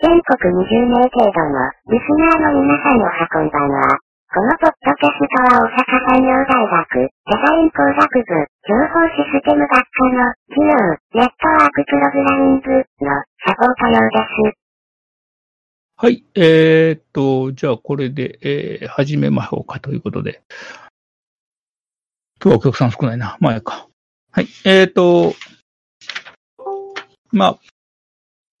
全国20名程度のリスナーの皆さんおはこんばんは。このポッドキャストは大阪産業大学デザイン工学部情報システム学科の機能ネットワークプログラミングのサポート用です。はい。えーっと、じゃあこれで、えー始めましょうかということで。今日はお客さん少ないな。まあ、やか。はい。えーっと、まあ、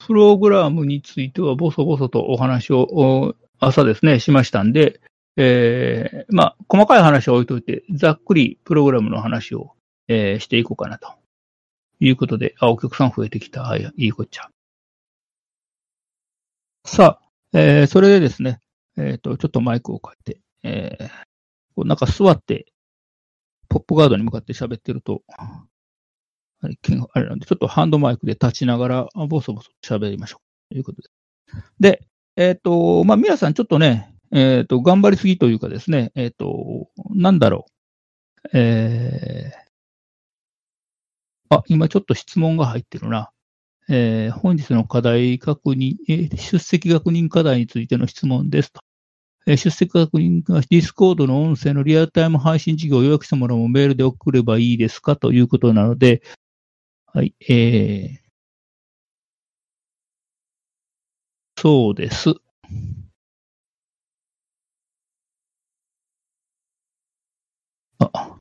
プログラムについてはボソボソとお話を朝ですね、しましたんで、えー、まあ、細かい話は置いといて、ざっくりプログラムの話を、えーしていこうかなと。いうことで、あ、お客さん増えてきた。はい、いいこっちゃ。さあ、えーそれでですね、えっ、と、ちょっとマイクを変えて、えーこうなんか座って、ポップガードに向かって喋ってると、あれ、あれなんで、ちょっとハンドマイクで立ちながら、ボソボソ喋りましょう。ということで。で、えっ、と、まあ、皆さんちょっとね、えっ、と、頑張りすぎというかですね、えっ、と、なんだろう。えー、あ、今ちょっと質問が入ってるな。えー本日の課題確認、えー出席確認課題についての質問ですと。えー出席確認が Discord の音声のリアルタイム配信事業を予約してもらうもメールで送ればいいですかということなので、はい、えー、そうです。あ。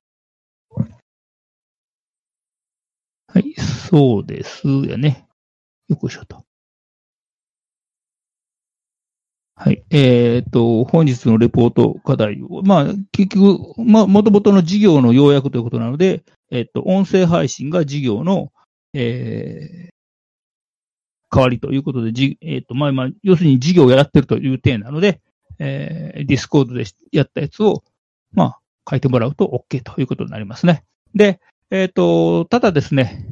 はい、そうです。やね。よくしょと。はい。えっ、と、本日のレポート課題を、まあ、結局、まあ、元々の事業の要約ということなので、えっ、と、音声配信が授業の、えー代わりということで、じえっ、と、まあ、まあ、要するに授業をやってるという点なので、えー、 Discord でやったやつを、まあ、書いてもらうと OK ということになりますね。で、えっ、と、ただですね、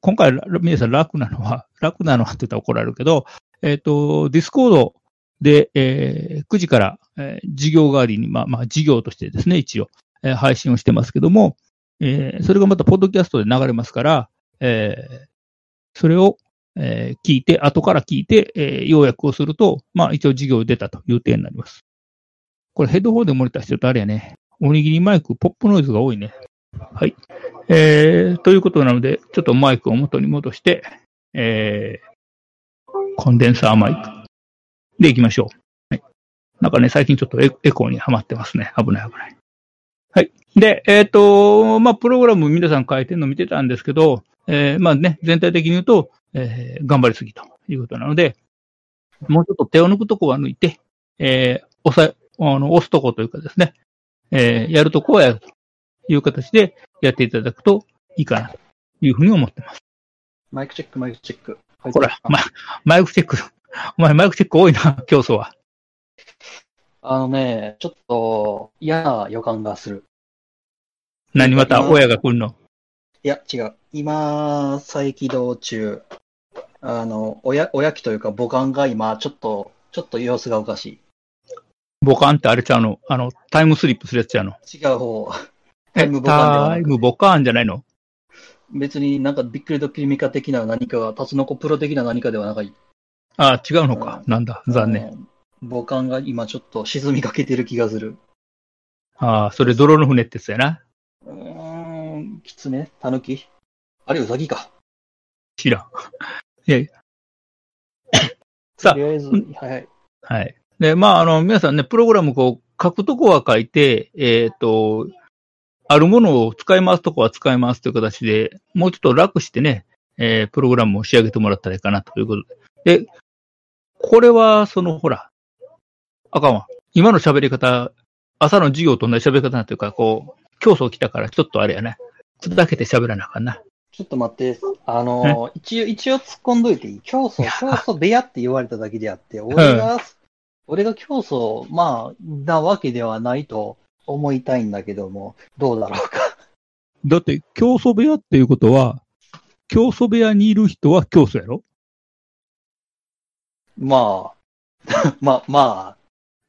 今回、皆さん楽なのは、楽なのはって言ったら怒られるけど、えっ、と、 Discord で、えー9時から、えー授業代わりに、まあ、まあ、授業としてですね、一応、えー配信をしてますけども、えーそれがまた、ポッドキャストで流れますから、えーそれを、えー聞いて、後から聞いて、えー要約をすると、まあ、一応事業出たという点になります。これヘッドホンでモニターしてるとあれやね、おにぎりマイク、ポップノイズが多いね。はい。えー、ということなので、ちょっとマイクを元に戻して、えー、コンデンサーマイクで行きましょう。はい。なんかね、最近ちょっとエエコーにはまってますね。危ない危ない。はい。で、えっ、と、まあ、プログラム皆さん書いてるの見てたんですけど、えー、まあね、全体的に言うと、えー、頑張りすぎということなので、もうちょっと手を抜くとこは抜いて、えー、押さえ、あの、押すとこというかですね、えー、やるとこはやるという形でやっていただくといいかなというふうに思ってます。マイクチェック、マイクチェック。はいほら、ま、マイクチェック、お前マイクチェック多いな、競争は。あのね、ちょっと嫌な予感がする。何また親が来るの？いや、違う。今、再起動中。あの、おや、おやきというか母艦が今、ちょっと、ちょっと様子がおかしボカンってあれちゃうの？あの、タイムスリップするやつちゃうの？い。違う方。タえイムボカンではなくタイムボカンじゃないの？別になんかびっくりドッキリミカ的な何かが、タツノコプロ的な何かではない。あ違うのか。なんだ、残念。母艦が今ちょっと沈みかけてる気がする。ああ、それ泥の船ってやつやな。キツネタヌキあれ、ウサギか。知らん。いやいやさとりあえず、うんはいはい。はい。で、まあ、あの、皆さんね、プログラムこう、書くとこは書いて、えっ、と、あるものを使いますとこは使いますという形で、もうちょっと楽してね、えープログラムを仕上げてもらったらいいかなということで。で、これは、その、ほら、あかんわ。今の喋り方、朝の授業と同じ喋り方なんていうか、こう、競争来たからちょっとあれやね。ちょっとだけで喋らなあかんな。ちょっと待って、あのー、一応、一応突っ込んどいていい。競争、競争部屋って言われただけであって、俺が、俺が競争、まあ、なわけではないと思いたいんだけども、どうだろうか。だって、競争部屋っていうことは、競争部屋にいる人は競争やろ？まあ、まあ、ま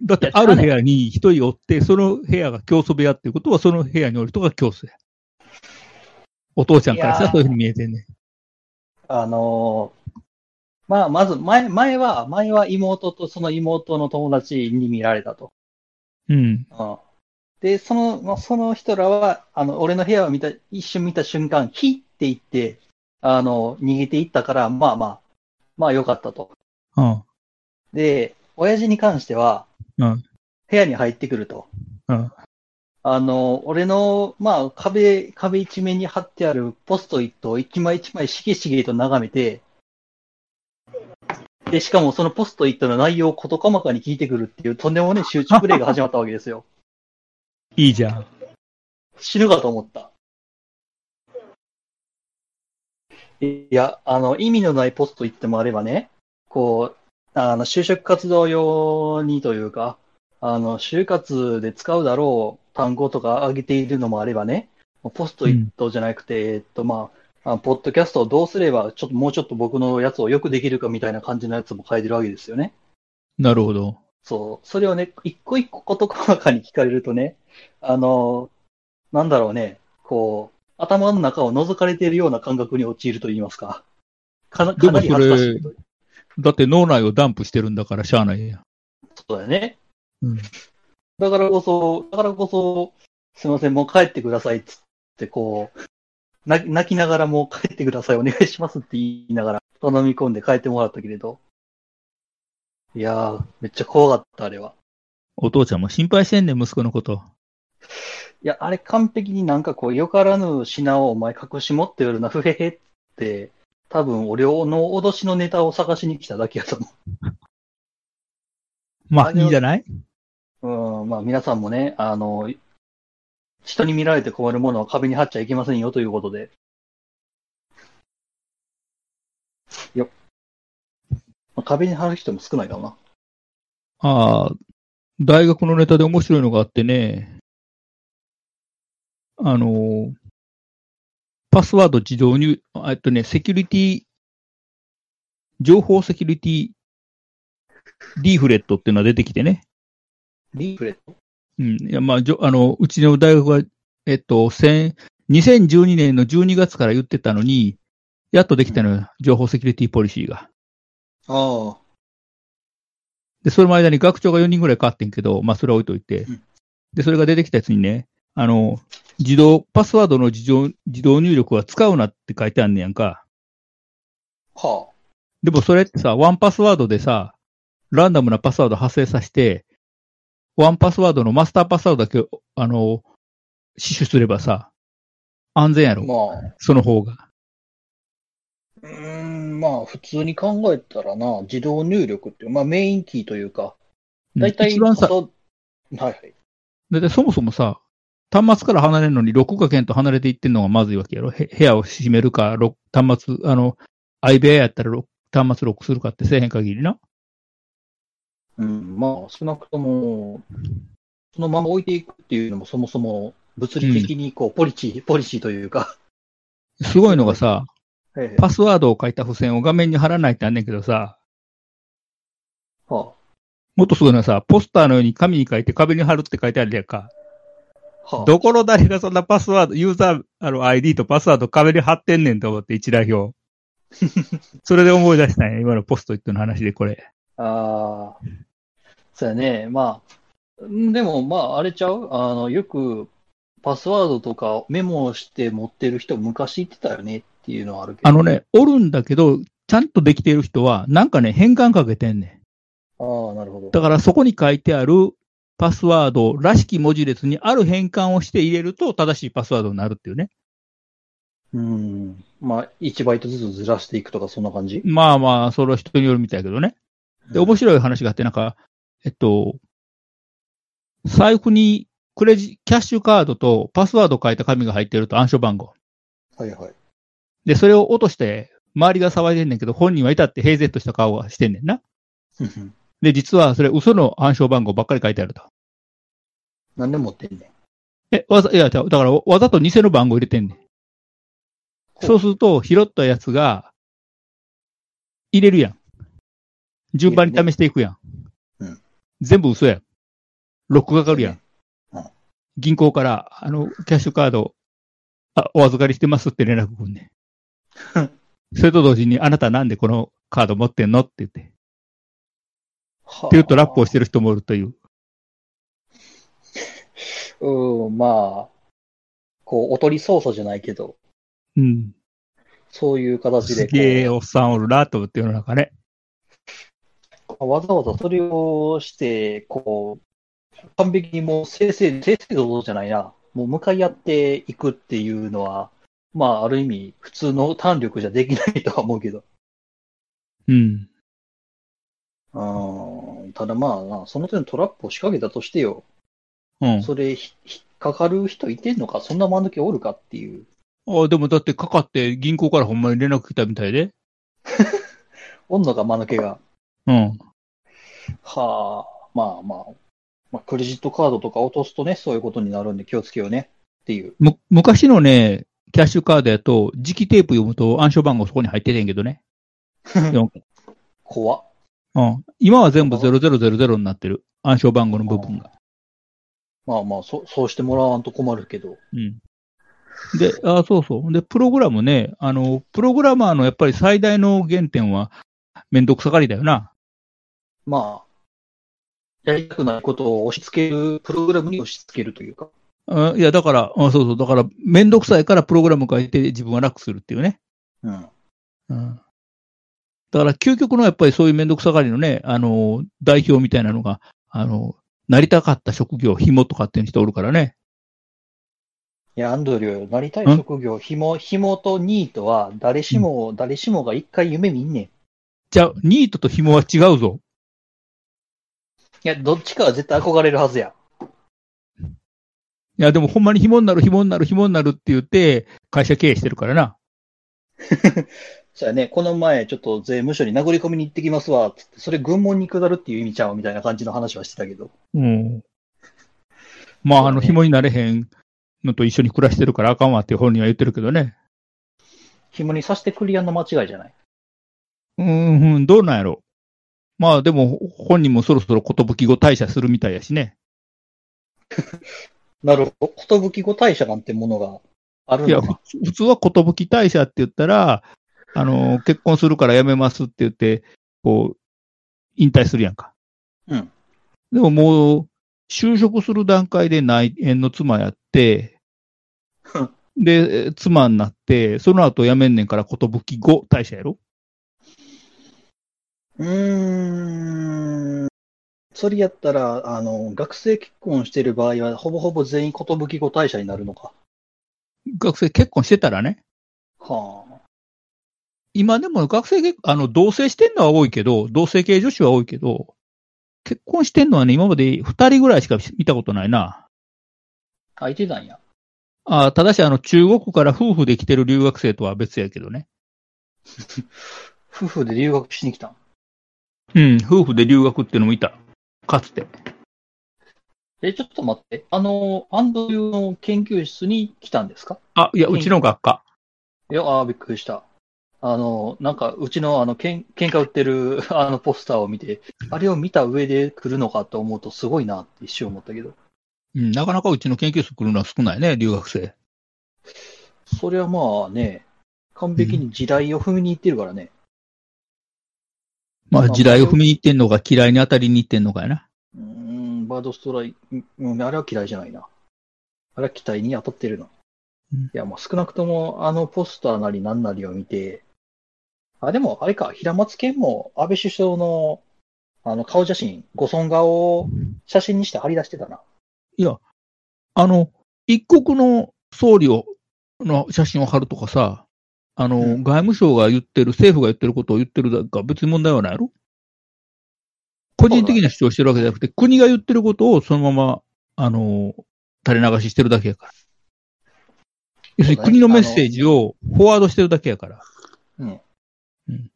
だって、ある部屋に一人おって、その部屋が競争部屋っていうことは、その部屋におる人が競争や。お父ちゃんからしたらそういうふうに見えてんね。あ、あのーまあ、まず、前、前は、前は妹とその妹の友達に見られたと。うん。うん。で、その、まあ、その人らは、あの、俺の部屋を見た、一瞬見た瞬間、ヒッって言って、あの、逃げていったから、まあまあ、まあ良かったと。うん。で、親父に関しては、うん。部屋に入ってくると。うん。あの、俺の、まあ、壁、壁一面に貼ってあるポストイットを一枚一枚しげしげと眺めて、で、しかもそのポストイットの内容を事細かに聞いてくるっていうとんでもね集中プレイが始まったわけですよ。いいじゃん。死ぬかと思った。いや、あの、意味のないポストイットもあればね、こう、あの、就職活動用にというか、あの、就活で使うだろう単語とか挙げているのもあればね、ポストイットじゃなくて、えっと、まあ、あポッドキャストをどうすれば、ちょっともうちょっと僕のやつをよくできるかみたいな感じのやつも書いてるわけですよね。なるほど。そう。それをね、一個一個事細かに聞かれるとね、あの、なんだろうね、こう、頭の中を覗かれているような感覚に陥ると言いますか。かなかなり恥ずかしいと。だって脳内をダンプしてるんだからしゃあないやん。そうだよね。うん。だからこそ、だからこそ、すいません、もう帰ってくださいっつって、こう、泣きながらもう帰ってください、お願いしますって言いながら、頼み込んで帰ってもらったけれど。いやー、めっちゃ怖かった、あれは。お父ちゃんも心配してんねん、息子のこと。いや、あれ完璧になんかこう、よからぬ品をお前隠し持ってるな、ふへへって、多分俺の脅しのネタを探しに来ただけやと思 まあ、いいじゃない？う。ん、まあ皆さんもね、あの、人に見られて困るものは壁に貼っちゃいけませんよということで。よまあ壁に貼る人も少ないかもな。ああ、大学のネタで面白いのがあってね、あの、パスワード自動入、えっとね、セキュリティ、情報セキュリティリーフレットっていうのが出てきてね。リーフレットうん。いや、まあ、じょあの、うちの大学は、えっと、千2012年の12月から言ってたのに、やっとできたのよ。情報セキュリティポリシーが。ああ。で、その間に学長が4人ぐらい変わってんけど、まあ、それは置いといてうん。で、それが出てきたやつにね、あの、自動、パスワードの自動、自動入力は使うなって書いてあんねやんか。はでもそれってさ、ワンパスワードでさ、ランダムなパスワード発生させて、ワンパスワードのマスターパスワードだけ、あの、死守すればさ、安全やあ。ろ。まあ。その方が。うーん、まあ、普通に考えたらな、自動入力っていう、まあ、メインキーというか、大体、一番さ、はいはい。だってそもそもさ、端末から離れるのに6かけんと離れていってんのがまずいわけやろ。へ部屋を閉めるか、ロ端末、あの、相部屋やったらロ端末ロックするかってせえへん限りな。うん、まあ、少なくとも、そのまま置いていくっていうのも、そもそも物理的に、こう、ポリシー、ポリシーというか、すごいのがさ、パスワードを書いた付箋を画面に貼らないってあんねんけどさ、はもっとすごいのはさ、ポスターのように紙に書いて壁に貼るって書いてあるやんか。あ、はあ、どこの誰がそんなパスワード、ユーザー、あの、ID とパスワード壁に貼ってんねんと思って、一覧表。それで思い出したんや、今のポストイットの話でこれ。ああ、そうやね。まあ、んでも、まあ、あれちゃう？あの、よく、パスワードとかメモして持ってる人昔言ってたよねっていうのはあるけど。あのね、おるんだけど、ちゃんとできている人は、なんかね、変換かけてんねん。ああ、なるほど。だからそこに書いてあるパスワードらしき文字列にある変換をして入れると正しいパスワードになるっていうね。うん。まあ、1バイトずつずらしていくとか、そんな感じ？まあまあ、それは人によるみたいやけどね。で、面白い話があって、なんか、えっと、財布にクレジ、キャッシュカードとパスワード書いた紙が入ってると暗証番号。はいはい。で、それを落として、周りが騒いでんねんけど、本人は至って平然とした顔がしてんねんな。で、実はそれ嘘の暗証番号ばっかり書いてあると。何で持ってんねん。え、わざ、いや、だからわざと偽の番号入れてんねん。そうすると、拾ったやつが、入れるやん。順番に試していくやん。うん全部嘘やん。ロックかかるやん。うん銀行から、あの、キャッシュカード、あ、お預かりしてますって連絡くんねん。それと同時に、あなたなんでこのカード持ってんのって言って。ってはあ言うとラップをしてる人もいるという。うん、まあ、こう、おとり操作じゃないけど、うん。そういう形すでこげえおっさんおるなと思って世の中ね。う、わざわざそれをして、こう、完璧にもう正々、正々堂々じゃないな。もう向かい合っていくっていうのは、まあ、ある意味、普通の単力じゃできないとは思うけど。うん。うん、ただまあな、その手のトラップを仕掛けたとしてよ、うん。それひ引っかかる人いてんのか、そんな間抜けおるかっていう。あでもだってかかって銀行からほんまに連絡来たみたいで。おんのか、間抜けが。うん。はあ、まあまあ、まあ、クレジットカードとか落とすとね、そういうことになるんで気をつけようねっていう。む、昔のね、キャッシュカードやと、磁気テープ読むと暗証番号そこに入っててんけどね。4怖っ。うん。今は全部0000になってる。暗証番号の部分が。まあまあ、そそうしてもらわんと困るけど。うん。で、あそうそう。で、プログラムね、あの、プログラマーのやっぱり最大の原点は、めんどくさがりだよな。まあ、やりたくないことを押し付ける、プログラムに押し付けるというか。あいや、だから、あそうそう。だから、めんどくさいからプログラム書いて自分は楽するっていうね。うん。うん。だから、究極のやっぱりそういうめんどくさがりのね、あの、代表みたいなのが、あの、なりたかった職業、紐とかっていう人おるからね。いや、アンドリュー、なりたいん職業、ひも、ひもとニートは、誰しも、誰しもが一回夢見んねん。いじゃあ、ニートと紐は違うぞ。や、どっちかは絶対憧れるはずや。いや、でもほんまに紐になる、紐になる、紐になるって言って、会社経営してるからな。そうやね、この前、ちょっと税務署に殴り込みに行ってきますわ、つって、それ軍門に下るっていう意味ちゃうみたいな感じの話はしてたけど。うん。まあ、あの、紐になれへんのと一緒に暮らしてるからあかんわって本人は言ってるけどね。紐にさしてクリアの間違いじゃない。うん、うん、どうなんやろ。まあ、でも、本人もそろそろ言武語退社するみたいやしね。なるほど。ことぶき語大社なんてものがあるいや。普通は寿退社って言ったら、あの、結婚するから辞めますって言って、こう、引退するやんか。うん。でももう、就職する段階で内縁の妻やって、で、妻になって、その後辞めんねんから寿後退社やろうーん。それやったら、あの、学生結婚してる場合は、ほぼほぼ全員ことぶき語大社になるのか？学生結婚してたらね。はあ。今でも学生結、あの、同棲してんのは多いけど、同棲系女子は多いけど、結婚してんのはね、今まで二人ぐらいしか見たことないな。空いてたんや。あただし、あの、中国から夫婦で来てる留学生とは別やけどね。夫婦で留学しに来たん？うん、夫婦で留学っていうのもいた。かつて。え、ちょっと待って。あの、アンドリューの研究室に来たんですか？あ、いや、うちの学科。いや、あーびっくりした。あの、なんか、うちの、あの、けん、喧嘩売ってる、あの、ポスターを見て、あれを見た上で来るのかと思うと、すごいなって一瞬思ったけど。うん、なかなかうちの研究室来るのは少ないね、留学生。それはまあね、完璧に地雷を踏みに行ってるからね。まあ、まあ地雷を踏みに行ってんのか、嫌いに当たりに行ってんのかやな。うーん、バードストライク、うん、あれは嫌いじゃないな。あれは期待に当たってるな。うんいや、もう少なくとも、あのポスターなり何なりを見て、あ、でも、あれか、平松健も安倍首相の、あの、顔写真、ご尊顔を写真にして貼り出してたな。いや、あの、一国の総理を、の写真を貼るとかさ、あの、うん外務省が言ってる、政府が言ってることを言ってるだけか別に問題はないやろ？個人的な主張してるわけじゃなくて、国が言ってることをそのまま、あの、垂れ流ししてるだけやから。要するに国のメッセージをフォワードしてるだけやから。うん。うん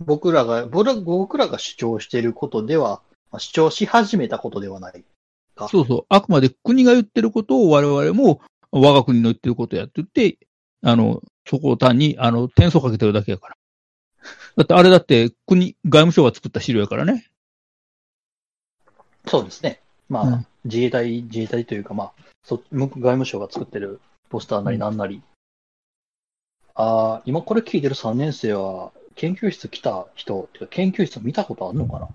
僕らが、僕ら僕らが主張していることでは、まあ主張し始めたことではない。そうそう。あくまで国が言ってることを我々も我が国の言ってることやって言って、あの、そこを単に、あの、点数をかけてるだけやから。だってあれだって国、外務省が作った資料やからね。そうですね。まあ、うん自衛隊、自衛隊というか、まあ、そ外務省が作ってるポスターなりなんなり。ああ、今これ聞いてる3年生は、研究室来た人、てか研究室見たことあるのかな？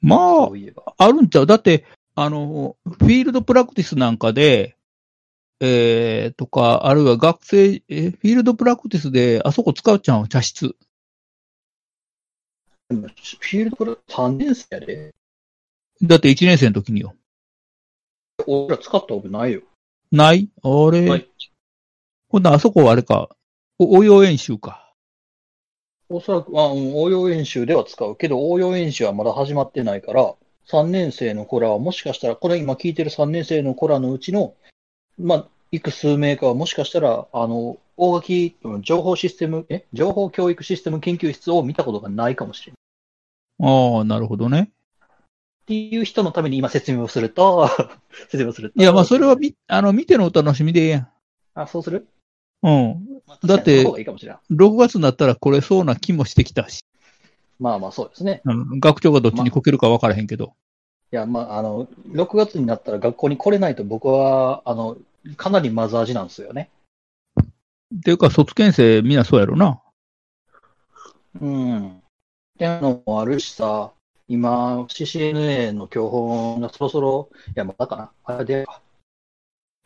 まあ。あるんちゃう？だって、あの、フィールドプラクティスなんかで、えー、とか、あるいは学生、えフィールドプラクティスで、あそこ使うちゃうん、茶室。フィールドこれ3年生やで。だって1年生の時によ。俺ら使ったことないよ。ない？あれ、はいほんならあそこはあれか、お応用演習か。おそらく、あうん応用演習では使うけど、応用演習はまだ始まってないから、3年生の子らはもしかしたら、これ今聞いてる3年生の子らのうちの、まあ、いく数名かはもしかしたら、あの、大垣うん情報システム、え？情報教育システム研究室を見たことがないかもしれない。ああ、なるほどね。っていう人のために今説明をすると、説明をすると。いや、まあ、それはみ、あの、見てのお楽しみでええやん。あ、そうする？うん。まあだって確かにその方がいいかもしれん。6月になったらこれそうな気もしてきたし。まあまあそうですね。うん、学長がどっちにこけるか分からへんけど。いや、まあ、あの、6月になったら学校に来れないと僕は、あの、かなりマザージなんですよね。っていうか、卒検生みんなそうやろな。うん。っていうのもあるしさ、今、CCNA の教本がそろそろ、いや、まだかな。あれでか。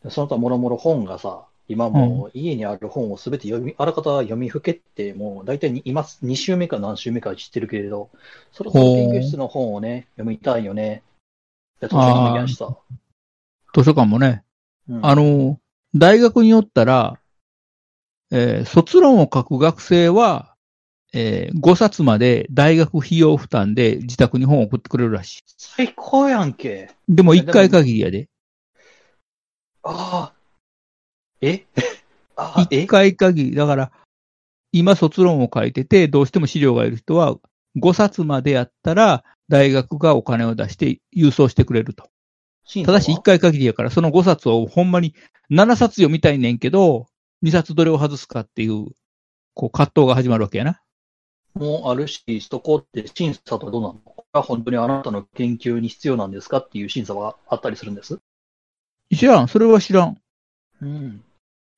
その他もろもろ本がさ、今もう家にある本をすべて読み、あらかた読みふけって、もう大体に今2週目か何週目か知ってるけれど、そろそろ研究室の本をね、読みたいよね。で、図書館も行けんしさ。図書館もね。うんあの、大学によったら、えー卒論を書く学生は、え5冊まで大学費用負担で自宅に本を送ってくれるらし最高やんけ。い。でもいや1回限りやで。ああ。え？ああ、1え回限り。だから、今卒論を書いてて、どうしても資料がいる人は、5冊までやったら、大学がお金を出して郵送してくれると。ただし1回限りやから、その5冊をほんまに7冊読みたいねんけど、2冊どれを外すかっていう、こう葛藤が始まるわけやな。もうあるし、そこって審査とはどうなの？これは本当にあなたの研究に必要なんですかっていう審査があったりするんです？知らん、それは知らん。うん。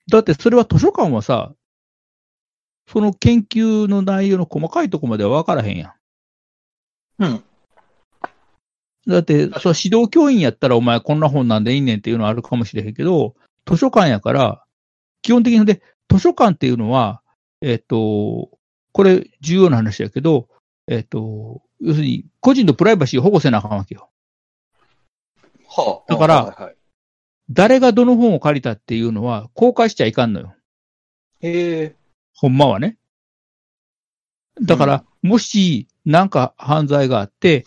だってそれは図書館はさ、その研究の内容の細かいとこまでは分からへんやん。うん。だって、そう指導教員やったらお前こんな本なんでいいねんっていうのはあるかもしれへんけど、図書館やから、基本的にで、図書館っていうのは、えっ、と、これ重要な話やけど、えっ、と、要するに個人のプライバシーを保護せなあかんわけよ。はあ。だからはいはい、誰がどの本を借りたっていうのは公開しちゃいかんのよ。へえ。ほんまはね。だから、もし、なんか犯罪があって、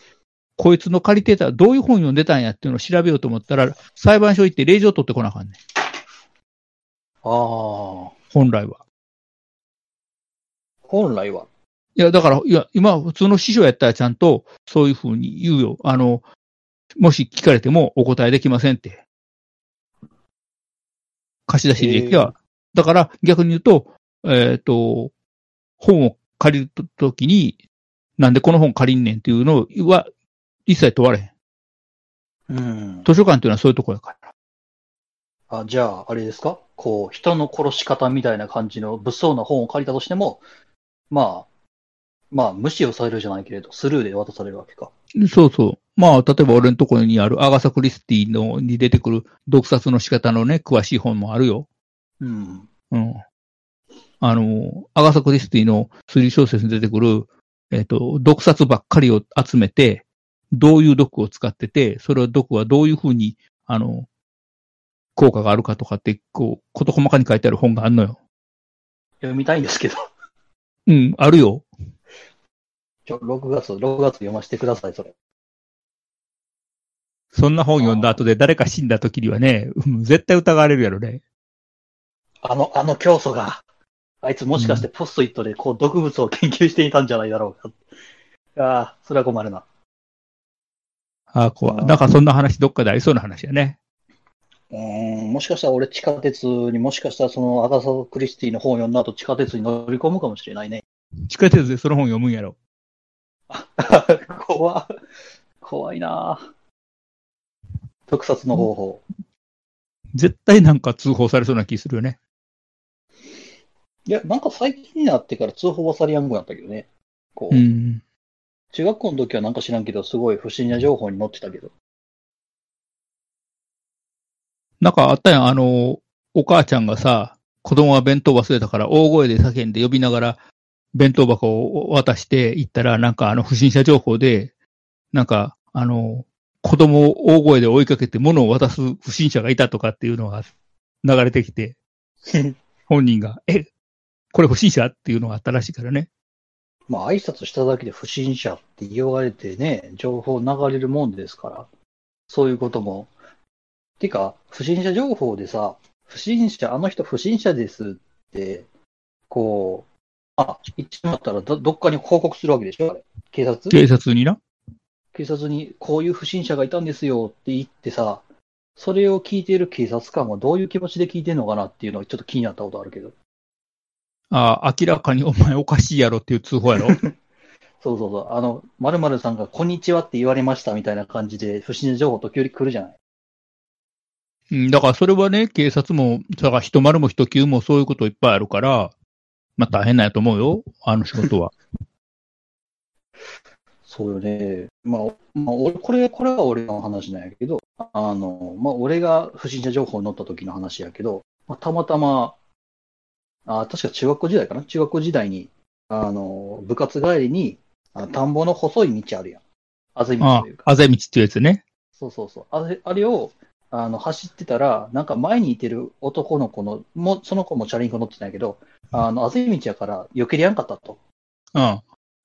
こいつの借りてた、どういう本読んでたんやっていうのを調べようと思ったら、裁判所行って令状取ってこなあかんねん。ああ。本来は。本来は？いや、だから、いや、今、普通の師匠やったらちゃんと、そういうふうに言うよ。あの、もし聞かれてもお答えできませんって。貸し出し履歴は。だから、逆に言うと、えっ、と、本を借りるときに、なんでこの本借りんねんっていうのは、一切問われへん。うん。図書館っていうのはそういうとこやから。あ、じゃあ、あれですか？こう、人の殺し方みたいな感じの物騒な本を借りたとしても、まあ、まあ、無視をされるじゃないけれど、スルーで渡されるわけか。そうそう。まあ、例えば俺のところにあるアガサ・クリスティのに出てくる読冊の仕方のね、詳しい本もあるよ。うん。うん。あの、アガサ・クリスティの推理小説に出てくる、えっ、と、読冊ばっかりを集めて、どういう毒を使ってて、それを毒はどういうふうに、あの、効果があるかとかって、こう、こと細かに書いてある本があるのよ。読みたいんですけど。うん、あるよ。ちょ、6月、6月読ませてください、それ。そんな本読んだ後で誰か死んだ時にはね、うん絶対疑われるやろね。あの、あの教祖が、あいつもしかしてポストイットでこう毒物を研究していたんじゃないだろうか。ああ、それは困るな。あーなんかそんな話どっかでありそうな話やね。うーん、もしかしたら俺地下鉄にもしかしたらそのアガサ・クリスティの本を読んだ後地下鉄に乗り込むかもしれないね。地下鉄でその本読むんやろ。怖怖いなぁ特撮の方法。絶対なんか通報されそうな気するよね。いや、なんか最近になってから通報はされやんくなったけどね。こう、うん。中学校の時はなんか知らんけど、すごい不審な情報に載ってたけど。なんかあったやん、あの、お母ちゃんがさ、子供が弁当忘れたから大声で叫んで呼びながら弁当箱を渡して行ったら、なんかあの不審者情報で、なんかあの、子供を大声で追いかけて物を渡す不審者がいたとかっていうのが流れてきて、本人が、え、これ不審者？っていうのがあったらしいからね。まあ、挨拶しただけで不審者って言われてね、情報流れるもんですから、そういうことも。てか、不審者情報でさ、不審者、あの人不審者ですって、こう、あ、言ってしまったらどどっかに報告するわけでしょあれ警察？警察にな？警察にこういう不審者がいたんですよって言ってさ、それを聞いている警察官はどういう気持ちで聞いてるのかなっていうのがちょっと気になったことあるけど。ああ、明らかにお前おかしいやろっていう通報やろ？そうそうそう。あの、〇〇さんがこんにちはって言われましたみたいな感じで不審者情報時折来るじゃない。うん、だからそれはね、警察も、だから人丸も人急もそういうこといっぱいあるから、まあ大変なんやと思うよ、あの仕事は。そうよね。まあ、まあ、俺、これ、これは俺の話なんやけど、あの、まあ、俺が不審者情報に載った時の話やけど、まあ、たまたま、あ、確か中学校時代かな？中学校時代に、あの、部活帰りに、あ田んぼの細い道あるやん。あぜ道あというか。あ、あぜ道っていうやつね。そうそうそう。あれあれを、あの、走ってたら、なんか前にいてる男の子の、もう、その子もチャリンコ乗ってたんやけど、あの、あぜ道やから、避けりやんかったと。うん。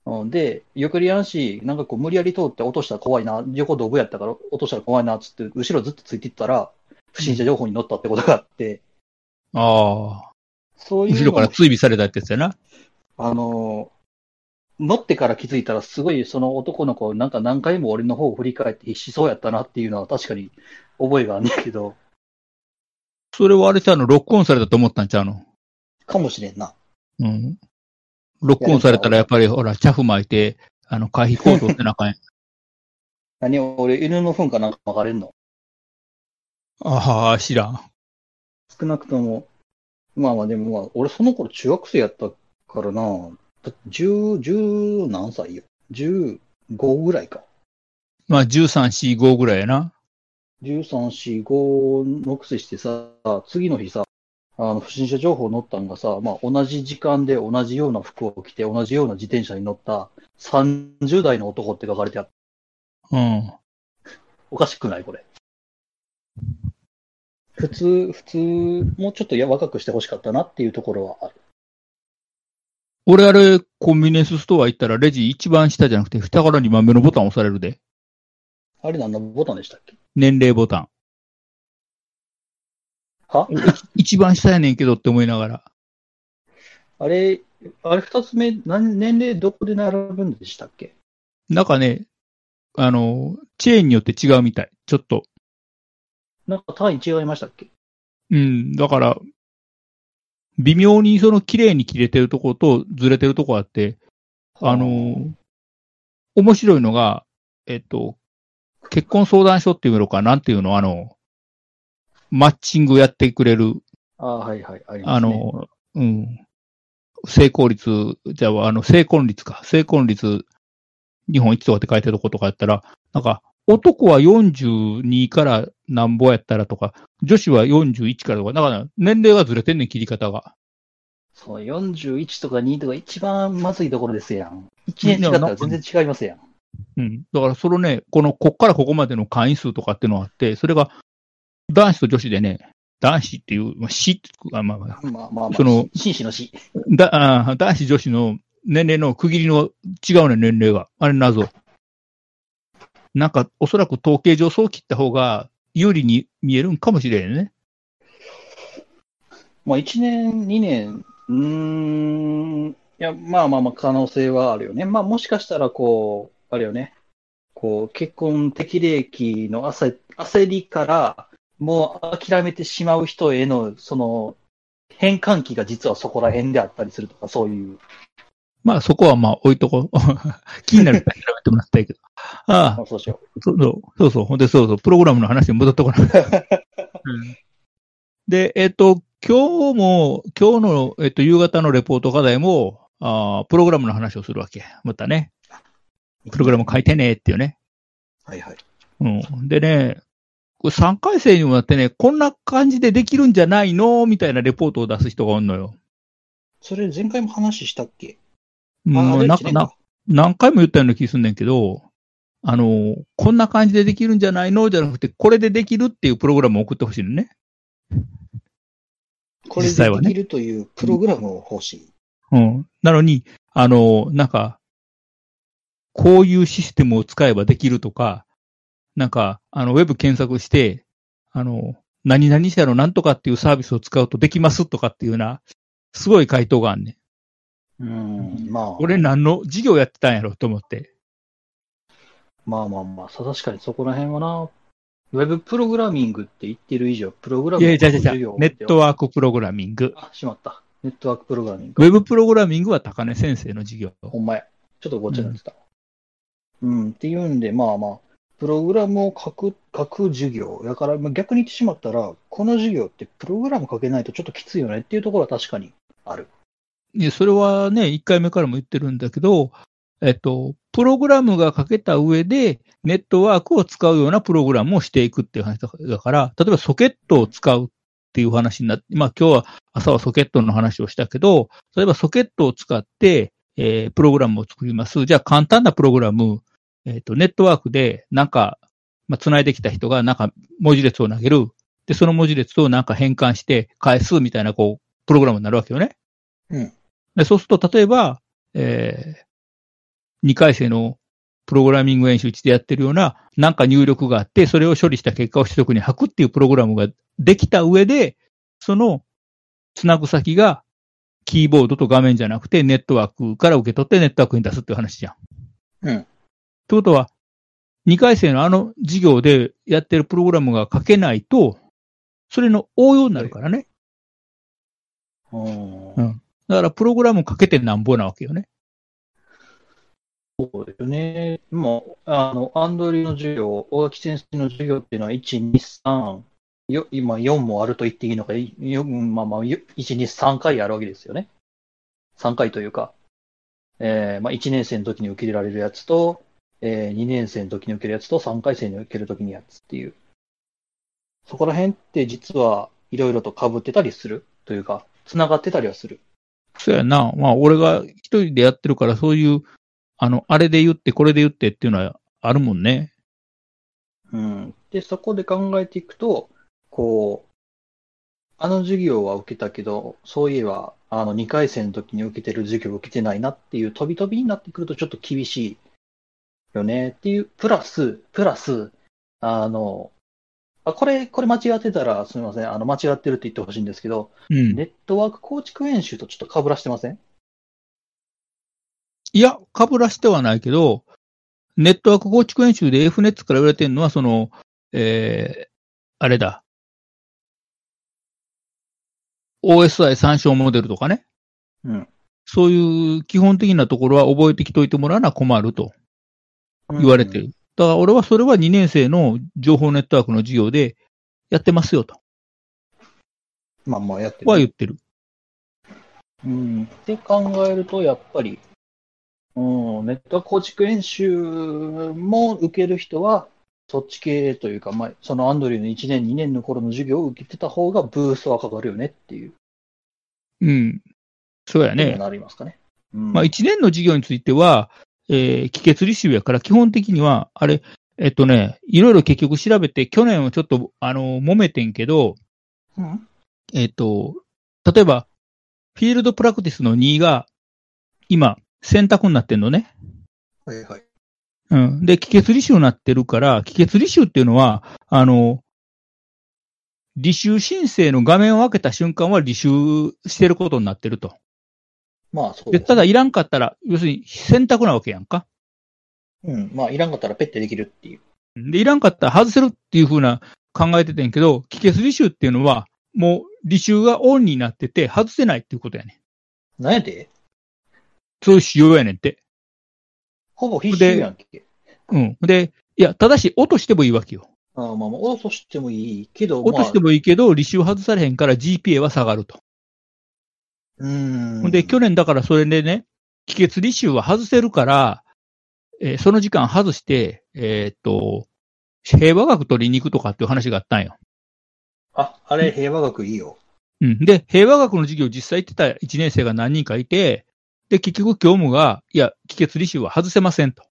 うんで、避けりやんし、なんかこう、無理やり通って落としたら怖いな、横ドブやったから落としたら怖いな、つって、後ろずっとついていったら、不審者情報に乗ったってことがあって、ああ。そういうの後ろからも追尾されたってやつやな。あの、乗ってから気づいたら、すごいその男の子、なんか何回も俺の方を振り返って必死そうやったなっていうのは確かに覚えがあんねんけど、それはあれちゃうの、ロックオンされたと思ったんちゃうの？かもしれんな。うん。ロックオンされたらやっぱり、ほら、チャフ巻いて、あの、回避行動ってなあかんやん。何俺、犬の糞かなんか巻かれんの？ああ、知らん。少なくとも、まあまあでもまあ、俺その頃中学生やったからな、だって十、十何歳よ。十五ぐらいか。まあ、13、4、5ぐらいやな。十三、四、五の癖してさ、次の日さ、あの、不審者情報載ったんがさ、まあ同じ時間で同じような服を着て同じような自転車に乗った30代の男って書かれてある。うん。おかしくないこれ。普通、普通、もうちょっとや若くしてほしかったなっていうところはある。俺あれ、コンビニエンスストア行ったらレジ一番下じゃなくて、下から2番目のボタン押されるで。あれ何のボタンでしたっけ？年齢ボタン。は？一番下やねんけどって思いながら。あれ、あれ二つ目、何年齢どこで並ぶんでしたっけ？なんかね、あの、チェーンによって違うみたい。ちょっと。なんか単位違いましたっけ？うん、だから、微妙にその綺麗に切れてるところとずれてるところあって、あ。の、面白いのが、えっと、結婚相談所っていうのか、なんていうの、あの、マッチングやってくれる、ああ、はいはい、ありますね。あの、うん、成功率、じゃあ、あの、成婚率か、成婚率、日本一とかって書いてるとことかやったら、なんか、男は42からなんぼやったらとか、女子は41からとか、だから年齢がずれてんねん、切り方が。そう、41とか2とか一番まずいところですやん。1年違ったら全然違いますやん。うん。だからそのね、この、こっからここまでの会員数とかっていうのがあって、それが男子と女子でね、男子っていう、まあ、死あまあ、まあまあまあ、その紳士の死。だあ男子女子の年齢の区切りの違うね、年齢が。あれ謎。なんか、おそらく統計上そう切った方が有利に見えるんかもしれんね。まあ1年、2年、うーん、いや、まあまあまあ可能性はあるよね。まあもしかしたらこう、あれよね。こう、結婚適齢期の焦焦りから、もう諦めてしまう人への、その、変換期が実はそこら辺であったりするとか、そういう。まあそこはまあ置いとこう。気になるから調べてもらったいけど。ああまあ、そうしよそうそう、そうそう、ほんでそうそう、プログラムの話に戻ってこない。うんで、えっ、と、今日も、今日の、えっと、夕方のレポート課題も、あープログラムの話をするわけ。またね。プログラム書いてねっていうね。はいはい。うん。でね、これ3回生にもなってね、こんな感じでできるんじゃないの？みたいなレポートを出す人がおんのよ。それ前回も話したっけ？もうあれ？なんかな、何回も言ったような気すんねんけど、あの、こんな感じでできるんじゃないの？じゃなくて、これでできるっていうプログラムを送ってほしいのね。これ実際はねでできるというプログラムを欲しい。うん。なのに、あの、なんか、こういうシステムを使えばできるとか、なんか、あの、ウェブ検索して、あの、何々社のなんとかっていうサービスを使うとできますとかっていうような、すごい回答があんねん。うん、まあ。俺何の事業やってたんやろと思って。まあまあまあ、さ確かにそこら辺はな、ウェブプログラミングって言ってる以上、プログラムいやいや、じゃじゃじゃ授業ネットワークプログラミング。あ、しまった。ネットワークプログラミング。ウェブプログラミングは高根先生の授業。ほんまや。ちょっとごっちゃになってた。うん、っていうんで、まあまあ、プログラムを書く、書く授業。だから、まあ逆に言ってしまったら、この授業ってプログラム書けないとちょっときついよねっていうところは確かにある。いや、それはね、1回目からも言ってるんだけど、えっと、プログラムが書けた上で、ネットワークを使うようなプログラムをしていくっていう話だから、例えばソケットを使うっていう話になって、まあ今日は朝はソケットの話をしたけど、例えばソケットを使って、えープログラムを作ります。じゃあ簡単なプログラム、えっ、と、ネットワークでなんか、まあ、繋いできた人がなんか文字列を投げる。で、その文字列をなんか変換して返すみたいな、こう、プログラムになるわけよね。うん。で、そうすると、例えば、えー、2回生のプログラミング演習地でやってるような、なんか入力があって、それを処理した結果を取得に吐くっていうプログラムができた上で、その、つなぐ先が、キーボードと画面じゃなくて、ネットワークから受け取ってネットワークに出すっていう話じゃん。うん。ってことは、2回生のあの授業でやってるプログラムが書けないと、それの応用になるからね。うんうんだから、プログラム書けてなんぼなわけよね。そうですね。もう、あの、アンドリューの授業、大垣先生の授業っていうのは、1、2、3、よ今4もあると言っていいのか、よまあまあ、1、2、3回あるわけですよね。3回というか、えーまあ、1年生の時に受け入れられるやつと、えー、2年生の時に受けるやつと、3回生に受ける時にやつっていう。そこら辺って実はいろいろと被ってたりするというか、繋がってたりはする。そうやな。まあ、俺が一人でやってるから、そういう、あの、あれで言って、これで言ってっていうのはあるもんね。うん。で、そこで考えていくと、こう、あの授業は受けたけど、そういえば、あの、2回生の時に受けてる授業を受けてないなっていう飛び飛びになってくるとちょっと厳しいよねっていう、プラス、プラス、あの、あ、これ、これ間違ってたらすみません。あの、間違ってるって言ってほしいんですけど、うん。ネットワーク構築演習とちょっと被らしてません？いや、被らしてはないけど、ネットワーク構築演習で F ネッツから言われてるのは、その、えー、あれだ。OSI 参照モデルとかね。うん。そういう基本的なところは覚えてきといてもらうのは困ると言われてる。だから俺はそれは2年生の情報ネットワークの授業でやってますよとまあまあやってるは言ってる。うん。って考えると、やっぱり、うん、ネット構築演習も受ける人は、そっち系というか、まあ、そのアンドリューの1年、2年の頃の授業を受けてた方がブーストはかかるよねっていう、うん。そうやね。なりますかね。うん、まあ、1年の授業については、えー、帰結履修やから、基本的には、あれ、えっとね、いろいろ結局調べて、去年はちょっと、あの、揉めてんけど、うん、えっと、例えば、フィールドプラクティスの2が、今、選択になってんのね。はいはい。うん。で、帰結履修になってるから、帰結履修っていうのは、あの、履修申請の画面を開けた瞬間は履修してることになってると。まあそうで、ただいらんかったら、要するに選択なわけやんか。うん。まあ、いらんかったらペッてできるっていう。で、いらんかったら外せるっていうふうな考えててんけど、帰結履修っていうのは、もう履修がオンになってて外せないっていうことやねん。なんやでそうやねんって。ほぼ必修やんけ。うん。で、いや、ただし、落としてもいいわけよ。あまあまあ、落としてもいいけど、落としてもいいけど、履修外されへんから GPA は下がると。まあ、うんで、去年だからそれでね、帰結履修は外せるから、えーその時間外して、えーっと、平和学取りに行くとかっていう話があったんよ。あ、あれ、平和学いいよ。うん。で、平和学の授業実際行ってた1年生が何人かいて、で、結局教務が、いや、帰結履修は外せませんと。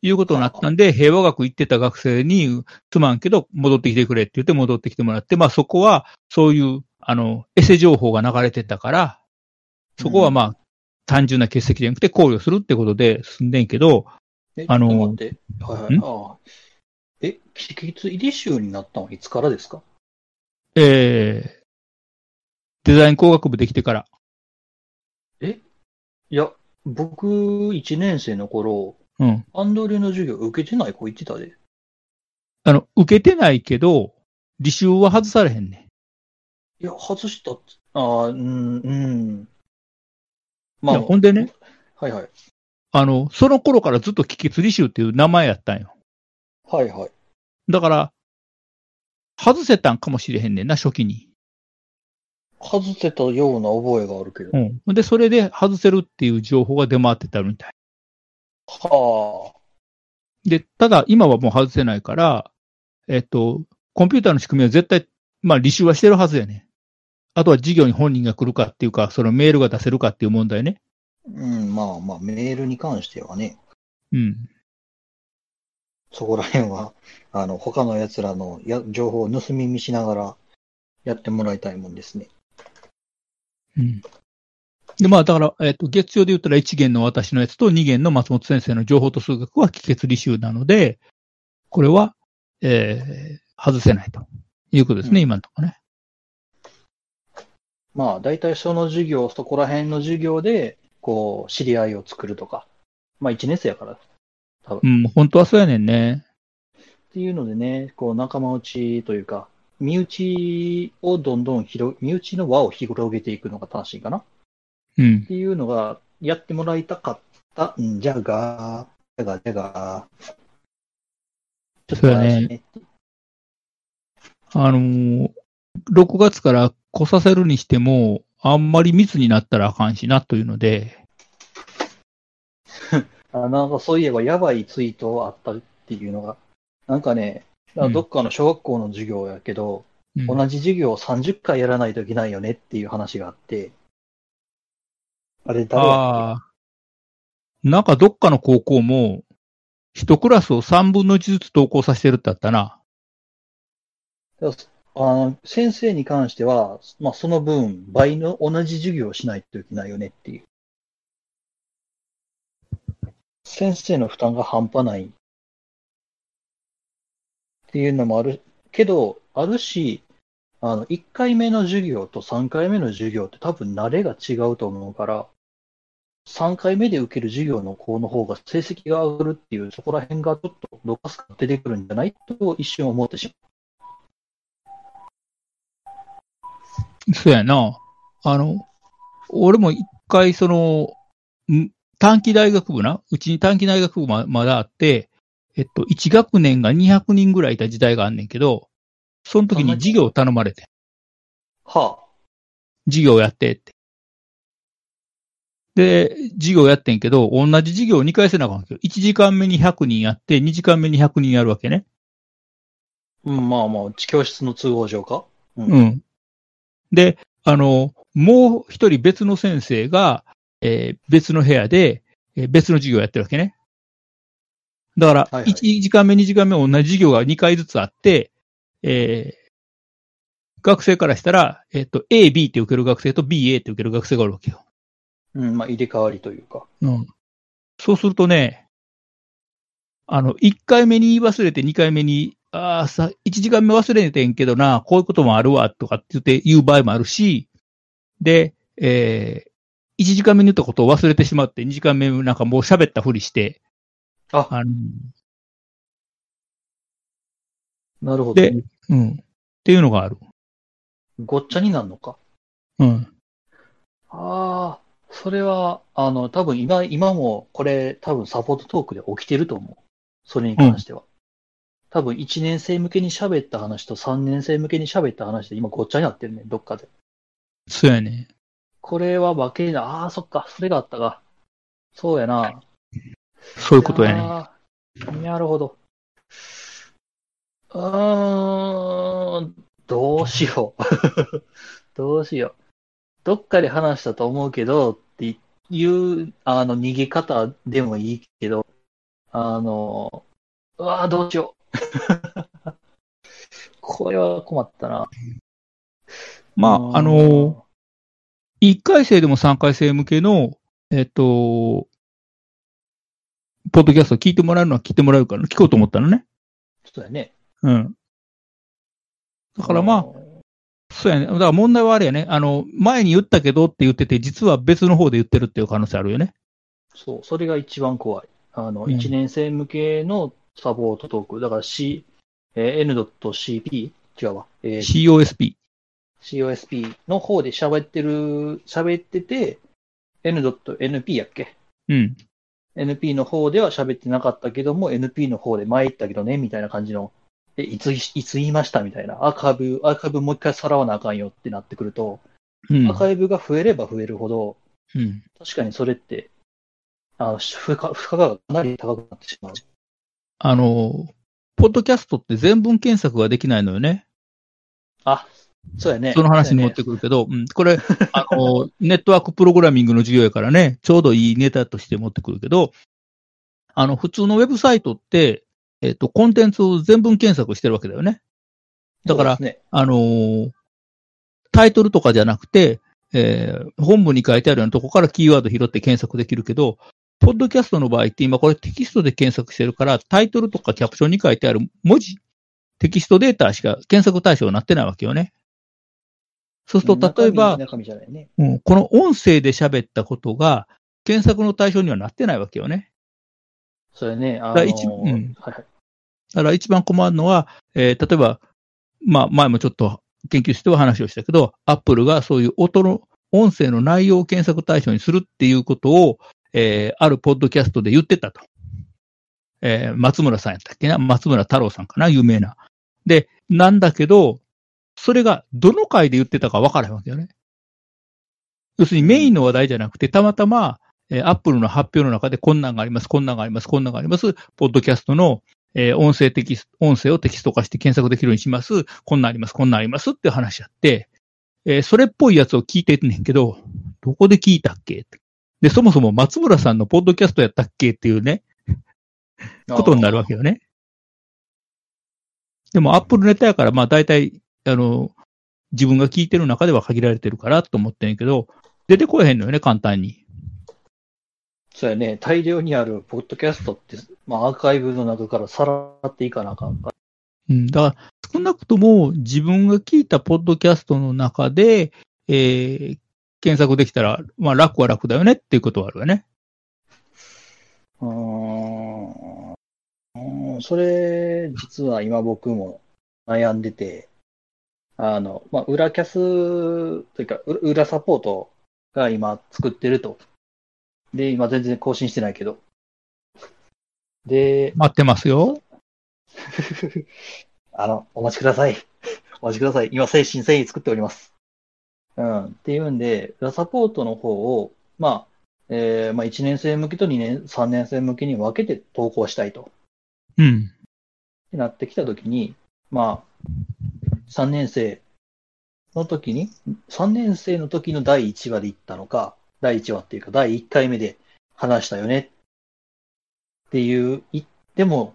いうことになったんで、平和学行ってた学生に、すまんけど、戻ってきてくれって言って戻ってきてもらって、まあそこは、そういう、あの、エセ情報が流れてたから、そこはまあ、単純な欠席じゃなくて考慮するってことで済んでんけど、え、あのちょっと待って。はいになったのはいつからですか？えー、デザイン工学部できてから、いや、僕、1年生の頃、うん。アンドリューの授業受けてない子言ってたで。あの、受けてないけど、履修は外されへんねん。いや、外したっつああ、うん、うん。まいやほんでね、はいはい。あの、その頃からずっと帰結履修っていう名前やったんよ。はいはい。だから、外せたんかもしれへんねんな、初期に。外せたような覚えがあるけど。うん。で、それで外せるっていう情報が出回ってたみたい。はで、ただ、今はもう外せないから、えっと、コンピューターの仕組みは絶対、まあ、履修はしてるはずやね。あとは事業に本人が来るかっていうか、そのメールが出せるかっていう問題ね。あ。うん、まあまあ、メールに関してはね、うん。そこら辺は、あの、他の奴らのや情報を盗み見しながらやってもらいたいもんですね。うん。で、まあ、だから、えっ、と、月曜で言ったら1元の私のやつと2元の松本先生の情報と数学は帰結履修なので、これは、えー、外せないということですね、うん今のところね。まあ、大体その授業、そこら辺の授業で、こう、知り合いを作るとか。まあ、1年生やから。うん、本当はそうやねんね。っていうのでね、こう、仲間内というか、身内をどんどん広、身内の輪を広げていくのが正しいかなっうん。ていうのが、やってもらいたかったんじゃが、じゃが、じゃが、ちょっと怪しいね。あのー、6月から来させるにしても、あんまり密になったらあかんしなというので、あなんかそういえばやばいツイートあったっていうのが、なんかね、うんどっかの小学校の授業やけど、うん同じ授業を30回やらないといけないよねっていう話があって、あれ誰やっああ。なんかどっかの高校も、一クラスを3分の1ずつ登校させてるってあったな。けあの先生に関しては、まあ、その分、倍の同じ授業をしないといけないよねっていう。先生の負担が半端ないっていうのもあるけど、あるし、あの、1回目の授業と3回目の授業って多分慣れが違うと思うから、3回目で受ける授業の子の方が成績が上がるっていう、そこら辺がちょっとどかすか出てくるんじゃないと一瞬思ってしまうそうやな。あの、俺も一回その、短期大学部な、うちに短期大学部ままだあって、えっと、1学年が200人ぐらいいた時代があんねんけど、その時に授業を頼まれて。は授業やってって。で、授業やってんけど、同じ授業を2回せなあかんわけど、1時間目に100人やって、2時間目に100人やるわけね。あ、うん、まあまあ、教室の都合上か。うんうん。で、あの、もう一人別の先生が、えー別の部屋で、えー別の授業をやってるわけね。だから、はいはい1時間目、2時間目同じ授業が2回ずつあって、えー学生からしたら、えっ、と、A、B って受ける学生と B、A って受ける学生がおるわけよ。うん、まあ入れ替わりというか。うん。そうするとね、あの、1回目に言い忘れて2回目に、ああ、さ、1時間目忘れてんけどな、こういうこともあるわ、とかって言って言う場合もあるし、で、えー、1時間目に言ったことを忘れてしまって、2時間目なんかもう喋ったふりして、あ、あの、なるほど。でうん。っていうのがある。ごっちゃになるのか？うん。ああ、それは、あの、多分今、今もこれ多分サポートトークで起きてると思う。それに関しては。多分1年生向けに喋った話と3年生向けに喋った話で今ごっちゃになってるね、どっかで。そうやね。これは分けな、ああ、そっか、それがあったか。そうやな。そういうことやね。なるほど。うーん、どうしよう。どうしよう。どっかで話したと思うけど、っていう、あの、逃げ方でもいいけど、あの、うわーどうしよう。これは困ったな。まあ、あの、1回生でも3回生向けの、えっと、ポッドキャスト聞いてもらうのは聞いてもらうから、聞こうと思ったのね。そうやね。うん。だからまあ、そうやね。だから問題はあれやね。あの、前に言ったけどって言ってて、実は別の方で言ってるっていう可能性あるよね。そう、それが一番怖い。あの、うん1年生向けのサポートトーク。だから C、えー N.CP? 違うわ。えー COSP。COSP の方で喋ってる、喋ってて、N.NP やっけ？うん。?NP の方では喋ってなかったけども、NP の方で前言ったけどね、みたいな感じの、え、いつ、いつ言いましたみたいな。アーカイブ、アーカイブもう一回さらわなあかんよってなってくると、うんアー。カイブが増えれば増えるほど、うん。確かにそれって、あの、負荷、負荷がかなり高くなってしまう。あの、ポッドキャストって全文検索ができないのよね。あ、そうやね。その話に持ってくるけど、うん、これ、あの、ネットワークプログラミングの授業やからね、ちょうどいいネタとして持ってくるけど、あの、普通のウェブサイトって、えっ、と、コンテンツを全文検索してるわけだよね。だから、ねあのータイトルとかじゃなくて、えー本文に書いてあるようなとこからキーワード拾って検索できるけど、ポッドキャストの場合って今これテキストで検索してるから、タイトルとかキャプションに書いてある文字、テキストデータしか検索対象になってないわけよね。そうすると、例えば、この音声で喋ったことが検索の対象にはなってないわけよね。そうやね。あのだから一うんはいはい。だから一番困るのは、えー例えば、まあ前もちょっと研究しては話をしたけど、アップルがそういう音の、音声の内容を検索対象にするっていうことを、えーあるポッドキャストで言ってたと。えー松村さんやったっけな？松村太郎さんかな？有名な。で、なんだけど、それがどの回で言ってたか分からへんわけよね。要するにメインの話題じゃなくて、たまたま、えーアップルの発表の中でこんなんがあります、こんなんがあります、こんなんがあります、ポッドキャストの、えー音声テキスト、音声をテキスト化して検索できるようにします、こんなんあります、こんなんありますって話やって、えーそれっぽいやつを聞いてんねんけど、どこで聞いたっけ？で、そもそも松村さんのポッドキャストやったっけっていうね、ことになるわけよね。でも、アップルネタやから、まあ、大体、あの、自分が聞いてる中では限られてるからと思ってんやけど、出てこえへんのよね、簡単に。そうやね。大量にあるポッドキャストって、まあ、アーカイブの中からさらっていかなあかんから。うん、だから、少なくとも自分が聞いたポッドキャストの中で、えー、検索できたら、まあ、楽は楽だよねっていうことはあるよね。うんそれ、実は今僕も悩んでて、あの、まあ、裏キャスというか、う裏サポートが今作ってると。で、今全然更新してないけど。で、待ってますよ。あの、お待ちください。お待ちください。今、精神繊維作っております。うん。っていうんで、裏サポートの方を、まあ、えー、まあ、1年生向けと2年、3年生向けに分けて投稿したいと。うん。ってなってきたときに、まあ、3年生の時に、3年生の時の第1話で言ったのか、第1話っていうか、第1回目で話したよねっていう、言っても、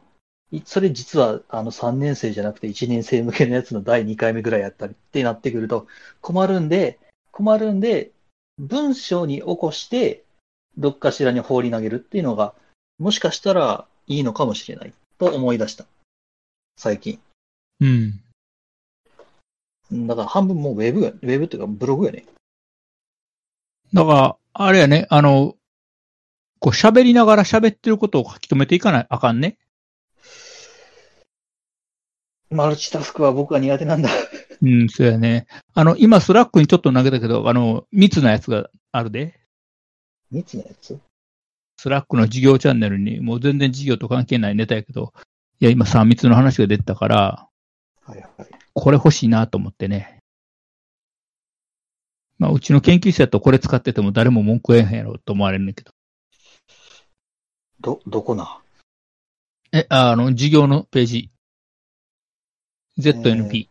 それ実はあの3年生じゃなくて1年生向けのやつの第2回目ぐらいやったりってなってくると困るんで、困るんで、文章に起こして、どっかしらに放り投げるっていうのが、もしかしたらいいのかもしれないと思い出した。最近。うん。うんだから半分もうウェブや、ウェブっていうかブログやね。だから、あれやね、あの、こう喋りながら喋ってることを書き留めていかないあかんね。マルチタスクは僕は苦手なんだ。うん、そうやね。あの、今、 Slack にちょっと投げたけど、あの、密なやつがあるで。密なやつ？ Slack の授業チャンネルに、もう全然授業と関係ないネタやけど、いや、今3密の話が出てたから、はいはい。これ欲しいなと思ってね。まあ、うちの研究室だとこれ使ってても誰も文句言えへんやろと思われるんだけど。ど、どこな？え、ああの、授業のページ。ZNP。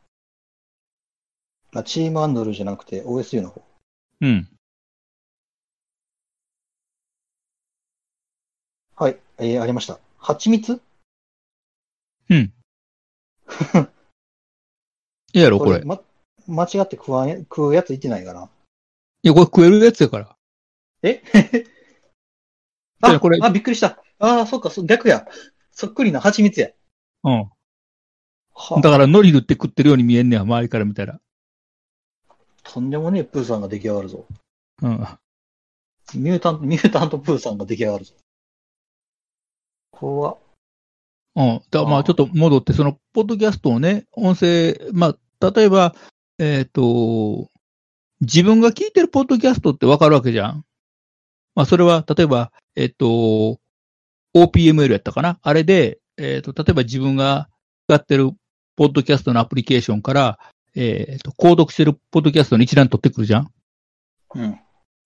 あチームアンドルじゃなくて OSU の方。うん。はい。えー、ありました。蜂蜜？うん。いやろ、これ。いま、間違って食わんや、食うやつ言ってないかな。や、これ食えるやつやから。え？いあやこれあ、びっくりした。ああ、そっか、そ逆や。そっくりな蜂蜜や。うん。はだから、ノリルって食ってるように見えんねや、周りから見たら。とんでもねえプーさんが出来上がるぞ。うん。ミュータント、ミュータントプーさんが出来上がるぞ。怖っ。うん。だまあ、ちょっと戻って、その、ポッドキャストをね、音声、まあ、例えば、えっ、と、自分が聞いてるポッドキャストってわかるわけじゃん。まあ、それは、例えば、えっ、と、OPML やったかな？あれで、えっ、と、例えば自分が使ってるポッドキャストのアプリケーションから、えっ、と、購読してるポッドキャストの一覧取ってくるじゃん。うん。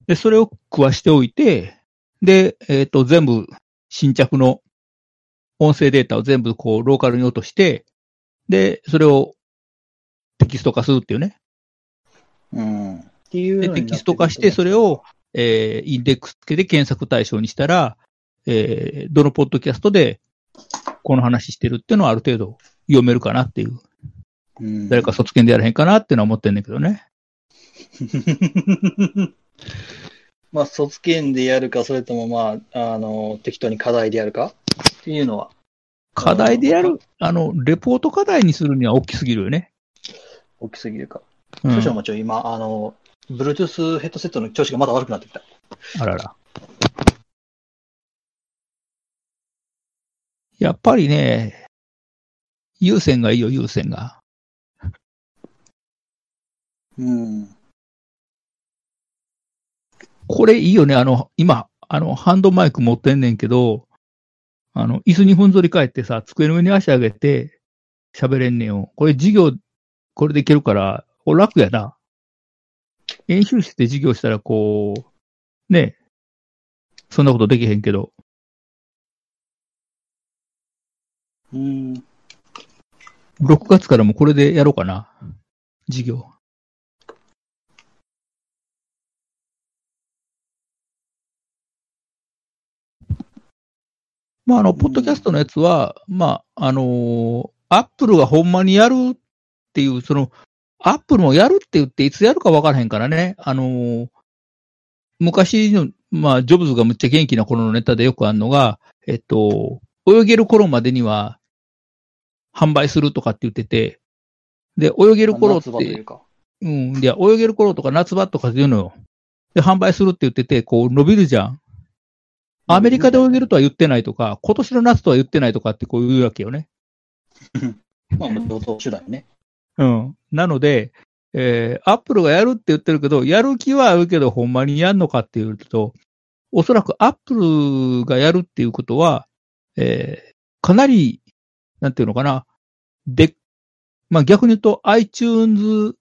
で、それを食わしておいて、で、えっ、と、全部新着の音声データを全部こう、ローカルに落として、で、それをテキスト化するっていうね。うん。っていうで、テキスト化して、それを、えー、インデックス付けで検索対象にしたら、えー、どのポッドキャストでこの話してるっていうのはある程度読めるかなっていう。うん、誰か卒検でやらへんかなっていうのは思ってんだけどね。まあ、卒検でやるか、それともまあ、あの、適当に課題でやるか？っていうのは。課題でやる、あの、レポート課題にするには大きすぎるよね。大きすぎるか。うん少々もちろん今、あの、Bluetooth ヘッドセットの調子がまだ悪くなってきた。あらら。やっぱりね、有線がいいよ、有線が。うん。これいいよね、あの、今、あの、ハンドマイク持ってんねんけど、あの、椅子にふんぞり返ってさ、机の上に足上げて喋れんねんよ。これ授業、これでいけるから、これ楽やな。演習室で授業したらこう、ね、そんなことできへんけど、うん。6月からもこれでやろうかな。授業。まあ、あの、ポッドキャストのやつは、まあ、あのーアップルがほんまにやるっていう、その、アップルもやるって言っていつやるか分からへんからね。あのー昔の、まあ、ジョブズがむっちゃ元気な頃のネタでよくあるのが、えっと、泳げる頃までには販売するとかって言ってて、で、泳げる頃って、か。うん、いや、泳げる頃とか夏場とかっていうのよ。で、販売するって言ってて、こう伸びるじゃん。アメリカで泳げるとは言ってないとか、今年の夏とは言ってないとかってこう言うわけよね。まあ、同等手段よね。うん。なので、えー、アップルがやるって言ってるけど、やる気はあるけど、ほんまにやんのかっていうと、おそらくアップルがやるっていうことは、えー、かなり、なんていうのかな、で、まあ逆に言うと iTunes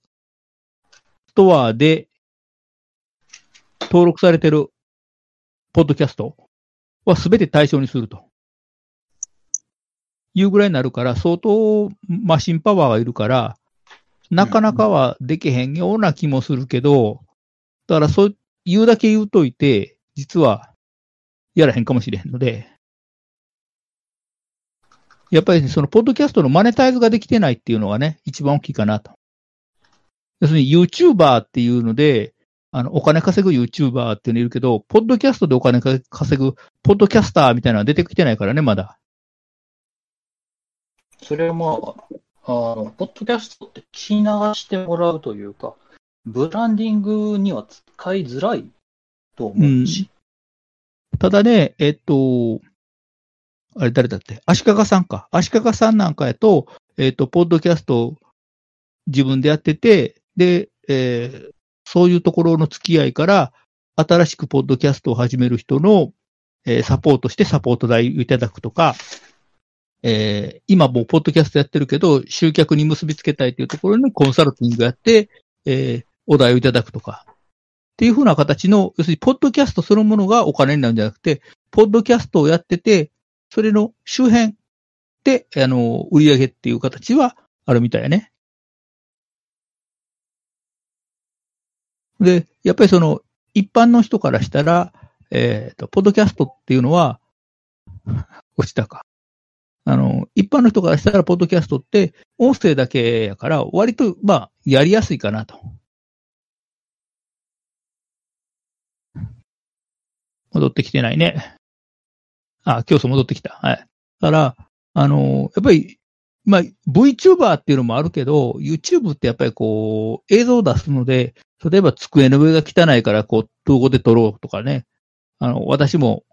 ストアで登録されてるポッドキャストは全て対象にすると。いうぐらいになるから、相当マシンパワーがいるから、なかなかはできへんような気もするけど、だからそう言うだけ言うといて、実はやらへんかもしれへんので、やっぱりそのポッドキャストのマネタイズができてないっていうのがね、一番大きいかなと。要するに YouTuber っていうので、あの、お金稼ぐ YouTuber っていうのいるけど、ポッドキャストでお金稼ぐ、ポッドキャスターみたいなのは出てきてないからね、まだ。それはまあ、の、ポッドキャストって聞き流してもらうというか、ブランディングには使いづらいと思うし。ただね、えっと、あれ誰だって？足利さんか。足利さんなんかやと、えっと、ポッドキャスト自分でやってて、で、えーそういうところの付き合いから、新しくポッドキャストを始める人の、えーサポートしてサポート代をいただくとか、えー今もうポッドキャストやってるけど、集客に結びつけたいというところにコンサルティングやって、えーお題をいただくとか。っていうふうな形の、要するに、ポッドキャストそのものがお金になるんじゃなくて、ポッドキャストをやってて、それの周辺で、あの、売り上げっていう形はあるみたいやね。で、やっぱりその、一般の人からしたら、えっ、と、ポッドキャストっていうのは、落ちたか。あの、一般の人からしたら、ポッドキャストって、音声だけやから、割と、まあ、やりやすいかなと。戻ってきてないね。あ、競争戻ってきた。はい。だから、あの、やっぱり、まあ、VTuber っていうのもあるけど、YouTube ってやっぱりこう、映像を出すので、例えば机の上が汚いから、こう、動画で撮ろうとかね。あの、私も、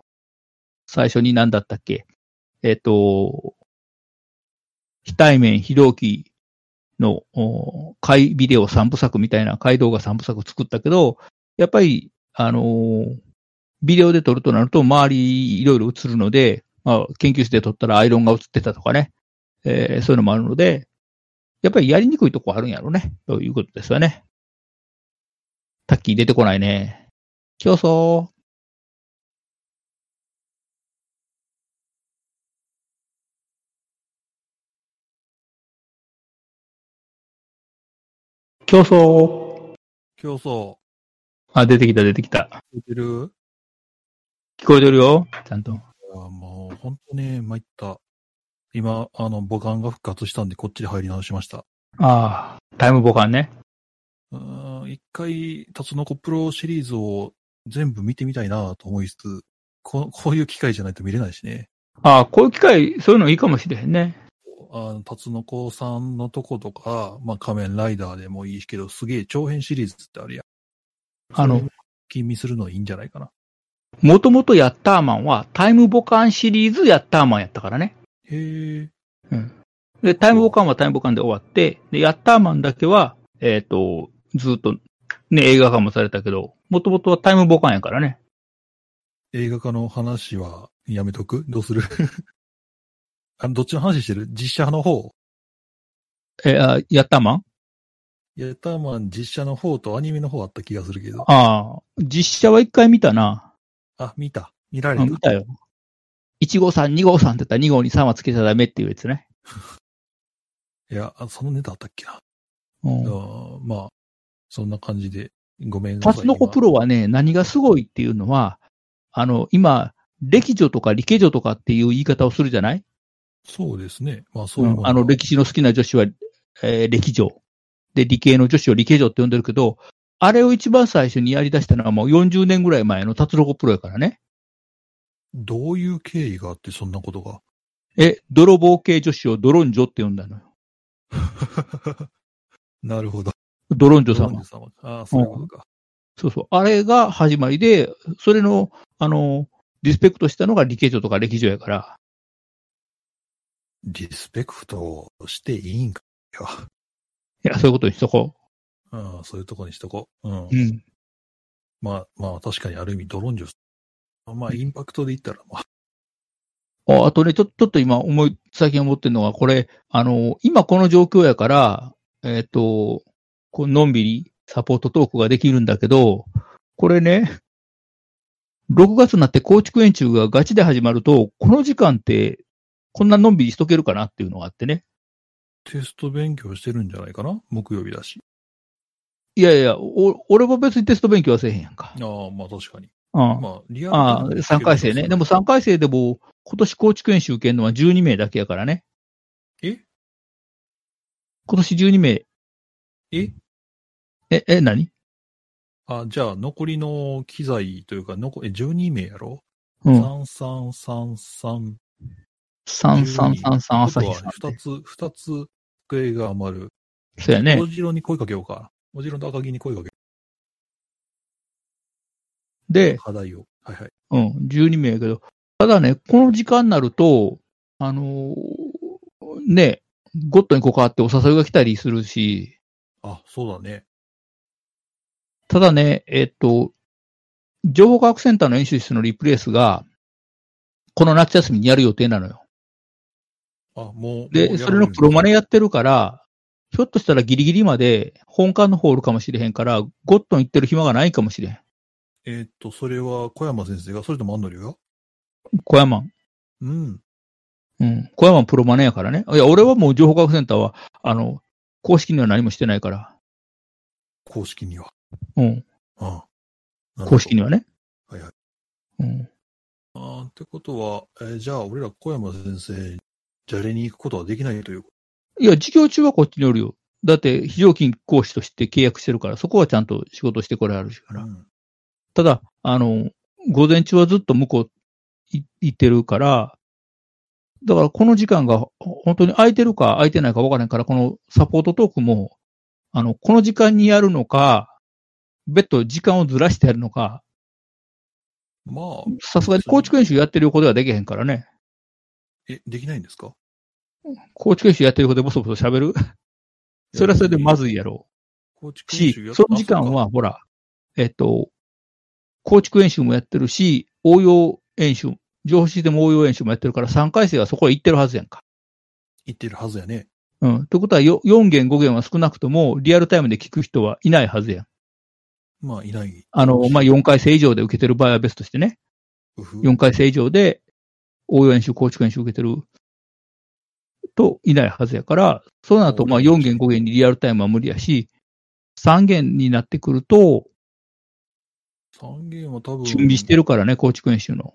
最初に何だったっけ？えっ、と、非対面非同期の、回ビデオ3部作みたいな回動画3部作作ったけど、やっぱり、あのービデオで撮るとなると周りいろいろ映るので、まあ、研究室で撮ったらアイロンが映ってたとかね、えーそういうのもあるので、やっぱりやりにくいとこあるんやろうね、ということですよね。タッキー出てこないね。競争。競争。競争、あ、出てきた、出てきた。聞いてる？聞こえてるよ。ちゃんと。いやもう、本当に参った。今、あの、母艦が復活したんで、こっちで入り直しました。ああ、タイムボカンね。うーん、一回、タツノコプロシリーズを全部見てみたいなと思いつつ、ここういう機会じゃないと見れないしね。ああ、こういう機会、そういうのいいかもしれへんね。あの、タツノコさんのとことか、まあ、仮面ライダーでもいいけど、すげえ長編シリーズってあるやん。あのそれ、吟味するのいいんじゃないかな。もともとヤッターマンはタイムボカンシリーズヤッターマンやったからね。へえ。で、タイムボカンはタイムボカンで終わって、で、ヤッターマンだけは、えっ、と、ずっと、ね、映画化もされたけど、もともとはタイムボカンやからね。映画化の話はやめとく？どうする？あの、どっちの話してる？実写の方？えあヤッターマンヤッターマン実写の方とアニメの方あった気がするけど。ああ、実写は一回見たな。あ、見た。見られた。あ見たよ。1号さん、2号さんって言ったら2号に3はつけちゃダメっていうやつね。いや、あそのネタあったっけな？うんあまあ、そんな感じで、ごめんなさい。タツノコプロはね、何がすごいっていうのは、あの、今、歴女とか理系女とかっていう言い方をするじゃない？そうですね。まあ、そういうものあの、歴史の好きな女子は、えー歴女。で、理系の女子を理系女って呼んでるけど、あれを一番最初にやり出したのはもう40年ぐらい前のタツノコプロやからね。どういう経緯があって、そんなことが？え、泥棒系女子をドロンジョって呼んだのよ。なるほど。ドロンジョ様。様。ああ、そういうことか。そうそう。あれが始まりで、それの、あの、リスペクトしたのが理系女とか歴女やから。リスペクトしていいんかよ。いや、そういうことにしとこうん、そういうとこにしとこう。うんう。。うん。まあ、まあ、確かにある意味、ドロンジョス。まあ、インパクトで言ったら、まあ、ああとね、ちょ、ちょっと今思い、最近思ってるのは、これ、あの、今この状況やから、えっ、と、こうのんびりサポートトークができるんだけど、これね、6月になって構築演習がガチで始まると、この時間って、こんなのんびりしとけるかなっていうのがあってね。テスト勉強してるんじゃないかな？木曜日だし。いやいや、お俺は別にテスト勉強はせえへんやんか。ああ、まあ確かに。うん。まあ、リアルああ、3回生ね。でも3回生でも、今年構築演習受けるのは12名だけやからね。え？今年12名。え？え、え、何？あ、じゃあ、残りの機材というか、残え、12名やろ？うん。?3333。3333朝日さん。二つ、二つ机が余る。そうやねお。じろに声かけようか。おじろと赤木に声かけよでう。、課題を。はいはい。うん、12名やけど、ただね、この時間になると、あのーね、ゴッドに関わってお誘いが来たりするし、あ、そうだね。ただね、えっと、情報科学センターの演習室のリプレイスが、この夏休みにやる予定なのよ。あ、もう。で、やそれのプロマネややってるから、ひょっとしたらギリギリまで本館の方おるかもしれへんから、ゴットン行ってる暇がないかもしれん。えーっと、それは小山先生が、それとも安野が？小山。うん。うん。小山プロマネやからね。いや、俺はもう情報科学センターは、あの、公式には何もしてないから。公式には？うん。ああ公式にはね。はいはい。うん。ああ、ってことは、えーじゃあ、俺ら小山先生、じゃれに行くことはできないという。いや、授業中はこっちにおるよ。だって、非常勤講師として契約してるから、そこはちゃんと仕事してこれあるしから。うん。ただ、あの、午前中はずっと向こうい行ってるから、だからこの時間がほ本当に空いてるか空いてないか分からへんから、このサポートトークも、あの、この時間にやるのか、別途時間をずらしてやるのか、まあ、さすがに構築演習やってる横ではできへんからね。え、できないんですか？構築演習やってる横でボソボソ喋る？それはそれでまずいやろ構築う。し演習やっ、その時間は、ほら、えっと、構築演習もやってるし、応用演習、情報システム応用演習もやってるから、3回生はそこへ行ってるはずやんか。言ってるはずやね。うん。ということは、よ4弦、5弦は少なくとも、リアルタイムで聞く人はいないはずやん。まあ、いない。あの、まあ、4回生以上で受けてる場合は別としてね。うふ4回生以上で、応用演習、構築演習受けてると、いないはずやから、そうなると、まあ、4弦、5弦にリアルタイムは無理やし、3弦になってくると、三弦は多分、準備してるからね、構築演習の。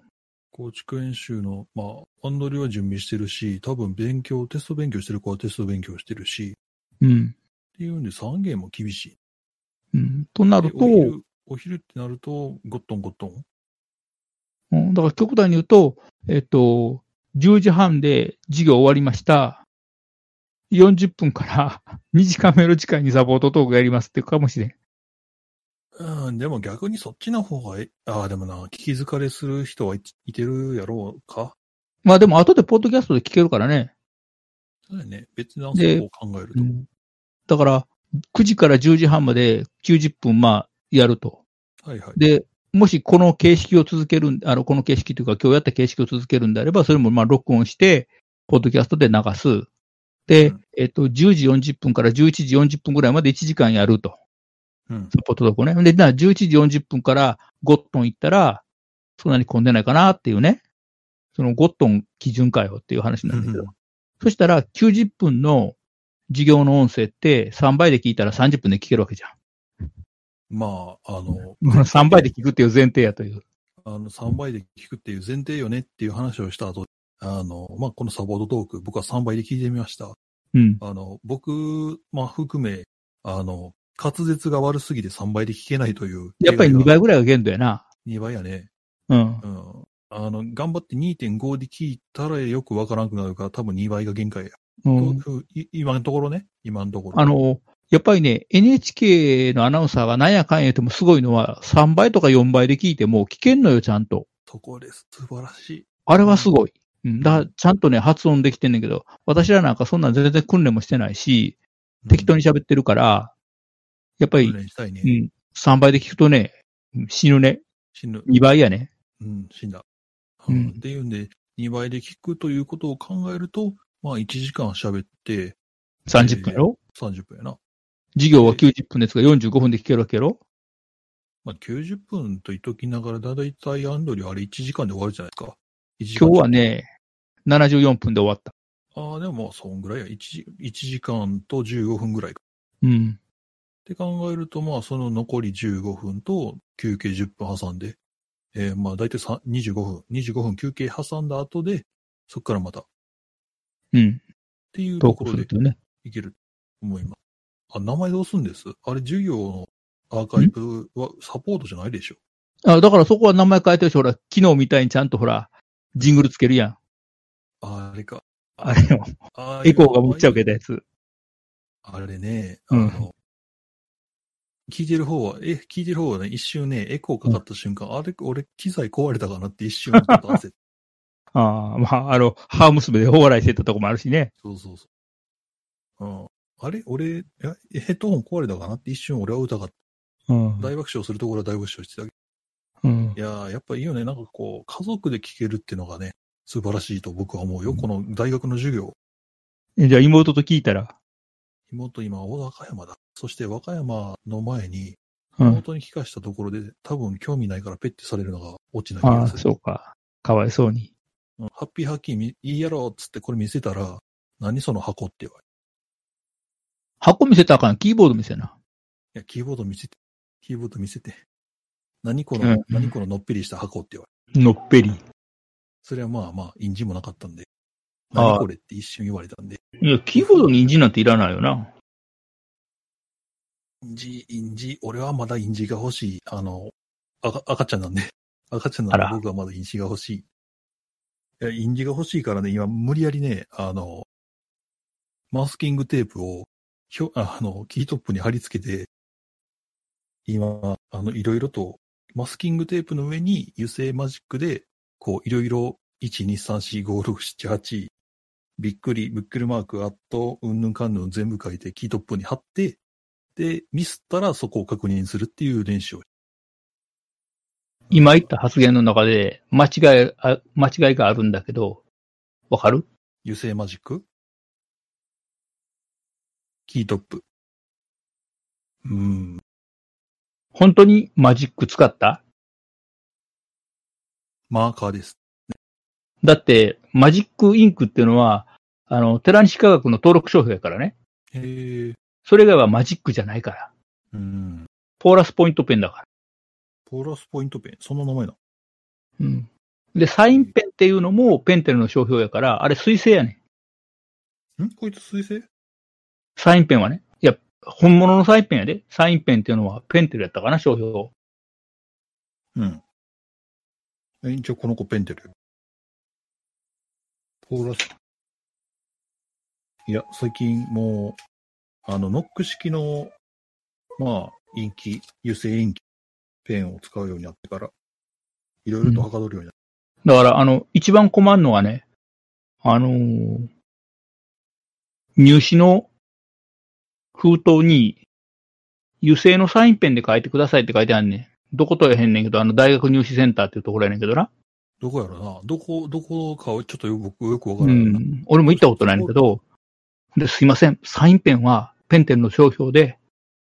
構築演習の、まあ、アンドリは準備してるし、多分勉強、テスト勉強してる子はテスト勉強してるし、うん。っていうんで三弦も厳しい。うん。となると、でお昼、お昼ってなると、ゴットンゴットン。うんだから極端に言うと、えっと、10時半で授業終わりました。40分から 2時間目の時間にサポートトークやりますってかもしれん。うん、でも逆にそっちの方がえ、ああ、でもな、聞き疲れする人はいいてるやろうか？まあでも後でポッドキャストで聞けるからね。そうだよね。別にでそこを考えると。だから、9時から10時半まで90分まあやると。はいはい。で、もしこの形式を続けるん、あの、この形式というか今日やった形式を続けるんであれば、それもまあ録音して、ポッドキャストで流す。で、うんえっと、10時40分から11時40分ぐらいまで1時間やると。うん。サポートとこね。で、な、11時40分からゴットン行ったら、そんなに混んでないかなっていうね。そのゴットン基準かよっていう話なんだけど。そしたら90分の授業の音声って3倍で聞いたら30分で聞けるわけじゃまあ、あの、ん。3倍で聞くっていう前提やという。あの、3倍で聞くっていう前提よねっていう話をした後、あの、まあ、このサポートトーク、僕は3倍で聞いてみました。うん。あの、僕、まあ、含め、あの、滑舌が悪すぎて3倍で聞けないという。やっぱり2倍ぐらいが限度やな。2倍やね。うん。うん。あの、頑張って2.5で聞いたらよくわからんくなるから、多分2倍が限界や。うん、今のところね。今のところ。あ、の、やっぱりね、NHK のアナウンサーがなんやかんや言ってもすごいのは、3倍とか4倍で聞いても聞けんのよ、ちゃんと。そこです。素晴らしい。あれはすごい。うん。だちゃんとね、発音できてんねんけど、私らなんかそんなん全然訓練もしてないし、適当に喋ってるから、やっぱり訓、練したいね。うん、3倍で聞くとね、うん死ぬね。死ぬ。2倍やね。うん、死んだ。ううんん。っていうんで、2倍で聞くということを考えると、まあ1時間喋って30分やろ、30分やな。授業は90分ですが45分で聞けるわけやろ？まあ90分と言っときながら、だいたいアンドリあれ1時間で終わるじゃないですか。1時間今日はね、74分で終わった。ああ、でもまあ、そんぐらいや。1時 ,1 時間と15分ぐらいか。うん。って考えると、まあ、その残り15分と休憩10分挟んで、えーまあ、だいたいさ25分、25分休憩挟んだ後で、そこからまた、っうん。ていうところで。いけると思います。あ、名前どうすんです？あれ、授業のアーカイブはサポートじゃないでしょ？あ、だからそこは名前変えてるし、ほら、昨日みたいにちゃんとほら、ジングルつけるやん。あれか。あれよ。あエコーがむっちゃ受けたやつ。あれね、あうんの、聞いてる方は、え、聞いてる方はね、一瞬ね、エコーかかった瞬間、あれ、俺、機材壊れたかなって一瞬ちょっと焦って。ああ、まあ、あの、歯娘で大笑いしてたとこもあるしね。そうそうそう。うん。あれ？俺、ヘッドホン壊れたかなって一瞬俺は疑った。うん。大爆笑するところは大爆笑してたけうん。ど。いやー、やっぱいいよね。なんかこう、家族で聞けるっていうのがね、素晴らしいと僕は思うよ。この大学の授業。えじゃあ妹と聞いたら？妹今、和歌山だ。そして和歌山の前に、うん。妹に聞かしたところで、多分興味ないからペッてされるのがオチな気ああ、がする。そうか。かわいそうに。うんハッピーハッキーみいいやろっつってこれ見せたら、何その箱って言われる。箱見せたらあかん。キーボード見せな。いや、キーボード見せて。キーボード見せて。何この、うん何こののっぺりした箱って言われる。のっぺり。それはまあまあ、印字もなかったんで。ああ何これって一瞬言われたんで。いや、キーボードに印字なんていらないよな。印字、印字、俺はまだ印字が欲しい。あの、赤赤ちゃんなんで。赤ちゃんなんであら僕はまだ印字が欲しい。いや、印字が欲しいからね、今無理やりね、あの、マスキングテープを、ひょ、あの、キートップに貼り付けて、今、あの、いろいろと、マスキングテープの上に油性マジックで、こう、いろいろ、1、2、3、4、5、6、7、8、びっくり、ブックルマーク、アット、うんぬんかんぬん全部書いて、キートップに貼って、で、ミスったらそこを確認するっていう練習を。今言った発言の中で、間違い、あ間違いがあるんだけど、わかる？油性マジック？キートップ。うーん。本当にマジック使った？マーカーです。だって、マジックインクっていうのは、あの、寺西科学の登録商標やからね。へえ。それ以外はマジックじゃないから。うん。ポーラスポイントペンだから。ポーラスポイントペン？その名前なの？うん。で、サインペンっていうのもペンテルの商標やから、あれ水性やねん。ん？こいつ水性サインペンはね。いや、本物のサインペンやで。サインペンっていうのはペンテルやったかな、商標。うん。え、一応この子ペンテルよ。ポーラス。いや、最近もう、あの、ノック式の、まあ、インキ、油性インキ、ペンを使うようになってから、いろいろとはかどるようになっだから、あの、一番困るのはね、あのー入試の封筒に、油性のサインペンで書いてくださいって書いてあんねん。どことやへんねんけど、あの、大学入試センターっていうところやねんけどな。どこやろな？どこ、どこかはちょっとよく僕よくわかうらないな。ん。俺も行ったことないんだけど、で、すいません。サインペンはペンテルの商標で、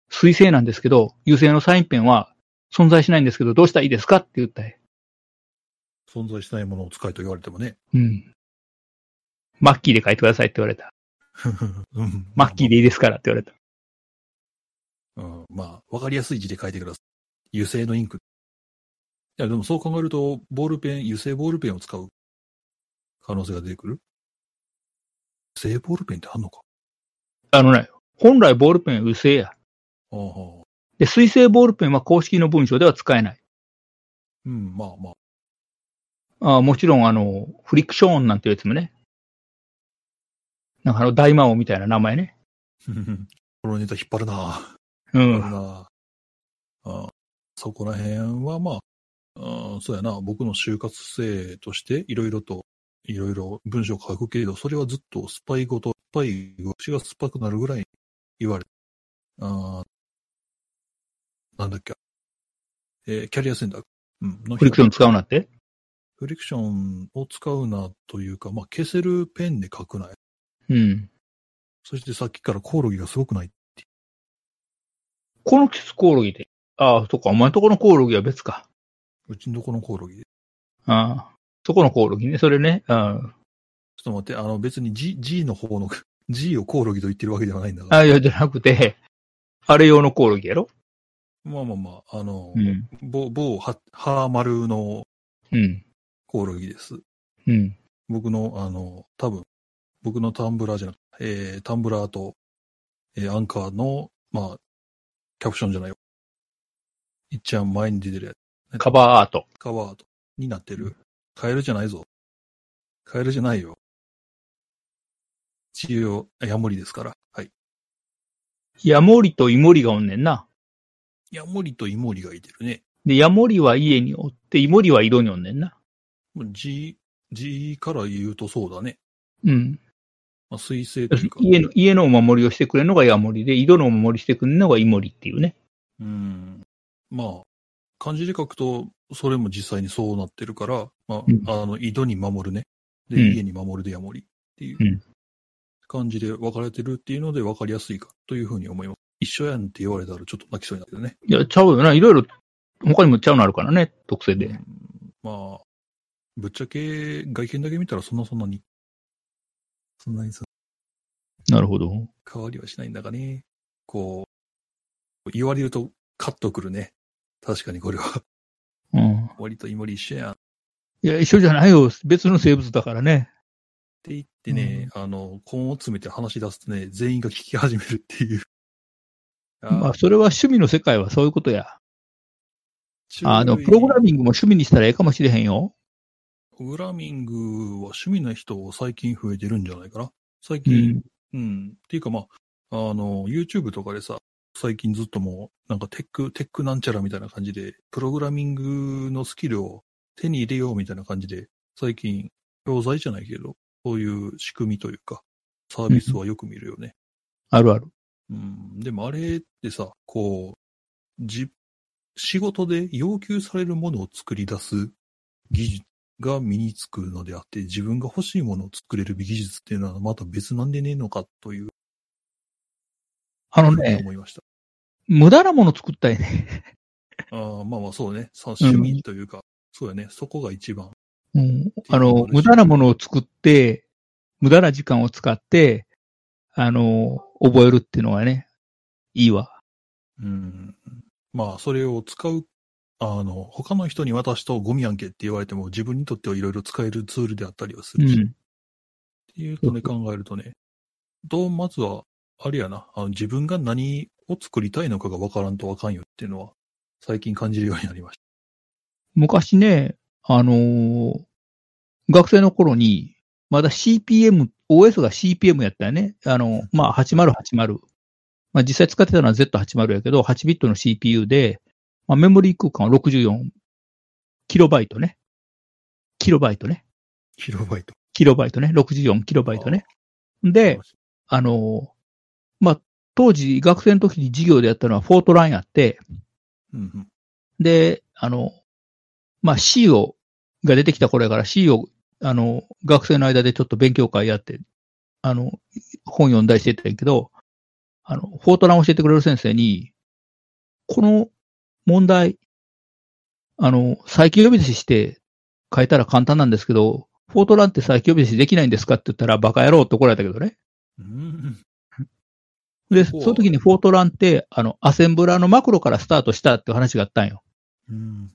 水性なんですけど、油性のサインペンは存在しないんですけど、どうしたらいいですかって言ったい。存在しないものを使いと言われてもね。うん。マッキーで書いてくださいって言われた。うんマッキーでいいですからって言われた。うん、まあ、わかりやすい字で書いてください。油性のインク。いや、でもそう考えると、ボールペン、油性ボールペンを使う可能性が出てくる？油性ボールペンってあんのか？あのね、本来ボールペンは油性や。ああ、で、水性ボールペンは公式の文章では使えない。うん、まあまあ。あもちろん、あの、フリクションなんていうやつもね。なんかあの、大魔王みたいな名前ね。このネタ引っ張るなうん。なあそこら辺はまあ、あそうやな、僕の就活生としていろいろと、いろいろ文章を書くけれど、それはずっとスパイごと、スパイが口が酸っぱくなるぐらい言われあなんだっけ、えーキャリアセンター。うん、のフリクション使うなって？フリクションを使うなというか、まあ、消せるペンで書くな。うん。そしてさっきからコオロギがすごくない。この季節コオロギで。ああ、そっか、お前んとこのコオロギは別か。うちのとこのコオロギで。ああ、そこのコオロギね、それね。あちょっと待って、あの別に G, G の方の、G をコオロギと言ってるわけではないんだが。あ、いや、じゃなくて、あれ用のコオロギやろ？まあまあまあ、あの、うん。某、某は、ハーマルのうん。コオロギです。うん。僕の、あの、多分、僕のタンブラーじゃなくて、えー、タンブラーと、えー、アンカーの、まあ、キャプションじゃないよ。いっちゃん前に出てるやつ。カバーアート。カワードになってる。カエルじゃないぞ。カエルじゃないよ。一応、ヤモリですから。はい。ヤモリとイモリがおんねんな。ヤモリとイモリがいてるね。で、ヤモリは家におって、イモリは色におんねんな。G、G から言うとそうだね。うん。まあ、水星というか。家の、家のお守りをしてくれるのがヤモリで、井戸のお守りしてくれるのがイモリっていうね。うん。まあ、漢字で書くと、それも実際にそうなってるから、まあ、うんあの、井戸に守るね。で、うん家に守るでヤモリっていう。うん感じで分かれてるっていうので分かりやすいかというふうに思います。一緒やんって言われたらちょっと泣きそうになるけどね。いや、ちゃうよな。いろいろ、他にもちゃうのあるからね、特性で。うんまあ、ぶっちゃけ外見だけ見たらそんなそんなに、そんなにさ、なるほど。変わりはしないんだがね。こう、言われるとカッとくるね。確かにこれは。うん。割とイモリ一緒やんっいや、一緒じゃないよ。別の生物だからね。て言ってね、あの、根を詰めて話し出すとね、全員が聞き始めるっていう。あまあ、それは趣味の世界はそういうことや。ーあの、プログラミングも趣味にしたらええかもしれへんよ。プログラミングは趣味な人最近増えてるんじゃないかな？最う近、ん。うん。っていうかまあ、あの、YouTube とかでさ、最近ずっともう、なんかテック、テックなんちゃらみたいな感じで、プログラミングのスキルを手に入れようみたいな感じで、最近、教材じゃないけど、そういう仕組みというか、サービスはよく見るよね。あるある。うん。でもあれってさ、こう、じ、仕事で要求されるものを作り出す技術が身につくのであって、自分が欲しいものを作れる技術っていうのはまた別なんでねえのかというあのね、思いました。無駄なもの作ったいね。ああまあまあそうね。さ趣味というか、そうやね。そこが一番。うん。あの、無駄なものを作って、無駄な時間を使って、あの、覚えるっていうのはね、いいわ。うん。まあ、それを使う、あの、他の人に渡すとゴミやんけって言われても、自分にとってはいろいろ使えるツールであったりはすうるし。っん。ていうとね、考えるとね、と、まずは、あれやな、あの自分が何を作りたいのかがわからんとわかんよっていうのは、最近感じるようになりまし昔ね、あのー学生の頃に、まだ CPM、OS が CPM やったよね。あの、まあ、8080。まあ、実際使ってたのは Z80 やけど、8ビットの CPU で、まあ、メモリー空間は64キロバイトね。キロバイトね。た。キロバイト。キロバイトね。64キロバイトね。で、あの、まあ、当時学生の時に授業でやったのはフォートランやって、うんうん。で、あの、まあ、C を、が出てきた頃やから C を、あの、学生の間でちょっと勉強会やって、あの、本読んだりしてたんやけど、あの、フォートラン教えてくれる先生に、この問題、あの、再起呼び出しして書いたら簡単なんですけど、フォートランって再起呼び出しできないんですかって言ったらバカ野郎って怒られたけどね。うん。で、ほそうの時にフォートランって、あの、アセンブラーのマクロからスタートしたって話があったんよ。うん。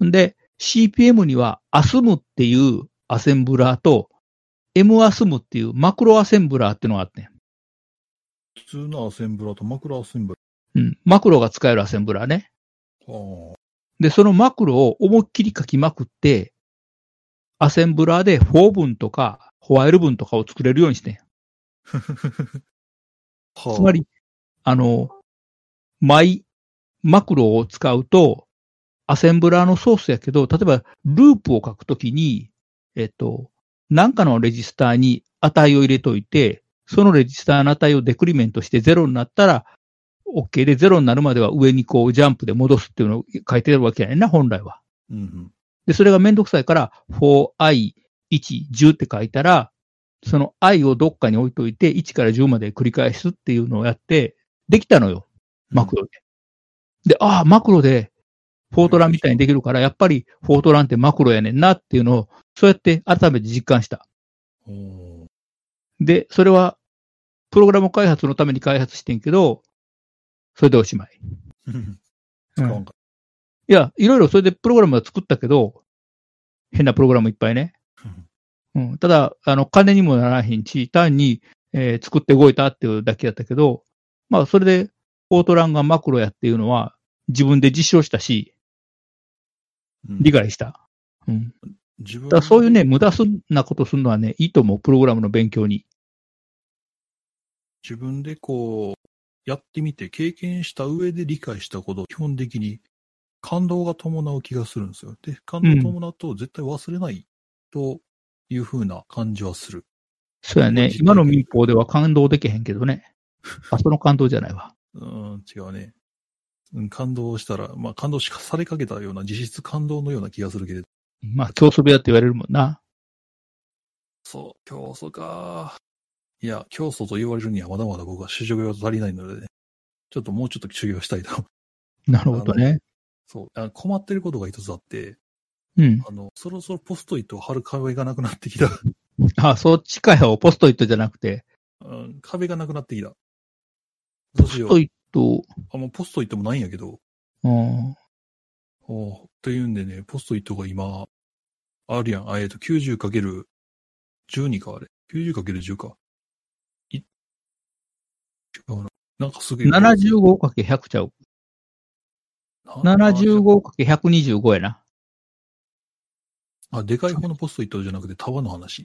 うん。で、CPM には ASM っていうアセンブラーと MASM っていうマクロアセンブラーっていうのがあってん。普通のアセンブラとマクロアセンブうん。マクロが使えるアセンブラーね。で、そのマクロを思いっきり書きまくって、アセンブラーで for 文とか while 文とかを作れるようにして。つまり、あの、マイマクロを使うと、アセンブラーのソースやけど、例えばループを書くときに、えっと、なんかのレジスターに値を入れといて、そのレジスターの値をデクリメントしてゼロになったら、OK でゼロになるまでは上にこうジャンプで戻すっていうのを書いてるわけやねんな、本来は。うんうん。で、それがめんどくさいから、4i、1、10って書いたら、その i をどっかに置いといて、1から10まで繰り返すっていうのをやって、できたのよ。マクロで。で、ああ、マクロで、フォートランみたいにできるから、やっぱりフォートランってマクロやねんなっていうのを、そうやって改めて実感した。で、それは、プログラム開発のために開発してんけど、それでおしまい。うん。いや、いろいろそれでプログラムは作ったけど、変なプログラムいっぱいね。うん、ただ、あの、金にもならへんし、単に、えー作って動いたっていうだけだったけど、まあ、それで、フォートランがマクロやっていうのは、自分で実証したし、うん理解した。うん。自分だそういうね、無駄すなことするのはね、いいと思う、プログラムの勉強に。自分でこう、やってみて経験した上で理解したこと、基本的に感動が伴う気がするんですよ。で、感動を伴うと絶対忘れないという風な感じはする。そうやね。今の民法では感動できへんけどね。あ、その感動じゃないわ。うん、違うね。うん感動したら、まあ感動しかされかけたような、実質感動のような気がするけれど。まあ、競争部屋って言われるもんな。そう、競争か。いや、競争と言われるにはまだまだ僕は修行が足りないのでね、ちょっともうちょっと修行したいと。なるほどね。そう。あ困ってることが一つあって、うん。あの、そろそろポストイットを貼る壁がなくなってきた。あ、そっちかよ。ポストイットじゃなくて。うん壁がなくなってきた。どうしよう。ポストイット、あ、もうポストイットもないんやけど。うん。おというんでね、ポストイットが今、あるやん。あ、えっと、90×12 か、あれ。90×10 か。い、違うな。なんかすげえ。75×100 ちゃう。な 75×125 やな。あ、でかい方のポストイットじゃなくて束の話。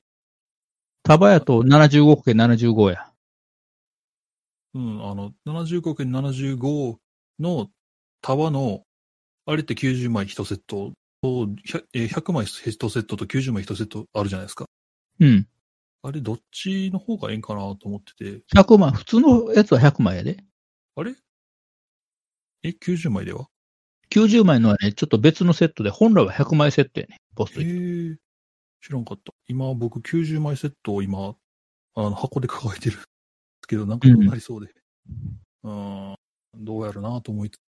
束やと 75×75 や。うん、あの、75×75 の束の、あれって90枚1セットと、100, えー100枚1セットと90枚1セットあるじゃないですか。うん。あれ、どっちの方がええんかなと思ってて。100枚、普通のやつは100枚やで。あれ？え、90枚では？90枚のはね、ちょっと別のセットで、本来は100枚セットやね。ポストへイット。え、知らんかった。今、僕90枚セットを今、あの、箱で抱えてるんですけど、なんかなりそうで。うん、どうやるなと思いつつ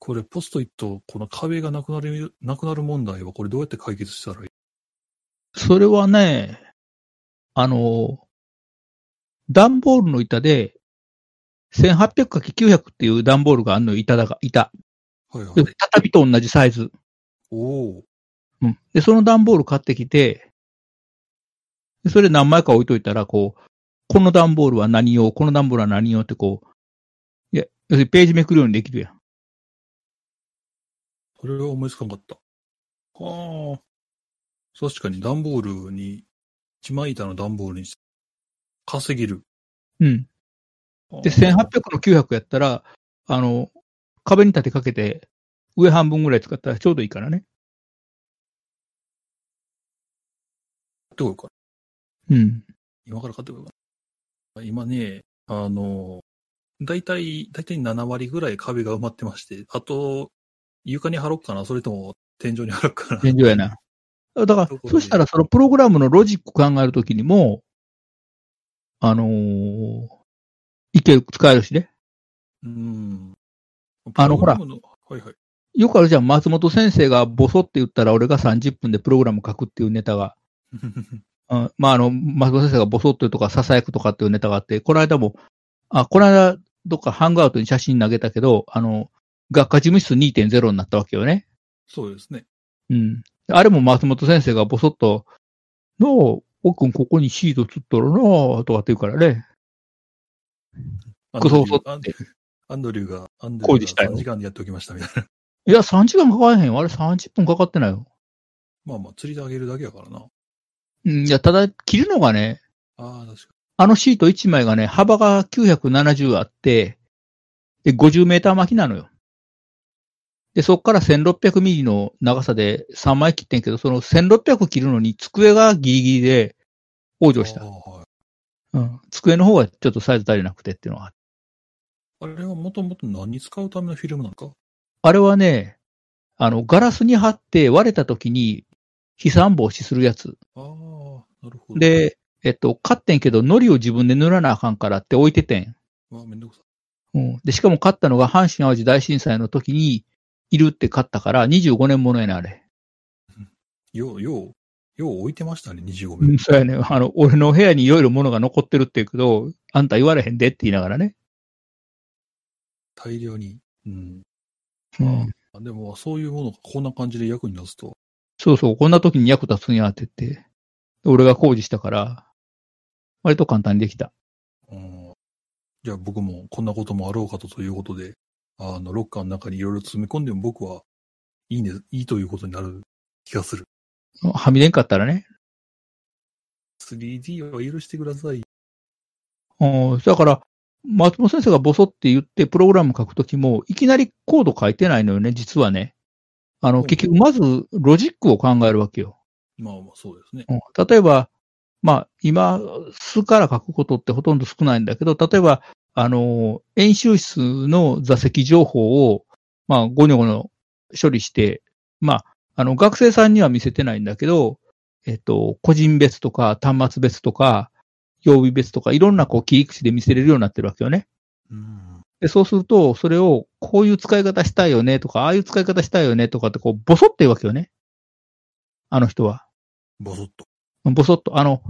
これ、ポストイット、この壁がなくなる、なくなる問題は、これどうやって解決したらいい？それはね、あの、段ボールの板で、1800×900 っていう段ボールがあんのよ、板だが、板。はいはいで。畳と同じサイズ。おおうん。で、その段ボール買ってきて、でそれ何枚か置いといたら、こう、この段ボールは何用、この段ボールは何用ってこう、いや、要するにページめくるようにできるやん。それは思いつかんかった。はあ。確かに段ボールに、一枚板の段ボールに稼げる。うん。で、1800の900やったら、あの、壁に立てかけて、上半分ぐらい使ったらちょうどいいからね。どうかうん。今から買ってこようかな。今ね、あの、だいたい、だいたい7割ぐらい壁が埋まってまして、あと、床に貼ろうかな？それとも天井に貼ろうかな？現状やな。だからそしたらそのプログラムのロジック考えるときにも、あのーいける、使えるしね。うん。あのほらはいはい。よくあるじゃん、松本先生がボソって言ったら俺が30分でプログラム書くっていうネタが。うん、まあ、あの、松本先生がボソって言うとか、囁くとかっていうネタがあって、この間も、あ、この間、どっかハングアウトに写真投げたけど、あの、学科事務室2.0になったわけよね。そうですね。うん。あれも松本先生がボソッと、なあ、おっくんここにシートつったらなあ、とかって言うからね。クソ遅アンドリューアンドリューが、アンドリューが工事したよ3時間でやっておきましたみたいな。いや、3時間かかれへんよ。あれ30分かかってないよ。まあまあ、釣りであげるだけやからな。うん、いや、ただ、切るのがね、ああ、確かあのシート1枚がね、幅が970あって、で、50メーター巻きなのよ。で、そっから1600ミリの長さで3枚切ってんけど、その1600切るのに机がギリギリで往生したあ。あはいうん。机の方がちょっとサイズ足りなくてっていうのがあれはもともと何に使うためのフィルムなのか？あれはね、あの、ガラスに貼って割れた時に飛散防止するやつ。ああ、なるほど。、で、えっと、買ってんけど、糊を自分で塗らなあかんからって置いててん。まあ、めんどくさうん。で、しかも買ったのが阪神淡路大震災の時にいるって買ったから25年ものやね、あれ。い。よう、よう、よう置いてましたね、25う名。ん、そうやね。あの、俺の部屋にいろいろ物が残ってるって言うけど、あんた言われへんでって言いながらね。大量に。うん。うん。あでも、そういうものがこんな感じで役に立つと。そうそう、こんな時に役立つんやって言って。俺が工事したから、割と簡単にできた。うん。じゃあ僕もこんなこともあろうかとということで、あの、ロッカーの中にいろいろ詰め込んでも僕はいいね、いいということになる気がする。はみ出んかったらね。3D は許してください。うん、だから、松本先生がボソって言ってプログラム書くときも、いきなりコード書いてないのよね、実はね。あの、うん結局、まずロジックを考えるわけよ。まあまあそうですね。うん例えば、まあ、今、数から書くことってほとんど少ないんだけど、例えば、あの、演習室の座席情報を、まあ、ゴニョゴニョ処理して、まあ、あの、学生さんには見せてないんだけど、えっと、個人別とか端末別とか、曜日別とかいろんなこう切り口で見せれるようになってるわけよね。うん。で、そうすると、それをこういう使い方したいよねとか、ああいう使い方したいよねとかってこう、ボソって言うわけよね。あの人は。ボソッと。ボソッと。あの、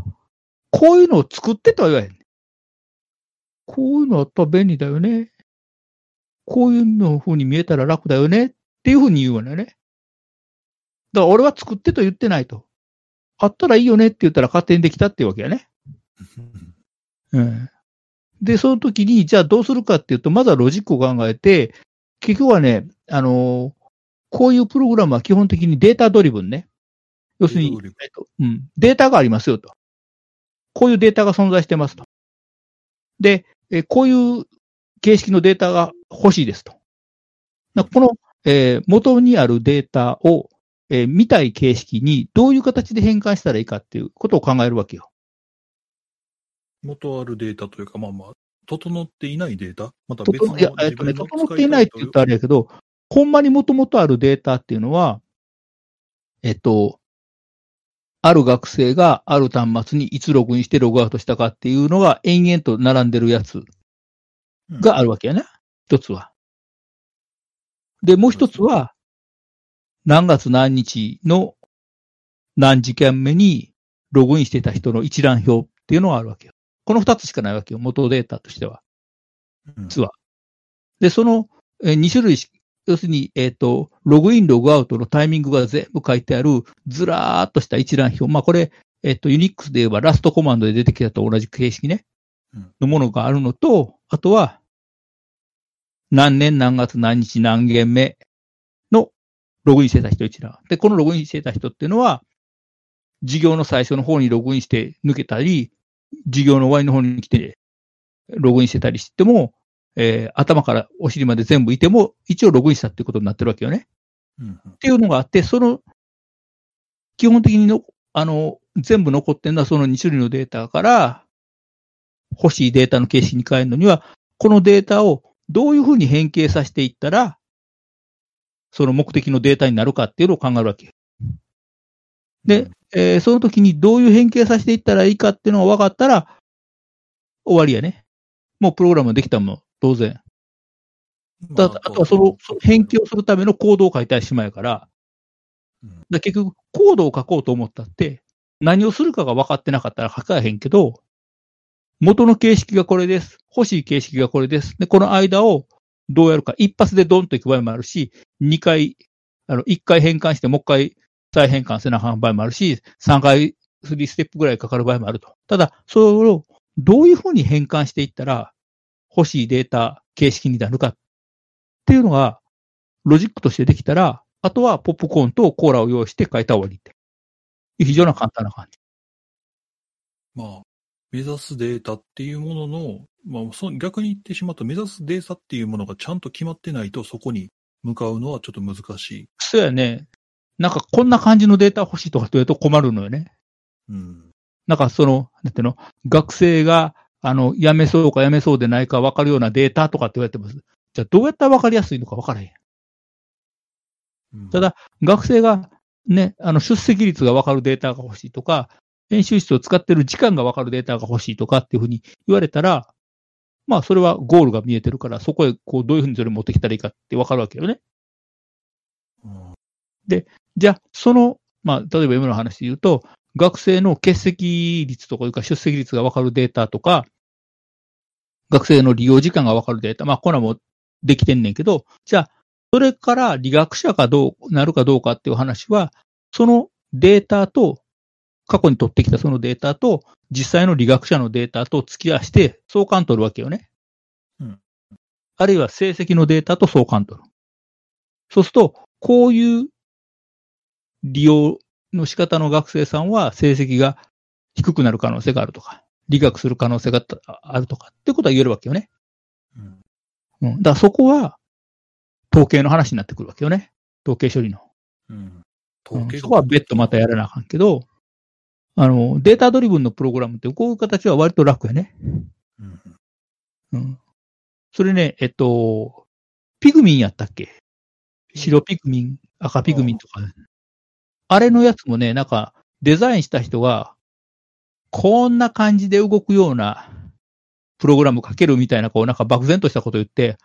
こういうのを作ってとは言わへん。こういうのあったら便利だよね。こういうの風に見えたら楽だよねっていう風に言うわよね。だから俺は作ってと言ってないと。あったらいいよねって言ったら勝手にできたっていうわけやね。うん。で、その時に、じゃあどうするかっていうと、まずはロジックを考えて、結局はね、あのーこういうプログラムは基本的にデータドリブンね。要するにえっと、うん、データがありますよと。こういうデータが存在してますと。で、えこういう形式のデータが欲しいですと。なこの、えー元にあるデータを、えー見たい形式にどういう形で変換したらいいかっていうことを考えるわけよ。元あるデータというか、まあまあ、整っていないデータ？またと別のといや、えっとね、整っていないって言ったらあれやけど、ほんまにもともとあるデータっていうのは、えっと、ある学生がある端末にいつログインしてログアウトしたかっていうのが延々と並んでるやつがあるわけやね。一つは。で、もう一つは、何月何日の何時間目にログインしてた人の一覧表っていうのがあるわけよ。この二つしかないわけよ。元データとしては。うん実は。で、そのえー2種類し、要するに、えっ、と、ログイン、ログアウトのタイミングが全部書いてある、ずらーっとした一覧表。まあ、これ、えっ、と、ユニックスで言えばラストコマンドで出てきたと同じ形式ねうん。のものがあるのと、あとは、何年何月何日何件目のログインしてた人一覧。で、このログインしてた人っていうのは、事業の最初の方にログインして抜けたり、事業の終わりの方に来て、ログインしてたりしても、えー頭からお尻まで全部いても、一応ログインしたっていうことになってるわけよね。うんっていうのがあって、その、基本的にの、あの、全部残ってるのはその2種類のデータから、欲しいデータの形式に変えるのには、このデータをどういうふうに変形させていったら、その目的のデータになるかっていうのを考えるわけ。で、えーその時にどういう変形させていったらいいかっていうのが分かったら、終わりやね。もうプログラムできたもん、当然。だあとはその、そ変形をするためのコードを書いたりしまいから、うんだ結局、コードを書こうと思ったって、何をするかが分かってなかったら書かへんけど、元の形式がこれです。欲しい形式がこれです。で、この間をどうやるか。一発でドンといく場合もあるし、二回、あの、一回変換してもう一回再変換せなあかん場合もあるし、三回、スリーステップぐらいかかる場合もあると。ただ、それをどういうふうに変換していったら、欲しいデータ形式になるかっていうのが、ロジックとしてできたら、あとはポップコーンとコーラを用意して書いた終わりって。非常に簡単な感じ。まあ、目指すデータっていうものの、まあ、そ逆に言ってしまうと、目指すデータっていうものがちゃんと決まってないと、そこに向かうのはちょっと難しい。そうやね。なんかこんな感じのデータ欲しいとかって言うと困るのよね。うん。なんかその、なんていうの、学生が、あの、辞めそうか辞めそうでないか分かるようなデータとかって言われてます。じゃあどうやったら分かりやすいのか分からへん。うんただ、学生がね、あの、出席率が分かるデータが欲しいとか、編集室を使ってる時間が分かるデータが欲しいとかっていうふうに言われたら、まあ、それはゴールが見えてるから、そこへこう、どういうふうにそれを持ってきたらいいかって分かるわけよね。うんじゃあ、その、まあ、例えば今の話で言うと、学生の欠席率とかいうか出席率が分かるデータとか、学生の利用時間が分かるデータ、まあ、こんなもんできてんねんけど、じゃあ、それから理学者かどう、なるかどうかっていう話は、そのデータと、過去に取ってきたそのデータと、実際の理学者のデータと付き合わせて相関取るわけよね。うんあるいは成績のデータと相関取る。そうすると、こういう利用の仕方の学生さんは成績が低くなる可能性があるとか、理学する可能性があるとかってことは言えるわけよね。うんうん。だからそこは統計の話になってくるわけよね。統計処理の。うん。うん統計そこは別途またやらなあかんけど、あの、データドリブンのプログラムってこういう形は割と楽やね。うんうん。それね、えっと、ピグミンやったっけ？白ピグミン、赤ピグミンとか。あれのやつもね、なんか、デザインした人が、こんな感じで動くようなプログラム書けるみたいな、こう、なんか漠然としたこと言って、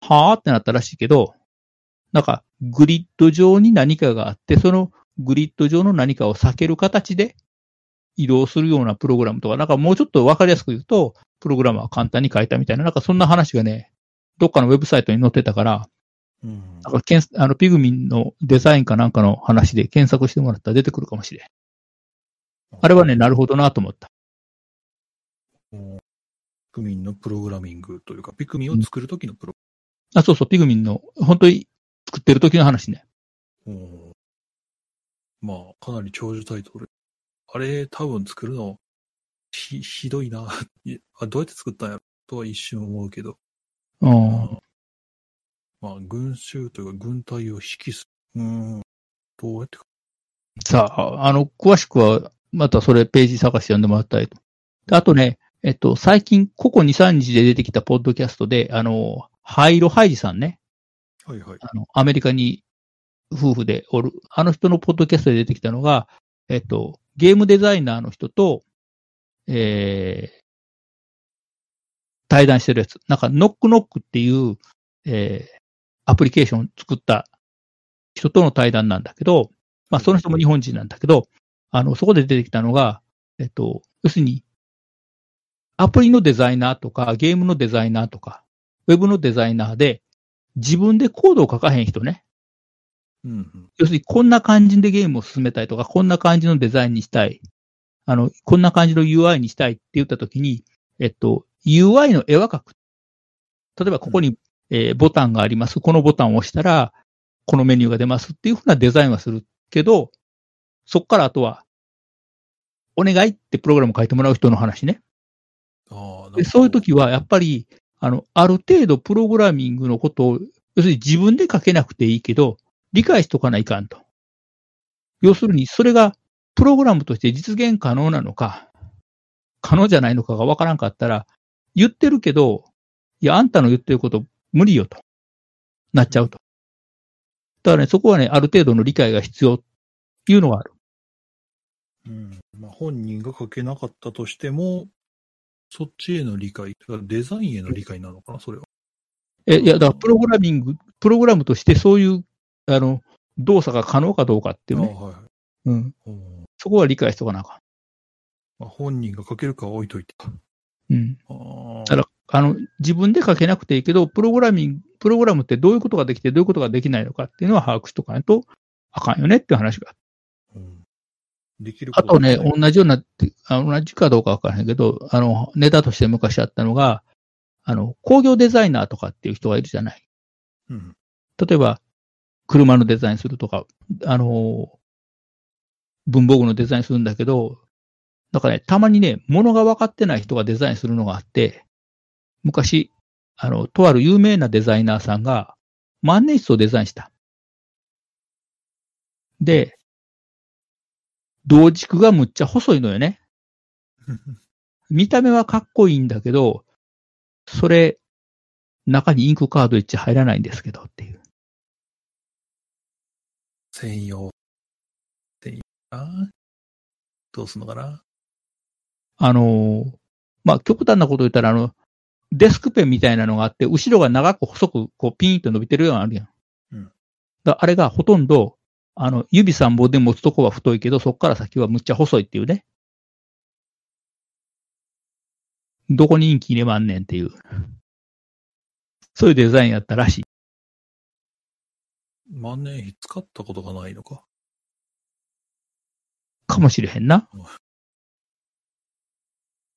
はーってなったらしいけど、なんかグリッド上に何かがあって、そのグリッド上の何かを避ける形で移動するようなプログラムとか、なんかもうちょっとわかりやすく言うと、プログラムは簡単に書いたみたいな、なんかそんな話がね、どっかのウェブサイトに載ってたから、うんなんかけんあのピグミンのデザインかなんかの話で検索してもらったら出てくるかもしれん。あれはね、なるほどなと思った。ピクミンのプログラミングというか、ピクミンを作るときのプロあ、そうそう、ピグミンの、本当に作ってる時の話ね。うんまあ、かなり長寿タイトル。あれ、多分作るの、ひ、ひどいな。いあどうやって作ったんやろとは一瞬思うけど。うん。まあ、群衆というか、軍隊を引きする。うん。どうやってか。さあ、あの、詳しくは、またそれページ探して読んでもらったりと。であとね、えっと、最近、ここ2、3日で出てきたポッドキャストで、あの、ハイロハイジさんね。はいはい。あの、アメリカに夫婦でおる、あの人のポッドキャストで出てきたのが、えっと、ゲームデザイナーの人と、えー、対談してるやつ。なんか、ノックノックっていう、えー、アプリケーションを作った人との対談なんだけど、まあ、その人も日本人なんだけど、あの、そこで出てきたのが、えっと、要するに、アプリのデザイナーとか、ゲームのデザイナーとか、ウェブのデザイナーで、自分でコードを書かへん人ね。うんうん。要するに、こんな感じでゲームを進めたいとか、こんな感じのデザインにしたい。あの、こんな感じの UI にしたいって言ったときに、えっと、UI の絵は描く。例えば、ここに、えーボタンがあります。このボタンを押したら、このメニューが出ますっていうふうなデザインはするけど、そこからあとは、お願いってプログラムを書いてもらう人の話ね。ああ、でそういう時は、やっぱり、あの、ある程度プログラミングのことを、要するに自分で書けなくていいけど、理解しとかないかんと。要するに、それがプログラムとして実現可能なのか、可能じゃないのかがわからんかったら、言ってるけど、いや、あんたの言ってること無理よと。なっちゃうと。だからね、そこはね、ある程度の理解が必要っていうのがある。うん。まあ、本人が書けなかったとしても、そっちへの理解、デザインへの理解なのかな、それは。え、いや、だからプログラミング、プログラムとしてそういう、あの、動作が可能かどうかっていうね。ああはいはい。うん。うんそこは理解しとかなあかまあ、本人が書けるかは置いといて。ん。うん。あだから、あの、自分で書けなくていいけど、プログラミング、プログラムってどういうことができて、どういうことができないのかっていうのは把握しとかないとあかんよねっていう話が。うんできるあとね、同じような、あ同じかどうかわからへんけど、あの、ネタとして昔あったのが、あの、工業デザイナーとかっていう人がいるじゃない。うん。例えば、車のデザインするとか、あの、文房具のデザインするんだけど、なんかね、たまにね、物が分かってない人がデザインするのがあって、昔、あの、とある有名なデザイナーさんが万年筆をデザインした。で、同軸がむっちゃ細いのよね。見た目はかっこいいんだけど、それ、中にインクカード1入らないんですけどっていう。専用。専用あどうすんのかな？あのーまあ、極端なこと言ったら、あの、デスクペンみたいなのがあって、後ろが長く細く、こう、ピーンと伸びてるようなのあるやん。うんだあれがほとんど、あの、指3本で持つとこは太いけど、そこから先はむっちゃ細いっていうね。どこにインキ入れまんねんっていう。そういうデザインやったらしい。万年筆使ったことがないのか？かもしれへんな。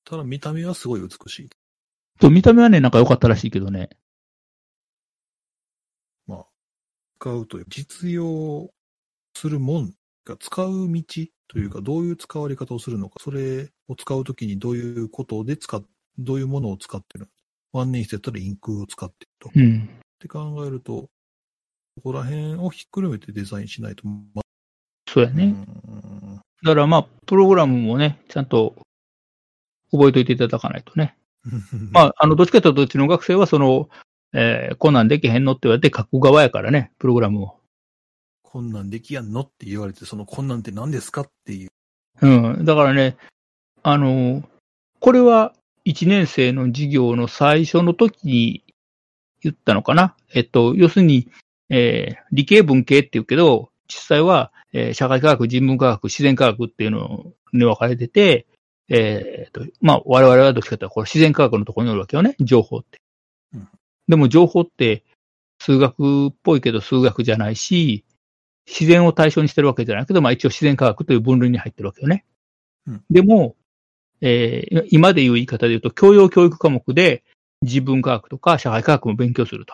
ただ見た目はすごい美しい。と、見た目はね、なんか良かったらしいけどね。まあ、使うという、実用するもんが使う道というか、どういう使われ方をするのか、それを使うときにどういうことで使っ、どういうものを使ってる万年筆やったらインクを使ってると。っうん。て考えると、ここら辺をひっくるめてデザインしないと、まそうやね。うんだからまあ、プログラムもね、ちゃんと覚えておいていただかないとね。まあ、あの、どっちかというと、うちの学生はその、えー、こんなんできへんのって言われて書く側やからね、プログラムを。こんなんできやんのって言われて、そのこんなんって何ですかっていう。うん。だからね、あの、これは1年生の授業の最初の時に言ったのかな？えっと、要するに、えー理系文系って言うけど、実際は、えー社会科学、人文科学、自然科学っていうのに分かれてて、えーっと、まあ、我々はどっちかというと、これ自然科学のところにおるわけよね、情報って。うんでも情報って、数学っぽいけど数学じゃないし、自然を対象にしてるわけじゃないけど、まあ一応自然科学という分類に入ってるわけよね。うんでも、えー今で言う言い方で言うと、教養教育科目で人文科学とか社会科学も勉強すると。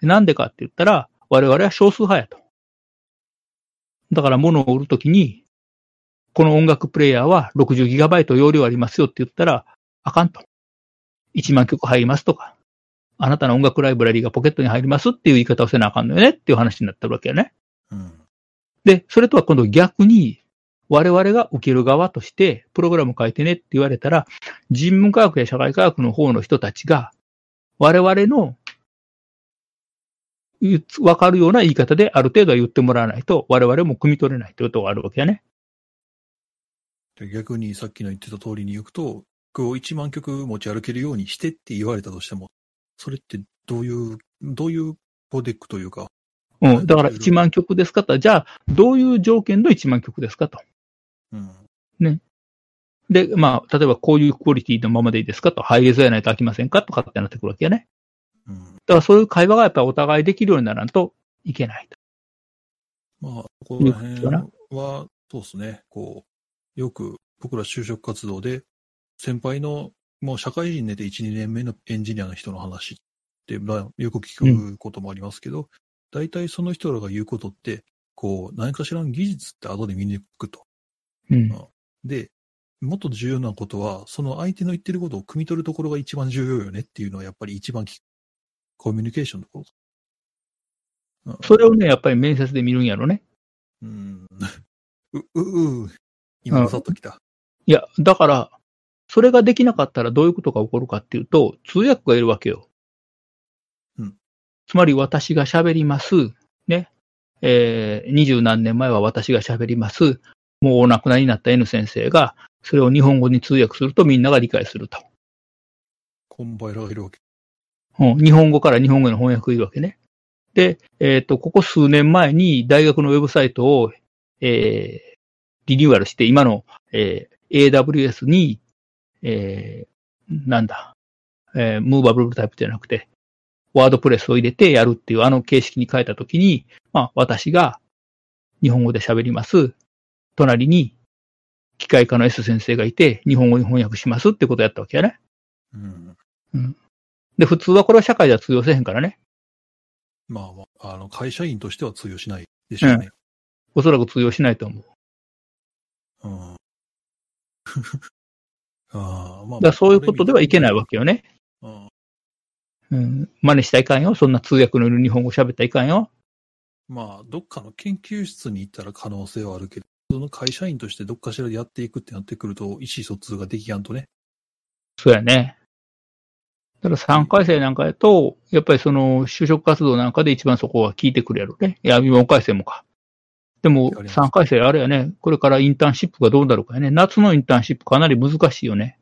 でなんでかって言ったら、我々は少数派やと。だから物を売るときに、この音楽プレイヤーは 60GB 容量ありますよって言ったら、あかんと。1万曲入りますとか、あなたの音楽ライブラリーがポケットに入りますっていう言い方をせなあかんのよねっていう話になってるわけよね。うん。で、それとは今度逆に、我々が受ける側として、プログラム書いてねって言われたら、人文科学や社会科学の方の人たちが、我々の、わかるような言い方である程度は言ってもらわないと、我々も汲み取れないということがあるわけやね。逆にさっきの言ってた通りに行くと、曲を1万曲持ち歩けるようにしてって言われたとしても、それってどういう、どういうコデックというか、うん。だから1万曲ですかと。じゃあ、どういう条件の1万曲ですかと。うん。で、まあ、例えばこういうクオリティのままでいいですかと。ハイレゾやないと飽きませんかとかってなってくるわけやね。うん。だからそういう会話がやっぱりお互いできるようにならんといけないと。まあ、ここら辺は、そうですね、こう、よく僕ら就職活動で、先輩の、もう社会人寝て1、2年目のエンジニアの人の話って、まあ、よく聞くこともありますけど、大体その人らが言うことって、こう、何かしらの技術って後で見抜くと。うん。で、もっと重要なことは、その相手の言ってることを汲み取るところが一番重要よねっていうのはやっぱり一番きコミュニケーションのところ。うんそれをね、やっぱり面接で見るんやろね。うん。う、う、う、今、さっときた。いや、だから、それができなかったらどういうことが起こるかっていうと、通訳がいるわけよ。うん。つまり私が喋ります。ね。えー、二十何年前は私が喋ります。もうお亡くなりになった N 先生が、それを日本語に通訳するとみんなが理解すると。コンバイラーがいるわけ。うん、日本語から日本語への翻訳がいるわけね。で、えっ、と、ここ数年前に大学のウェブサイトを、えーリニューアルして、今の、えー AWS に、えーなんだ、えームーバブルタイプじゃなくて、ワードプレスを入れてやるっていうあの形式に変えたときに、まあ、私が日本語で喋ります。隣に機械科の S 先生がいて、日本語に翻訳しますってことをやったわけやね。うん。で、普通はこれは社会では通用せへんからね。まあまあ、あの、会社員としては通用しないでしょうね。おそらく通用しないと思う。うん。ああ、まあ、だそういうことではいけないわけよね。うん。うん。真似したらいかんよ。そんな通訳のいる日本語喋ったらいかんよ。まあ、どっかの研究室に行ったら可能性はあるけど、その会社員としてどっかしらでやっていくってなってくると、意思疎通ができやんとね。そうやね。だから3回生なんかやと、やっぱりその就職活動なんかで一番そこは聞いてくるやろね。いや、4回生もか。でもあります3回生あれやね。これからインターンシップがどうなるかやね。夏のインターンシップかなり難しいよね。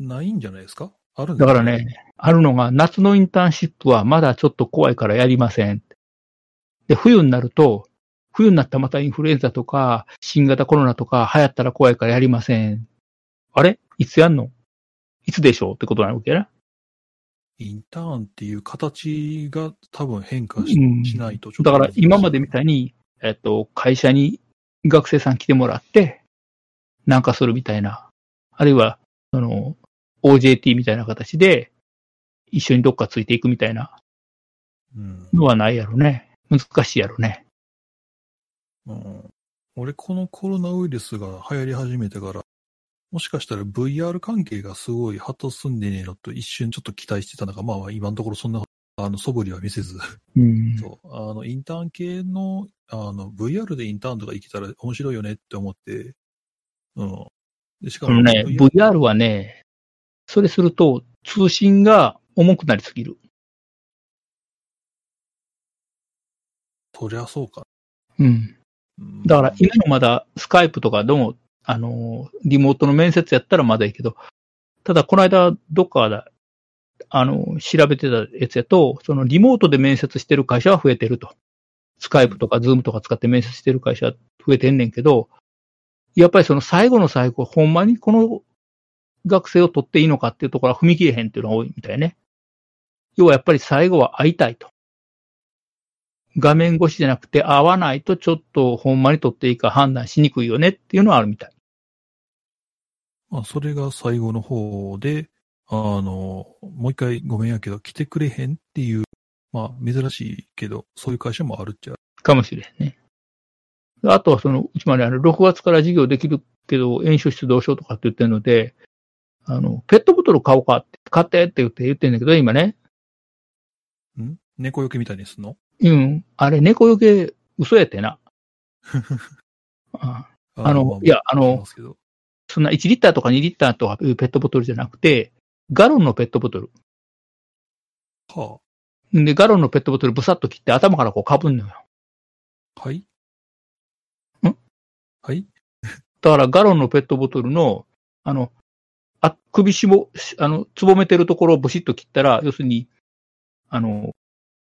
ないんじゃないですか？あるんだからね、あるのが夏のインターンシップはまだちょっと怖いからやりません。で、冬になると、冬になったらまたインフルエンザとか、新型コロナとか流行ったら怖いからやりません。あれ？いつやんの？いつでしょうってことなわけやな。インターンっていう形が多分変化し,、うんないとちょっとだから今までみたいに、えっと、会社に学生さん来てもらって、なんかするみたいな。あるいは、その、OJT みたいな形で、一緒にどっかついていくみたいなうんのはないやろね。難しいやろね。うん俺このコロナウイルスが流行り始めてから、もしかしたら VR 関係がすごい発達すんでねえのと一瞬ちょっと期待してたのが、まあまあ今のところそんな、あの、素振りは見せず、うん。そう、あの、インターン系の、あの、VR でインターンとか行けたら面白いよねって思って、うん。で、しかも、ね、VR はね、それすると通信が重くなりすぎる。そりゃそうか。うん。うんだから今のまだスカイプとかでもあの、リモートの面接やったらまだいいけど、ただこの間どっかで、あの、調べてたやつやと、そのリモートで面接してる会社は増えてると。スカイプとかズームとか使って面接してる会社増えてんねんけど、やっぱりその最後の最後、ほんまにこの学生を取っていいのかっていうところは踏み切れへんっていうのが多いみたいね。要はやっぱり最後は会いたいと。画面越しじゃなくて会わないとちょっとほんまに取っていいか判断しにくいよねっていうのはあるみたい。まあ、それが最後の方で、あの、もう一回ごめんやけど、来てくれへんっていう、まあ、珍しいけど、そういう会社もあるっちゃ。かもしれんね。あとはその、うちまであの、6月から授業できるけど、演習室どうしようとかって言ってるので、あの、ペットボトル買おうかって、買ってって言って言ってんだけど、今ね。ん？猫よけみたいにすんの？うん。あれ、猫よけ、嘘やってな。ああのまいやあのそんな1リッターとか2リッターとかいうペットボトルじゃなくて、ガロンのペットボトル。はで、ガロンのペットボトルブサッと切って頭からこう被んのよ。あ、はい？ん？はい？だからガロンのペットボトルの、あの、あ、首しぼ、あの、つぼめてるところをブシッと切ったら、要するに、あの、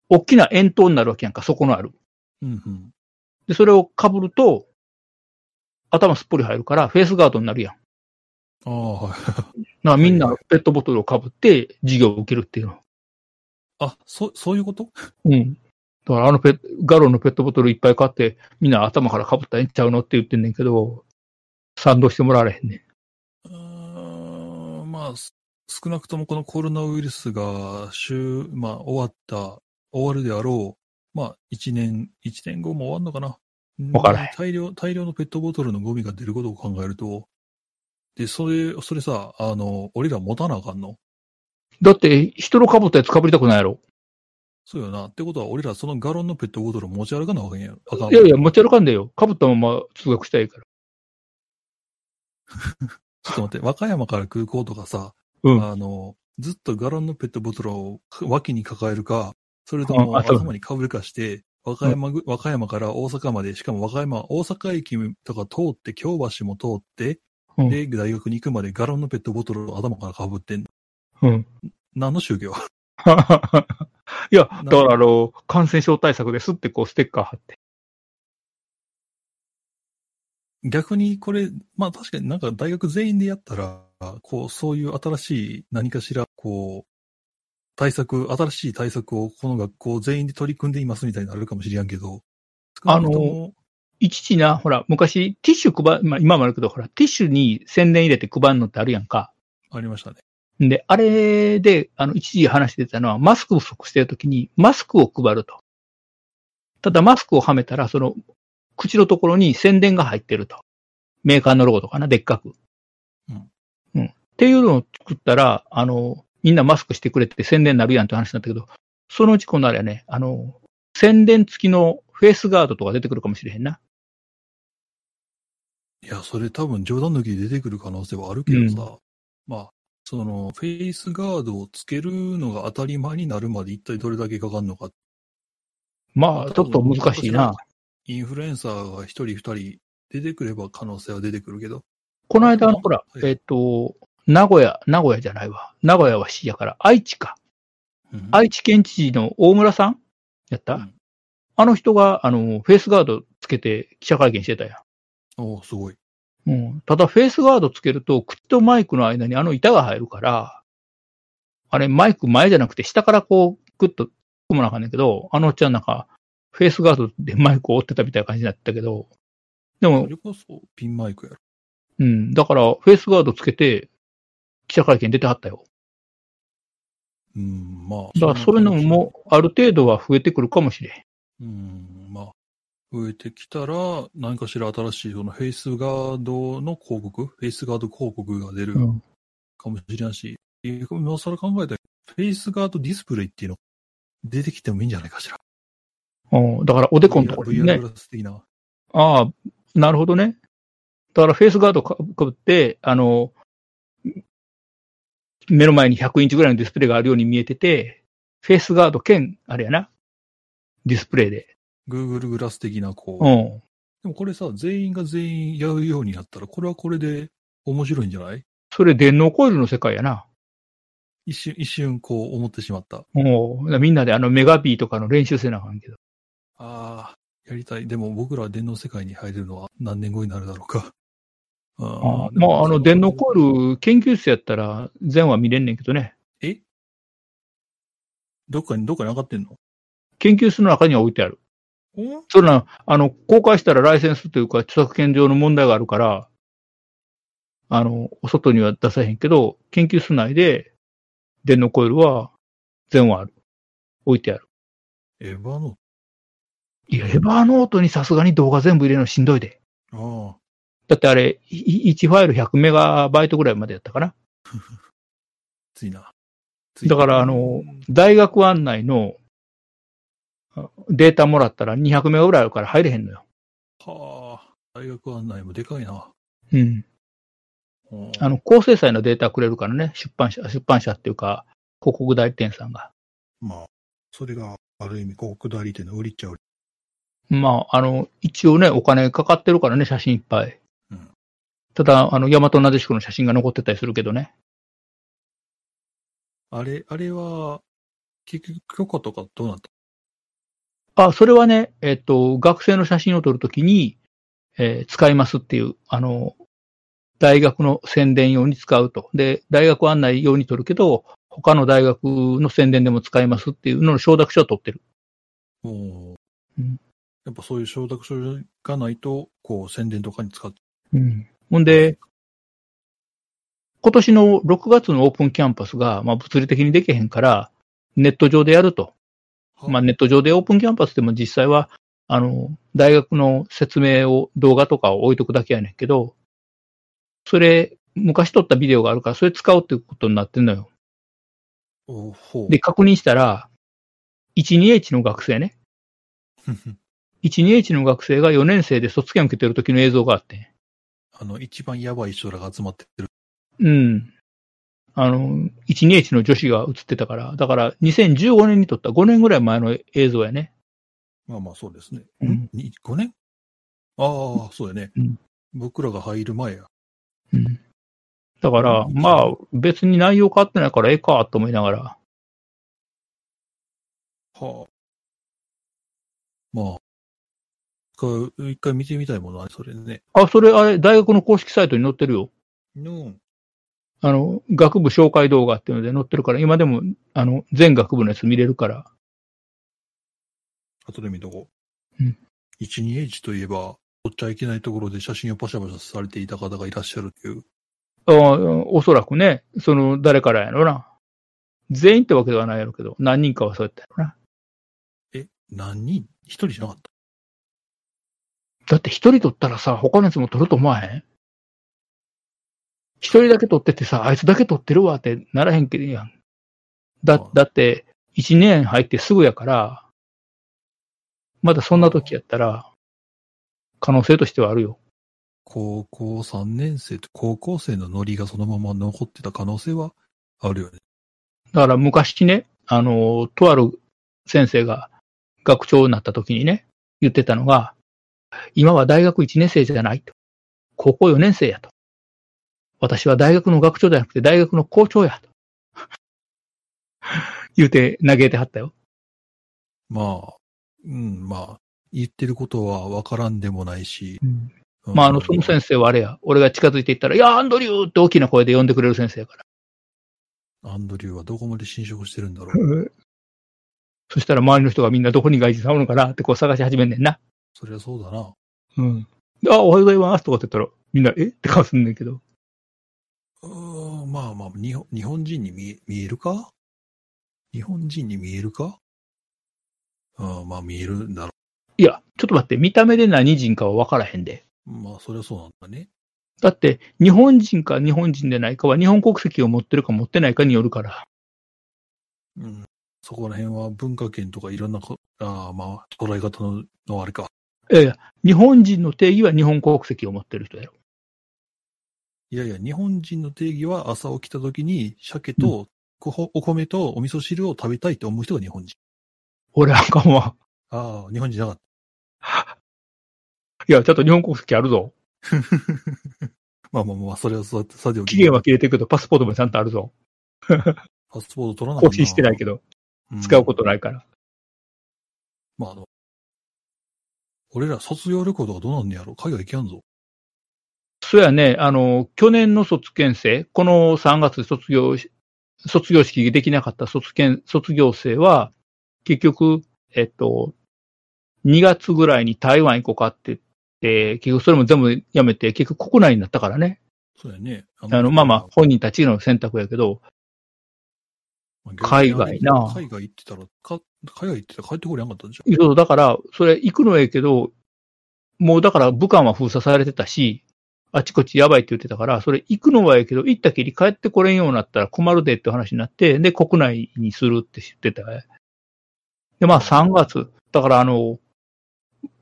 大きな円筒になるわけやんか、底のある。うんうん。で、それを被ると、頭すっぽり入るから、フェイスガードになるやん。ああ、はい。だからみんなペットボトルを被って授業を受けるっていうの。あ、そ、そういうこと？うん。だからあのペッガロンのペットボトルいっぱい買って、みんな頭から被ったらええんちゃうのって言ってんねんけど、賛同してもらわれへんねんまあ、す少なくともこのコロナウイルスが週、まあ、終わった、終わるであろう。まあ、一年、一年後も終わるのかな。わからへん大量、大量のペットボトルのゴミが出ることを考えると、で、それ、それさ、あの、俺ら持たなあかんの？だって、人の被ったやつ被りたくないやろ。そうよな。ってことは、俺らそのガロンのペットボトルを持ち歩かなあかんやろ。いやいや、持ち歩かんでよ。被ったまま通学したいから。ちょっと待って、和歌山から空港とかさ、うん。あの、ずっとガロンのペットボトルを脇に抱えるか、それとも頭に被るかして、和歌山ぐ、和歌山から大阪まで、しかも和歌山、大阪駅とか通って、京橋も通って、うんで、大学に行くまでガロンのペットボトルを頭から被ってんの。うん。何の宗教？いや、だからあの、感染症対策ですってこうステッカー貼って。逆にこれ、まあ確かになんか大学全員でやったら、こう、そういう新しい何かしら、こう、対策、新しい対策をこの学校全員で取り組んでいますみたいになるかもしれんけど、あの一時な、ほら、昔、ティッシュ配、まあ今もあるけど、ほら、ティッシュに宣伝入れて配るのってあるやんか。ありましたね。で、あれで、あの、一時話してたのは、マスク不足してるときに、マスクを配ると。ただ、マスクをはめたら、その、口のところに宣伝が入ってると。メーカーのロゴとかな、でっかく。うん。うん。っていうのを作ったら、あの、みんなマスクしてくれって宣伝になるやんって話になったけど、そのうち今度あれやね、あの、宣伝付きのフェイスガードとか出てくるかもしれへんな。いや、それ多分冗談抜きで出てくる可能性はあるけどさ、まあ、その、フェイスガードをつけるのが当たり前になるまで一体どれだけかかるのか。まあ、ちょっと難しいな。インフルエンサーが一人二人出てくれば可能性は出てくるけど。この間、あの、ほらは、いえっ、と、名古屋、名古屋じゃないわ。名古屋は市やから、愛知か。うん愛知県知事の大村さん？やった、うんあの人が、あの、フェイスガードつけて記者会見してたやおーすごい。ん。うん。ただ、フェイスガードつけると、口とマイクの間にあの板が入るから、あれ、マイク前じゃなくて、下からこう、グッと組まなあかんねんけど、あのおっちゃんなんか、フェイスガードでマイクを折ってたみたいな感じになってたけど、でもそ、れこそピンマイクやろ。うん。だから、フェイスガードつけて、記者会見出てはったよ。うん、まあ。だから、そういうのも、ある程度は増えてくるかもしれん。うん、まあ、増えてきたら、何かしら新しい、そのフェイスガードの広告、フェイスガード広告が出るうん。かもしれんし、今更考えたら、フェイスガードディスプレイっていうの、出てきてもいいんじゃないかしら。うんだから、おでこのところにね。ああ、なるほどね。だから、フェイスガードかかぶって、あの、目の前に100インチぐらいのディスプレイがあるように見えてて、フェイスガード兼、あれやな、ディスプレイで。Google グラス的な、こうう、ん。でもこれさ、全員が全員やるようになったら、これはこれで面白いんじゃない？それ電脳コイルの世界やな。一瞬、一瞬こう思ってしまった。もう、みんなであのメガビーとかの練習せなあかんけど。ああ、やりたい。でも僕らは電脳世界に入れるのは何年後になるだろうか。ああまあ、あの、電脳ル。コイル研究室やったら全話見れんねんけどね。え？どっかに、どっかに上がってんの？研究室の中には置いてある。お？それな、あの、公開したらライセンスというか著作権上の問題があるから、あの、お外には出さへんけど、研究室内で電脳コイルは全話ある。置いてある。エヴァの、いや、エヴァーノートにさすがに動画全部入れるのしんどいで。ああ、だってあれ、い1ファイル100メガバイトぐらいまでやったか な。ついな。ついなだからあの、大学案内のあデータもらったら200メガぐらいあるから入れへんのよ。はあ、大学案内もでかいな。うん。うんあの、高精細なデータくれるからね、出版社、出版社っていうか、広告代理店さんが。まあ、それがある意味、広告代理店の売りっちゃ売り。まあ、あの、一応ね、お金かかってるからね、写真いっぱい。うんただ、あの、大和なでしこの写真が残ってたりするけどね。あれ、あれは、結局許可とかどうなった？あ、それはね、えっと、学生の写真を撮るときに、えー使いますっていう、あの、大学の宣伝用に使うと。で、大学案内用に撮るけど、他の大学の宣伝でも使いますっていうのの承諾書を取ってる。おーうんやっぱそういう承諾書がないと、こう、宣伝とかに使って、うん。ほんで、今年の6月のオープンキャンパスが、まあ物理的にできへんから、ネット上でやると。まあネット上でオープンキャンパスでも実際は、あの、大学の説明を、動画とかを置いとくだけやねんけど、それ、昔撮ったビデオがあるから、それ使おうっていうことになってんのよ。で、確認したら、12H の学生ね。12H の学生が4年生で卒検受けてる時の映像があって。あの、一番やばい人らが集まってる。うん。あの、12H の女子が映ってたから、だから2015年に撮った5年ぐらい前の映像やね。まあまあ、そうですね。うんんに ?5 年？ああ、そうやね。うん僕らが入る前や。うん。だから、まあ、別に内容変わってないからええかと思いながら。はあ。まあ。一回一回見てみたいものはね、それね。あ、それ、あれ、大学の公式サイトに載ってるよ。の、あの、学部紹介動画っていうので載ってるから、今でも、あの、全学部のやつ見れるから。後で見とこう。うん 12H といえば、撮っちゃいけないところで写真をパシャパシャされていた方がいらっしゃるという。あおそらくね、その、誰からやろな。全員ってわけではないやろうけど、何人かはそうやったやろな。え、何人？一人じゃなかった？だって一人取ったらさ、他のやつも取ると思わへん？一人だけ取っててさ、あいつだけ取ってるわってならへんけどやん。だあ、だって、一年入ってすぐやから、まだそんな時やったら、可能性としてはあるよ。高校3年生と高校生のノリがそのまま残ってた可能性はあるよね。だから昔ね、あの、とある先生が学長になった時にね、言ってたのが、今は大学1年生じゃないと。高校4年生やと。私は大学の学長じゃなくて大学の校長やと。言うて嘆いてはったよ。まあ、うん、まあ、言ってることはわからんでもないし。うんまあ、あの、その先生はあれや。俺が近づいていったら、いや、アンドリューって大きな声で呼んでくれる先生やから。アンドリューはどこまで侵食してるんだろう。そしたら周りの人がみんなどこに外人さんおるのかなってこう探し始めんねんな。そりゃそうだな。うん。であ、おはようございますとかって言ったら、みんな、え？って顔すんねんけど。うーん、まあまあ、日本日本人に見え見えるか？日本人に見えるか？うん、まあ見えるんだろいや、ちょっと待って、見た目で何人かは分からへんで。う。まあ、そりゃそうなんだね。だって、日本人か日本人でないかは、日本国籍を持ってるか持ってないかによるから。うん。そこら辺は文化圏とかいろんなこ、ああ、まあ、捉え方の、のあれか。いやいや、日本人の定義は日本国籍を持ってる人やろ。いやいや、日本人の定義は朝起きた時に鮭と、お米とお味噌汁を食べたいと思う人が日本人。俺あかんわ。ああ、日本人じゃなかっ いや、ちょっと日本国籍あるぞ。まあまあまあ、それはささておき。期限は切れてるけど、パスポートもちゃんとあるぞ。パスポート取らなかった更新してないけど、ど使うことないから。まああの、俺ら卒業旅行とかどうなんねやろ?海外行けやんぞ。そうやね、あの、去年の卒検生、この3月卒業し、卒業式ができなかった卒検、卒業生は、結局、えっと、2月ぐらいに台湾行こうかって言って、結局それも全部やめて、結局国内になったからね。そうやね。ああの、まあまあ、本人たちの選択やけど、まあ海外な海外行ってたら、か海外行ってたら帰ってこれやんかったんじゃん。そう、だから、それ行くのええけど、もうだから武漢は封鎖されてたし、あちこちやばいって言ってたから、それ行くのはええけど、行ったきり帰ってこれんようになったら困るでって話になって、で、国内にするって知ってた。で、まあ3月、だからあの、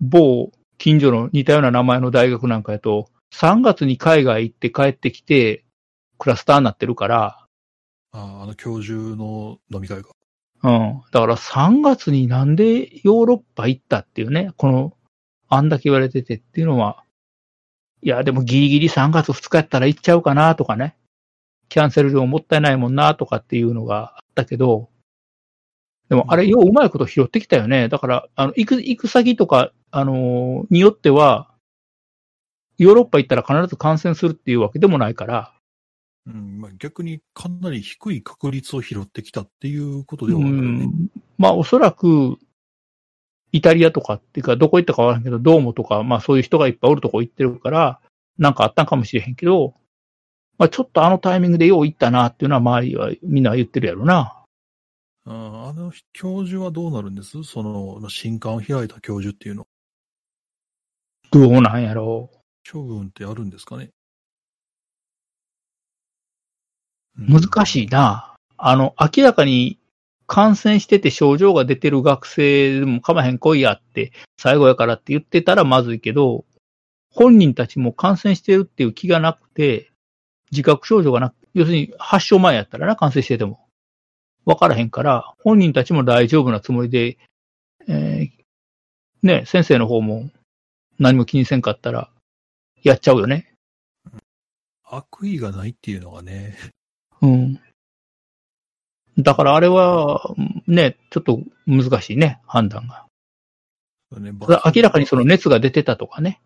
某近所の似たような名前の大学なんかやと、3月に海外行って帰ってきて、クラスターになってるから、ああ、の教授の飲み会が。うん。だから3月になんでヨーロッパ行ったっていうね、この、あんだけ言われててっていうのは、いや、でもギリギリ3月2日やったら行っちゃうかなとかね、キャンセル料もったいないもんなとかっていうのがあったけど、でもあれ、よううまいこと拾ってきたよね。だから、あの、行く、行く先とか、あのーによっては、ヨーロッパ行ったら必ず感染するっていうわけでもないから、うん、まあ逆にかなり低い確率を拾ってきたっていうことでうはあるよね。んまあ、おそらく、イタリアとかっていうか、どこ行ったかわからんけど、ドームとか、まあそういう人がいっぱいおるとこ行ってるから、なんかあったんかもしれへんけど、まあちょっとあのタイミングでよう行ったなっていうのは周りはみんな言ってるやろな。あああの教授はどうなるんです？その、新刊を開いた教授っていうの。どうなんやろ処分ってあるんですかね、難しいな。あの、明らかに感染してて症状が出てる学生でもかまへん来いやって、最後やからって言ってたらまずいけど、本人たちも感染してるっていう気がなくて、自覚症状がなく、要するに発症前やったらな、感染してても。わからへんから、本人たちも大丈夫なつもりで、えーね、先生の方も何も気にせんかったら、やっちゃうよね。悪意がないっていうのがね、うん。だからあれは、ね、ちょっと難しいね、判断が。ね明らかにその熱が出てたとかね。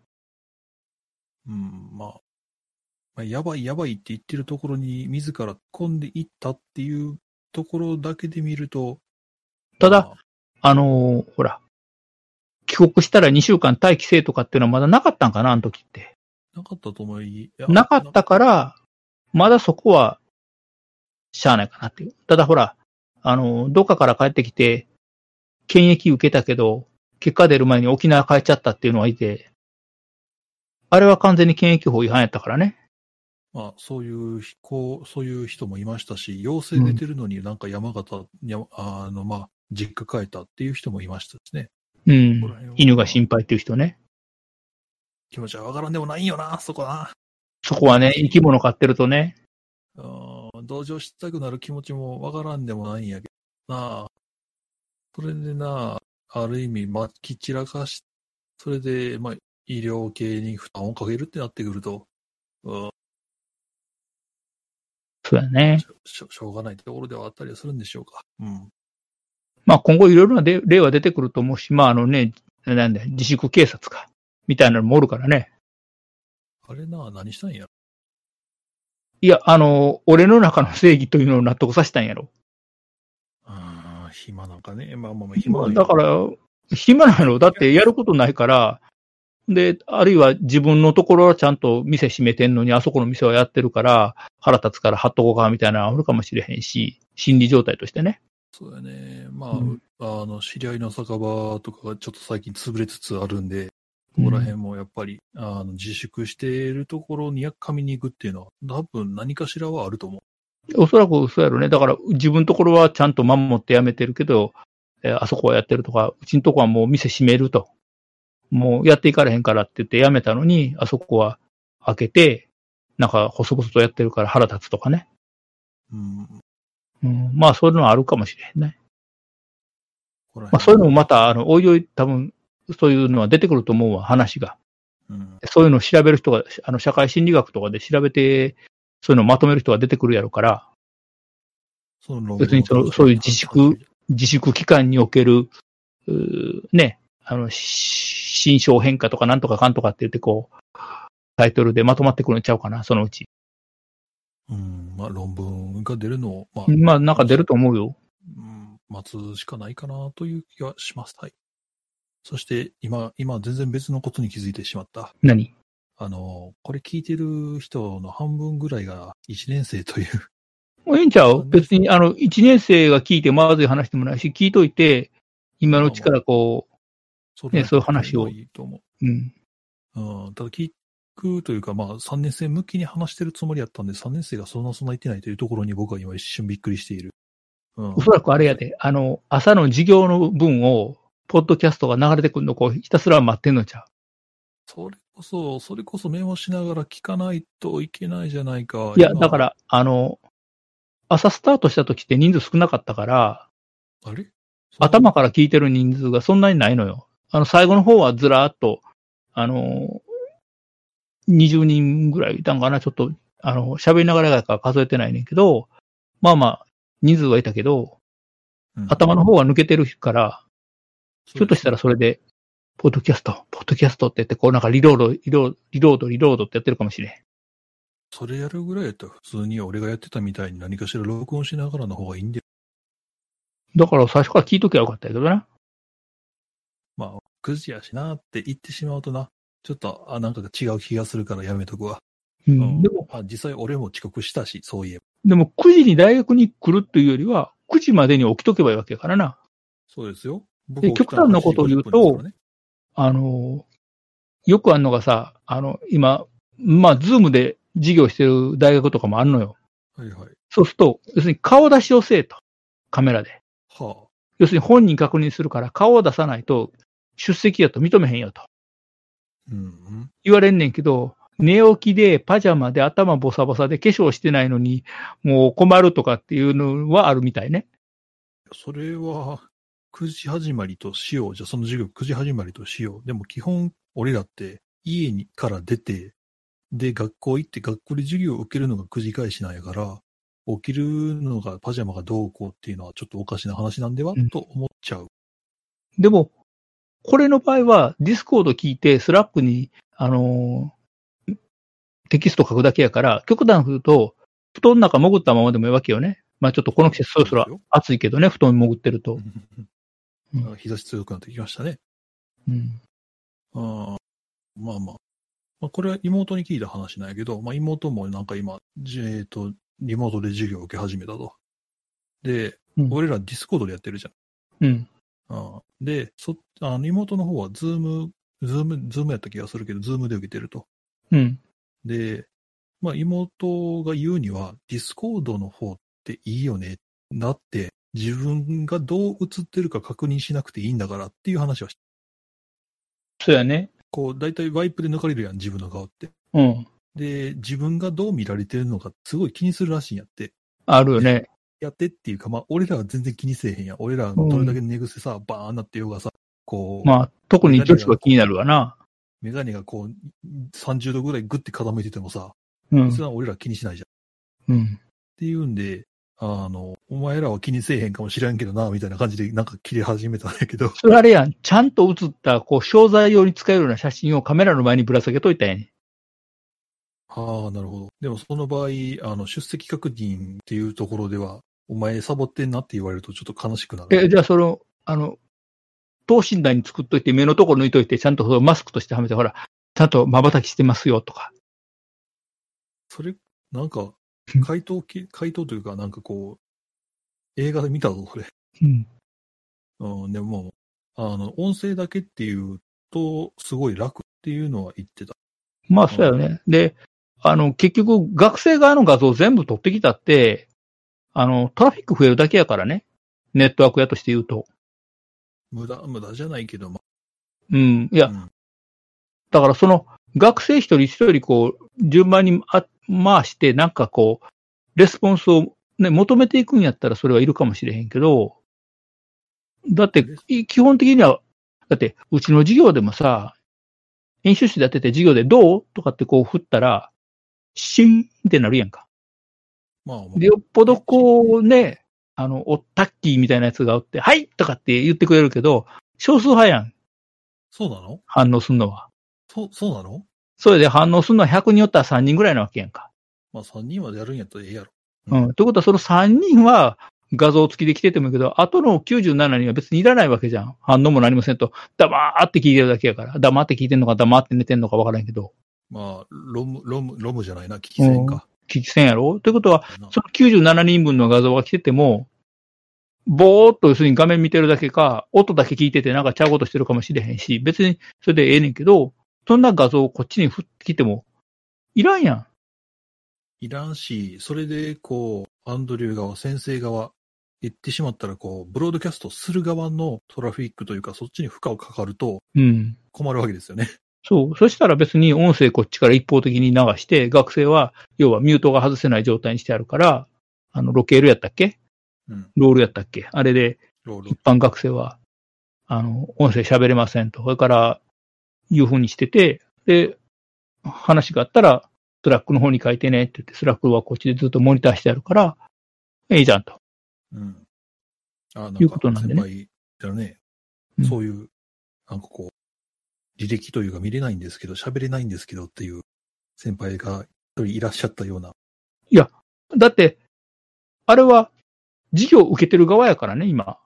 うん、まあ、まあ、やばいやばいって言ってるところに自ら込んでいったっていうところだけで見ると、ただまああのーほら、帰国したら2週間待機制とかっていうのはまだなかったんかな、あの時って。なかったと思い、なかったから、まだそこは、しゃあないかなっていう。ただほら、あのーどっかから帰ってきて、検疫受けたけど、結果出る前に沖縄帰っちゃったっていうのがいて、あれは完全に検疫法違反やったからね。まあ、そういう飛行、そういう人もいましたし、陽性出てるのになんか山形、やあの、まあ、実家帰ったっていう人もいましたしね。うん。犬が心配っていう人ね。気持ちはわからんでもないんよな、そこな。そこはね、生き物飼ってるとね。うん同情したくなる気持ちもわからんでもないんやけどなあ。それでなあ、ある意味、まき散らかし、それで、まあ、医療系に負担をかけるってなってくると、うん、そうやね。しょしょうがないところではあったりはするんでしょうか。うん。まあ今後いろいろなで例は出てくると思うし、まああのね、なんだよ、自粛警察か。みたいなのもおるからね。あれな、何したんや。いや、あの、俺の中の正義というのを納得させたんやろ。ああ、暇なんかね。まあまあまあ、暇だから、暇なのだってやることないから、で、あるいは自分のところはちゃんと店閉めてんのに、あそこの店はやってるから、腹立つから貼っとこうかみたいなのあるかもしれへんし、心理状態としてね。そうやね。まあ、うんあの、知り合いの酒場とかがちょっと最近潰れつつあるんで、ここら辺もやっぱり、あの、自粛しているところにやっかみに行くっていうのは、多分何かしらはあると思う。おそらくそうやろね。だから自分のところはちゃんと守ってやめてるけど、えーあそこはやってるとか、うちのとこはもう店閉めると。もうやっていかれへんからって言ってやめたのに、あそこは開けて、なんか細々とやってるから腹立つとかね。うん。うん、まあそういうのはあるかもしれへんね。まあそういうのもまた、あの、おいおい多分、そういうのは出てくると思うわ、話が。うん。そういうのを調べる人が、あの、社会心理学とかで調べて、そういうのをまとめる人が出てくるやろから、別にそのそういう自粛自粛期間における、ね、あの、し心象変化とかなんとかかんとかって言ってこう、タイトルでまとまってくるんちゃうかな、そのうち。うん。まあ論文が出るのを、まあ、まあ、なんか出ると思うよ。うん、待つしかないかなという気はします。はい。そして、今、今全然別のことに気づいてしまった。何？あの、これ聞いてる人の半分ぐらいが1年生という。もうええんちゃそう別に、あの、一年生が聞いてまずい話でもないし、聞いといて、今のうちからこそねそういう話をいいと思う、うん。う。うん。ただ聞くというか、まあ3年生向きに話してるつもりやったんで、3年生がそんなそんな言ってないというところに僕は今一瞬びっくりしている。うん。おそらくあれやで、あの、朝の授業の分を、ポッドキャストが流れてくるのをこうひたすら待ってんのちゃそれこそ、それこそメモしながら聞かないといけないじゃないか。う。いや、今だか。ら、あの、朝スタートした時って人数少なかったから、あれ？頭から聞いてる人数がそんなにないのよ。あの、最後の方はずらーっと、あの、20人ぐらいいたんかな、ちょっと、あの、喋りながらやから数えてないねんけど、まあまあ、人数はいたけど、うん頭の方は抜けてるから、ひょっとしたらそれで、ポッドキャスト、ポッドキャストって言って、こうなんかリロード、リロード、リロード、リロードってやってるかもしれん。それやるぐらいやったら普通に俺がやってたみたいに何かしら録音しながらの方がいいんだよ。だから最初から聞いときゃよかったけどな。まあ、9時やしなって言ってしまうとな、ちょっと、あ、なんか違う気がするからやめとくわ。う。うんでも、あ、実際俺も遅刻したし、そういえば。でも9時に大学に来るっていうよりは、9時までに起きとけばいいわけやからな。そうですよ。僕で極端なことを言うと8時50分ですからねあの、よくあんのがさ、あの、今、まあ、ズームで授業してる大学とかもあんのよ。はいはい。そうすると、要するに顔出しをせえと。カメラで。は要するに本人確認するから顔を出さないと出席やと認めへんよとうん。言われんねんけど、寝起きでパジャマで頭ボサボサで化粧してないのにもう困るとかっていうのはあるみたいね。それは、9時始まりとしよう。じゃあその授業9時始まりとしよう。でも基本、俺らって家にから出て、で、学校行って学校で授業を受けるのが9時開始なんやから、起きるのがパジャマがどうこうっていうのはちょっとおかしな話なんでは、うんと思っちゃう。でも、これの場合は Discord 聞いて Slack に、あのーテキスト書くだけやから、極端に言うと、布団の中潜ったままでもいいわけよね。まあちょっとこの季節そろそろ暑いけどね、布団に潜ってると。うん日差し強くなってきましたね。うん。あーまあまあ。まあ、これは妹に聞いた話なんやけど、まあ妹もなんか今、じえっ、と、リモートで授業を受け始めたと。で、うん俺ら Discord でやってるじゃん。うん。ああで、そ、あの、妹の方は Zoom、Zoom、Zoom やった気がするけど、 Zoom で受けてると。うん。で、まあ妹が言うには、 Discord の方っていいよね。だって、自分がどう映ってるか確認しなくていいんだからっていう話はしそうやね。こう、だいたいワイプで抜かれるやん、自分の顔って。うん。で、自分がどう見られてるのかすごい気にするらしいんやって。あるよね。やってっていうか、まあ、俺らは全然気にせえへんやん。俺らどれだけ寝癖さ、バーンなってようがさ、こう、まあ、特に女子は気になるわな。メガネがこう、30度ぐらいグッて傾いててもさ、うんそれ。は俺ら気にしないじゃん。っうん。ていうんで、あの、お前らは気にせえへんかもしれんけどな、みたいな感じでなんか切れ始めたんだけど、それあれやん。ちゃんと写った、こう、商材用に使えるような写真をカメラの前にぶら下げといたんやね。ああ、なるほど。でもその場合、あの、出席確認っていうところでは、お前サボってんなって言われるとちょっと悲しくなる。え、じゃあその、あの、等身大に作っといて、目のところ抜いといて、ちゃんとそのマスクとしてはめて、ほら、ちゃんと瞬きしてますよとか。それ、なんか、回答き、回答というか、なんかこう、映画で見たぞ、それ。うん。うん、でも、あの、音声だけっていうと、すごい楽っていうのは言ってた。まあ、そうやよね。で、あの、結局、学生側の画像全部取ってきたって、あの、トラフィック増えるだけやからね。ネットワークやとして言うと。無駄、無駄じゃないけど、まうん。いや、うんだからその、学生一人一人こう、順番にあ回して、なんかこう、レスポンスをね、求めていくんやったらそれはいるかもしれへんけど、だって、い基本的には、だって、うちの授業でもさ、演習室でやってて授業でどうとかってこう振ったら、シーンってなるやんか。まあ、よっぽどこうね、あの、おったっきーみたいなやつがおって、はいとかって言ってくれるけど、少数派やん、そうなの？反応すんのは。そう、そうなの？それで反応するのは100人おったら3人ぐらいなわけやんか。まあ、3人までやるんやったらええやろ。うん。ということは、その3人は画像付きで来ててもいいけど、後の97人は別にいらないわけじゃん。反応も何もせんと、黙って聞いてるだけやから。黙って聞いてんのか黙って寝てんのかわからんけど。まあ、ロム、ロム、ロムじゃないな、聞き戦か。聞き戦やろ？ということは、なその97人分の画像が来てても、ぼーっと要するに画面見てるだけか、音だけ聞いててなんかちゃうことしてるかもしれへんし、別にそれでええねんけど、そんな画像をこっちに振ってきても、いらんやん。いらんし、それで、こう、アンドリュー側、先生側、言ってしまったら、こう、ブロードキャストする側のトラフィックというか、そっちに負荷をかかるとうん。困るわけですよね。そう。そしたら別に音声こっちから一方的に流して、学生は、要はミュートが外せない状態にしてあるから、あの、ロケールやったっけ？うん。ロールやったっけ？あれで、ロール一。般学生は、あの、音声喋れませんと。それから、いうふうにしてて、で、話があったら、 Slack の方に書いてねって言って、 Slack はこっちでずっとモニターしてあるから、ええじゃんと。うん。あ、いうか、ことなんでねだね、うんそういう、なんかこう、履歴というか見れないんですけど、喋れないんですけどっていう先輩が一人いらっしゃったような。だって、あれは、授業を受けてる側やからね、今。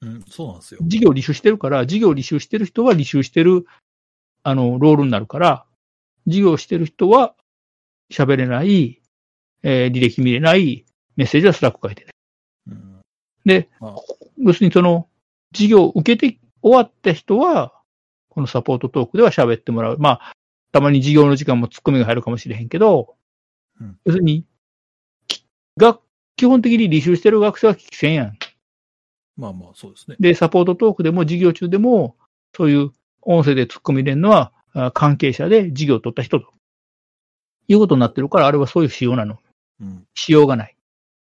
うん、そうなんですよ。授業履修してるから、授業履修してる人は履修してる、あの、ロールになるから、授業してる人は喋れない、えー履歴見れない、メッセージは Slack 書いてない。うん。で、まあ要するにその、授業を受けて終わった人は、このサポートトークでは喋ってもらう。まあ、たまに授業の時間も突っ込みが入るかもしれへんけど、うん要するに、きが、基本的に履修してる学生は聞きせんやん。まあまあ、そうですね。で、サポートトークでも授業中でも、そういう音声で突っ込み入れるのは、あ関係者で授業を取った人と。いうことになってるから、あれはそういう仕様なの。うん。仕様がない。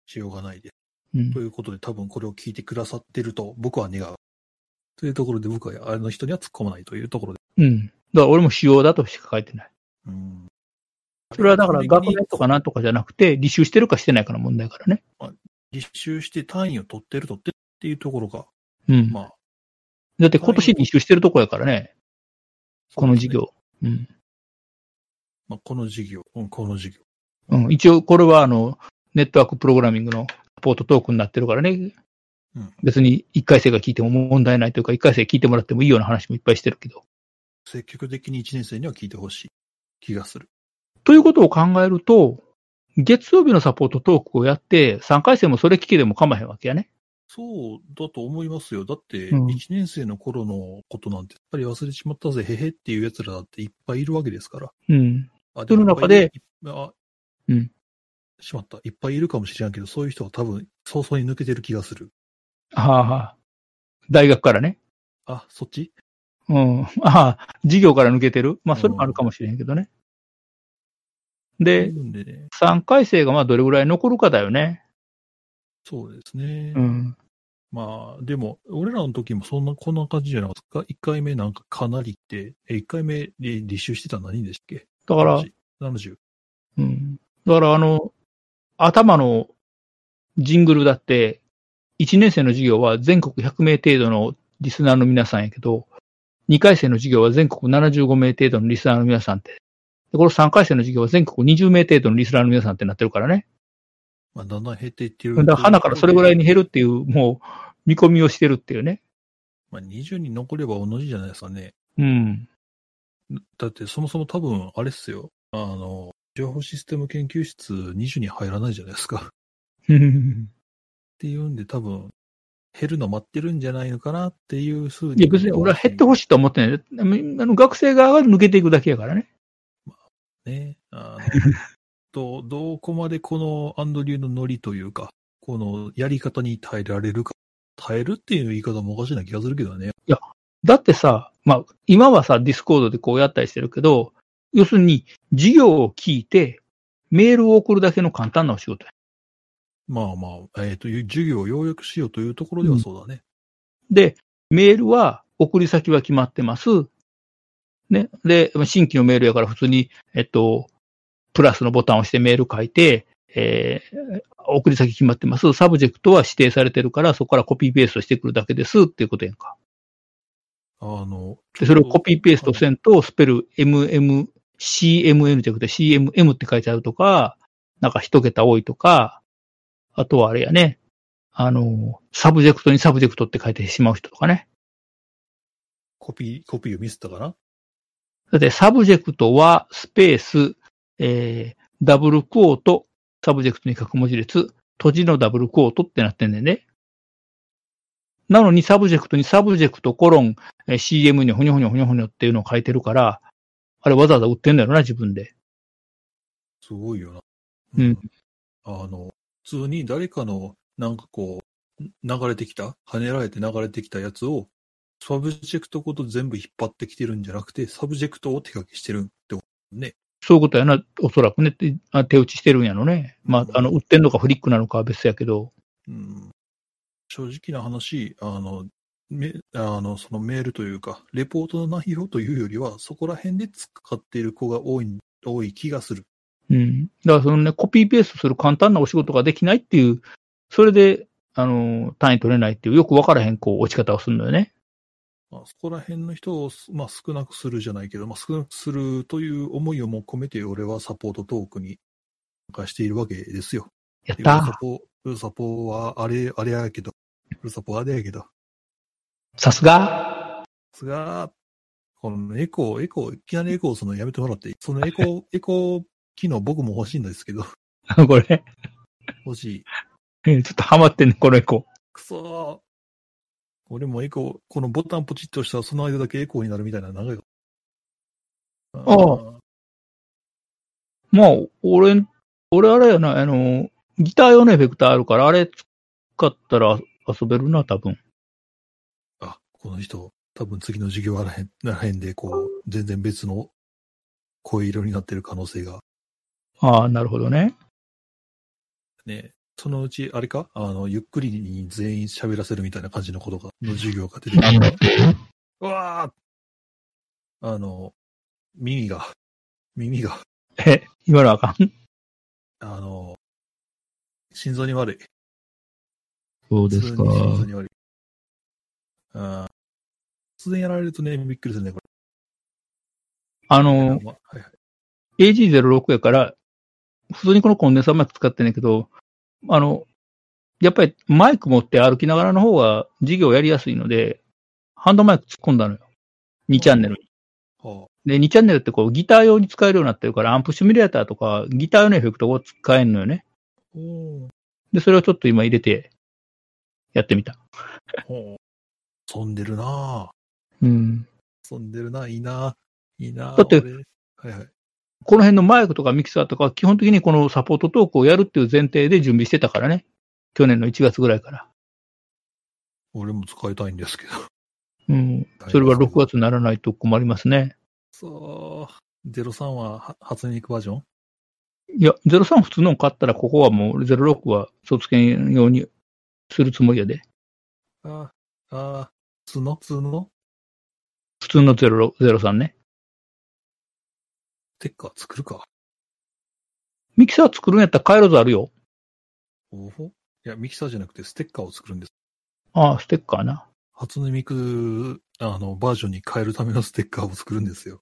しようがないで。うんと。いうことで、多分これを聞いてくださってると僕は願う。というところで僕はあの人には突っ込まないというところで。うん。だから俺も仕様だとしか書いてない。うん。それはだから学年とかなんとかじゃなくて、履修してるかしてないかの問題からね。実習して単位を取ってる取ってるっていうところが、うん。まあ、だって今年履修してるとこやからね。この授業。うん。この授業、うん、この授業。うん。一応これはあの、ネットワークプログラミングのサポートトークになってるからね。うん別に一回生が聞いても問題ないというか、一回生聞いてもらってもいいような話もいっぱいしてるけど。積極的に1年生には聞いてほしい気がする。ということを考えると、月曜日のサポートトークをやって、3回生もそれ聞きでも構わへんわけやね。そうだと思いますよ。だって、うん1年生の頃のことなんて、やっぱり忘れてしまったぜ、へへっていう奴らだっていっぱいいるわけですから。うん。あその中で、あ、うん。しまった。いっぱいいるかもしれんけど、そういう人は多分、早々に抜けてる気がする。はあ、はあ、大学からね。あ、そっち？うん。ああ、授業から抜けてるまあ、それもあるかもしれへんけどね。で、うんでね、3回生がまあどれぐらい残るかだよね。そうですね。うん。まあ、でも、俺らの時もそんな、こんな感じじゃなかったか？1回目なんかかなりって、え、1回目で履修してたの何でしたっけ？だから、70。うん。だからあの、頭のジングルだって、1年生の授業は全国100名程度のリスナーの皆さんやけど、2回生の授業は全国75名程度のリスナーの皆さんって。で、この3回生の授業は全国20名程度のリスナーの皆さんってなってるからね。まあ、だんだん減っていってる。だから花からそれぐらいに減るっていう、もう見込みをしてるっていうね。まあ、20人残れば同じじゃないですかね。うん。だって、そもそも多分、あれっすよ。あの、情報システム研究室20に入らないじゃないですか。っていうんで、多分、減るの待ってるんじゃないのかなっていうふうに。いや、別に俺は減ってほしいとは思ってない。あの学生側が抜けていくだけやからね。ね。あの どう、どこまでこのアンドリューのノリというか、このやり方に耐えられるか。耐えるっていう言い方もおかしな気がするけどね。だってさ、まあ、今はさ、 Discord でこうやったりしてるけど、要するに、授業を聞いて、メールを送るだけの簡単なお仕事や。まあまあ、えっ、と、授業を要約しようというところではそうだね。で、メールは、送り先は決まってます。ね。で、新規のメールやから普通に、えっと、プラスのボタンを押してメール書いて、えー、送り先決まってます。サブジェクトは指定されてるから、そこからコピーペーストしてくるだけですっていうことやんか。あの、で、それをコピーペーストせんと、スペル MM、CMN じゃなくて CMM って書いてあるとか、なんか一桁多いとか、あとはあれやね、あの、サブジェクトにサブジェクトって書いてしまう人とかね。コピー、コピーをミスったかな？だってサブジェクトはスペース、えー、ダブルクォート、サブジェクトに書く文字列、閉じのダブルクォートってなってんねんね。なのにサブジェクトにサブジェクトコロン、えー CM にほにょほにょほにょほにょっていうのを書いてるから、あれわざわざ打ってんだよな、自分で。すごいよな。うん。あの、普通に誰かの、なんかこう、流れてきた、跳ねられて流れてきたやつを、サブジェクトごと全部引っ張ってきてるんじゃなくて、サブジェクトを手書きしてるってことね。そういうことやな、おそらくね、手打ちしてるんやろね。まあ、あの、打ってんのかフリックなのかは別やけど。うん、正直な話、あの、めあの、そのメールというか、レポートの内容というよりは、そこら辺で使っている子が多い、多い気がする。うん。だからそのね、コピーペーストする簡単なお仕事ができないっていう、それで、あの、単位取れないっていう、よくわからへん、こう、落ち方をするのよね。まあ、そこら辺の人を、まあ、少なくするじゃないけど、まあ、少なくするという思いをも込めて、俺はサポートトークに参加しているわけですよ。やっウルサたポ、サポは、あれ、あれやけど、ウルサポはあれやけど、さすがすが、このエコー、エコー、いきなりエコーするのやめてもらってそのエコー、エコー機能僕も欲しいんですけど、これ、欲しい。ちょっとハマってんね、このエコ。くそー。俺もエコー、このボタンポチッとしたらその間だけエコーになるみたいな長い。ああまあ、俺、俺あれやな、あの、ギター用のエフェクターあるから、あれ使ったら遊べるな、多分。あ、この人、多分次の授業あらへん、ならへんで、こう、全然別の声色になってる可能性が。ああ、なるほどね。ね、そのうち、あれか？あの、ゆっくりに全員喋らせるみたいな感じのことが、の授業が出てくる。うわーあの、耳が、耳が、え、今のあかん？あの、心臓に悪い。そう普通に心臓に突然やられるとね、びっくりするね、これ。あの、まはいはい。AG06 やから、普通にこのコンデンサーマイク使ってんねんけど、あの、やっぱりマイク持って歩きながらの方が授業やりやすいので、ハンドマイク突っ込んだのよ。2チャンネルに。はで、2チャンネルってこうギター用に使えるようになってるから、アンプシミュレーターとかギター用のエフェクトを使えるのよね。で、それをちょっと今入れてやってみた。ほう。飛んでるなうん。ぁ。飛んでるなぁ。いいなぁ。いいなぁ。だって俺はいはい。この辺のマイクとかミキサーとかは基本的にこのサポートトークをやるっていう前提で準備してたからね。去年の1月ぐらいから。俺も使いたいんですけど。うん。それは6月にならないと困りますね。そう。03はは初音ミクバージョン？いや、03普通のを買ったら、ここはもう06は卒検用にするつもりやで。ああ、ああ、普通の？普通の？普通の06 03ね。ステッカー作るか。ミキサー作るんやったら回路図あるよ。おほいや、ミキサーじゃなくてステッカーを作るんです。ああ、ステッカーな。初音ミク、あの、バージョンに変えるためのステッカーを作るんですよ。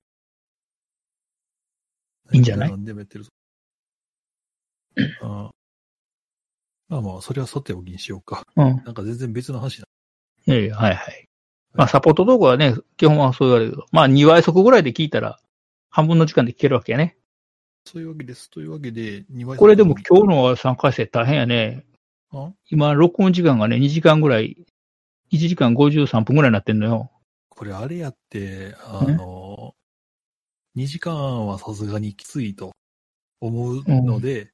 いいんじゃない？何でもやってるぞ。ああまあまあ、それはさておきにしようか。うん。なんか全然別の話だ。いやいや、はいはい。まあ、サポート動画はね、基本はそう言われるけど、まあ、2倍速ぐらいで聞いたら、半分の時間で聞けるわけやね。そういうわけです。というわけで、2倍これでも今日の3回生大変やね。あ？今、録音時間がね、2時間ぐらい、1時間53分ぐらいになってんのよ。これあれやって、あの、2時間はさすがにきついと思うので、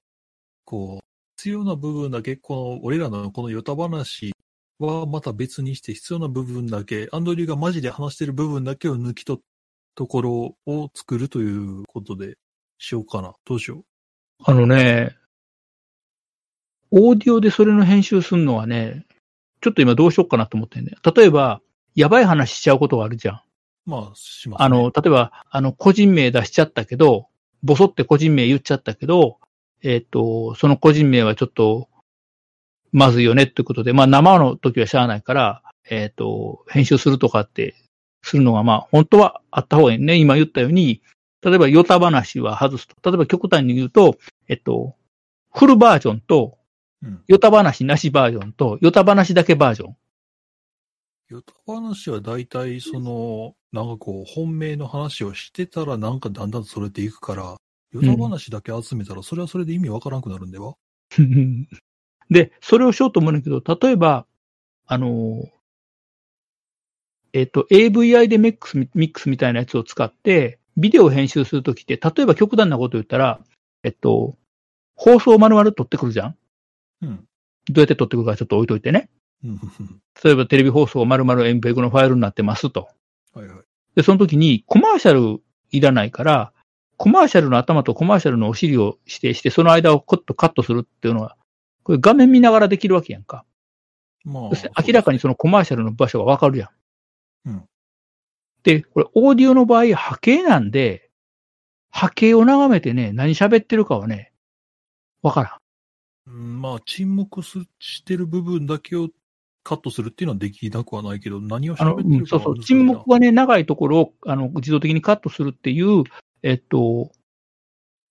こう、必要な部分だけ、この、俺らのこのヨタ話はまた別にして必要な部分だけ、アンドリューがマジで話してる部分だけを抜き取ったところを作るということでしようかな。どうしよあのね、オーディオでそれの編集するのはね、ちょっと今どうしようかなと思ってんね。例えば、やばい話しちゃうことがあるじゃん。まあ、します、ね。あの、例えば、あの、個人名出しちゃったけど、ボソって個人名言っちゃったけど、えっ、と、その個人名はちょっと、まずいよねってことで、まあ生の時はしゃあないから、えっ、と、編集するとかって、するのがまあ、本当はあった方がいいね。今言ったように、例えば、ヨタ話は外すと。例えば、極端に言うと、えっと、フルバージョンと、うん。ヨタ話なしバージョンと、ヨタ話だけバージョン。ヨタ話は大体、その、なんかこう、本命の話をしてたら、なんかだんだんそれていくから、ヨタ話だけ集めたら、それはそれで意味わからんくなるんでは？で、それをしようと思うんだけど、例えば、あの、えっ、と、AVI でミックス、ミックスみたいなやつを使って、ビデオを編集するときって、例えば極端なこと言ったら、えっと、放送を丸々撮ってくるじゃん？うん。どうやって撮ってくるかちょっと置いといてね。うんうん例えばテレビ放送丸々 MPEG のファイルになってますと。はいはい。で、その時にコマーシャルいらないから、コマーシャルの頭とコマーシャルのお尻を指定して、その間をコッとカットするっていうのは、これ画面見ながらできるわけやんか。まあ明らかにそのコマーシャルの場所がわかるやん。うんで、これオーディオの場合波形なんで、波形を眺めてね、何喋ってるかはね、わからん。うんまあ、沈黙すしてる部分だけをカットするっていうのはできなくはないけど、何を喋ってうんそうそう、沈な黙がね、長いところを、あの、自動的にカットするっていう、えっと、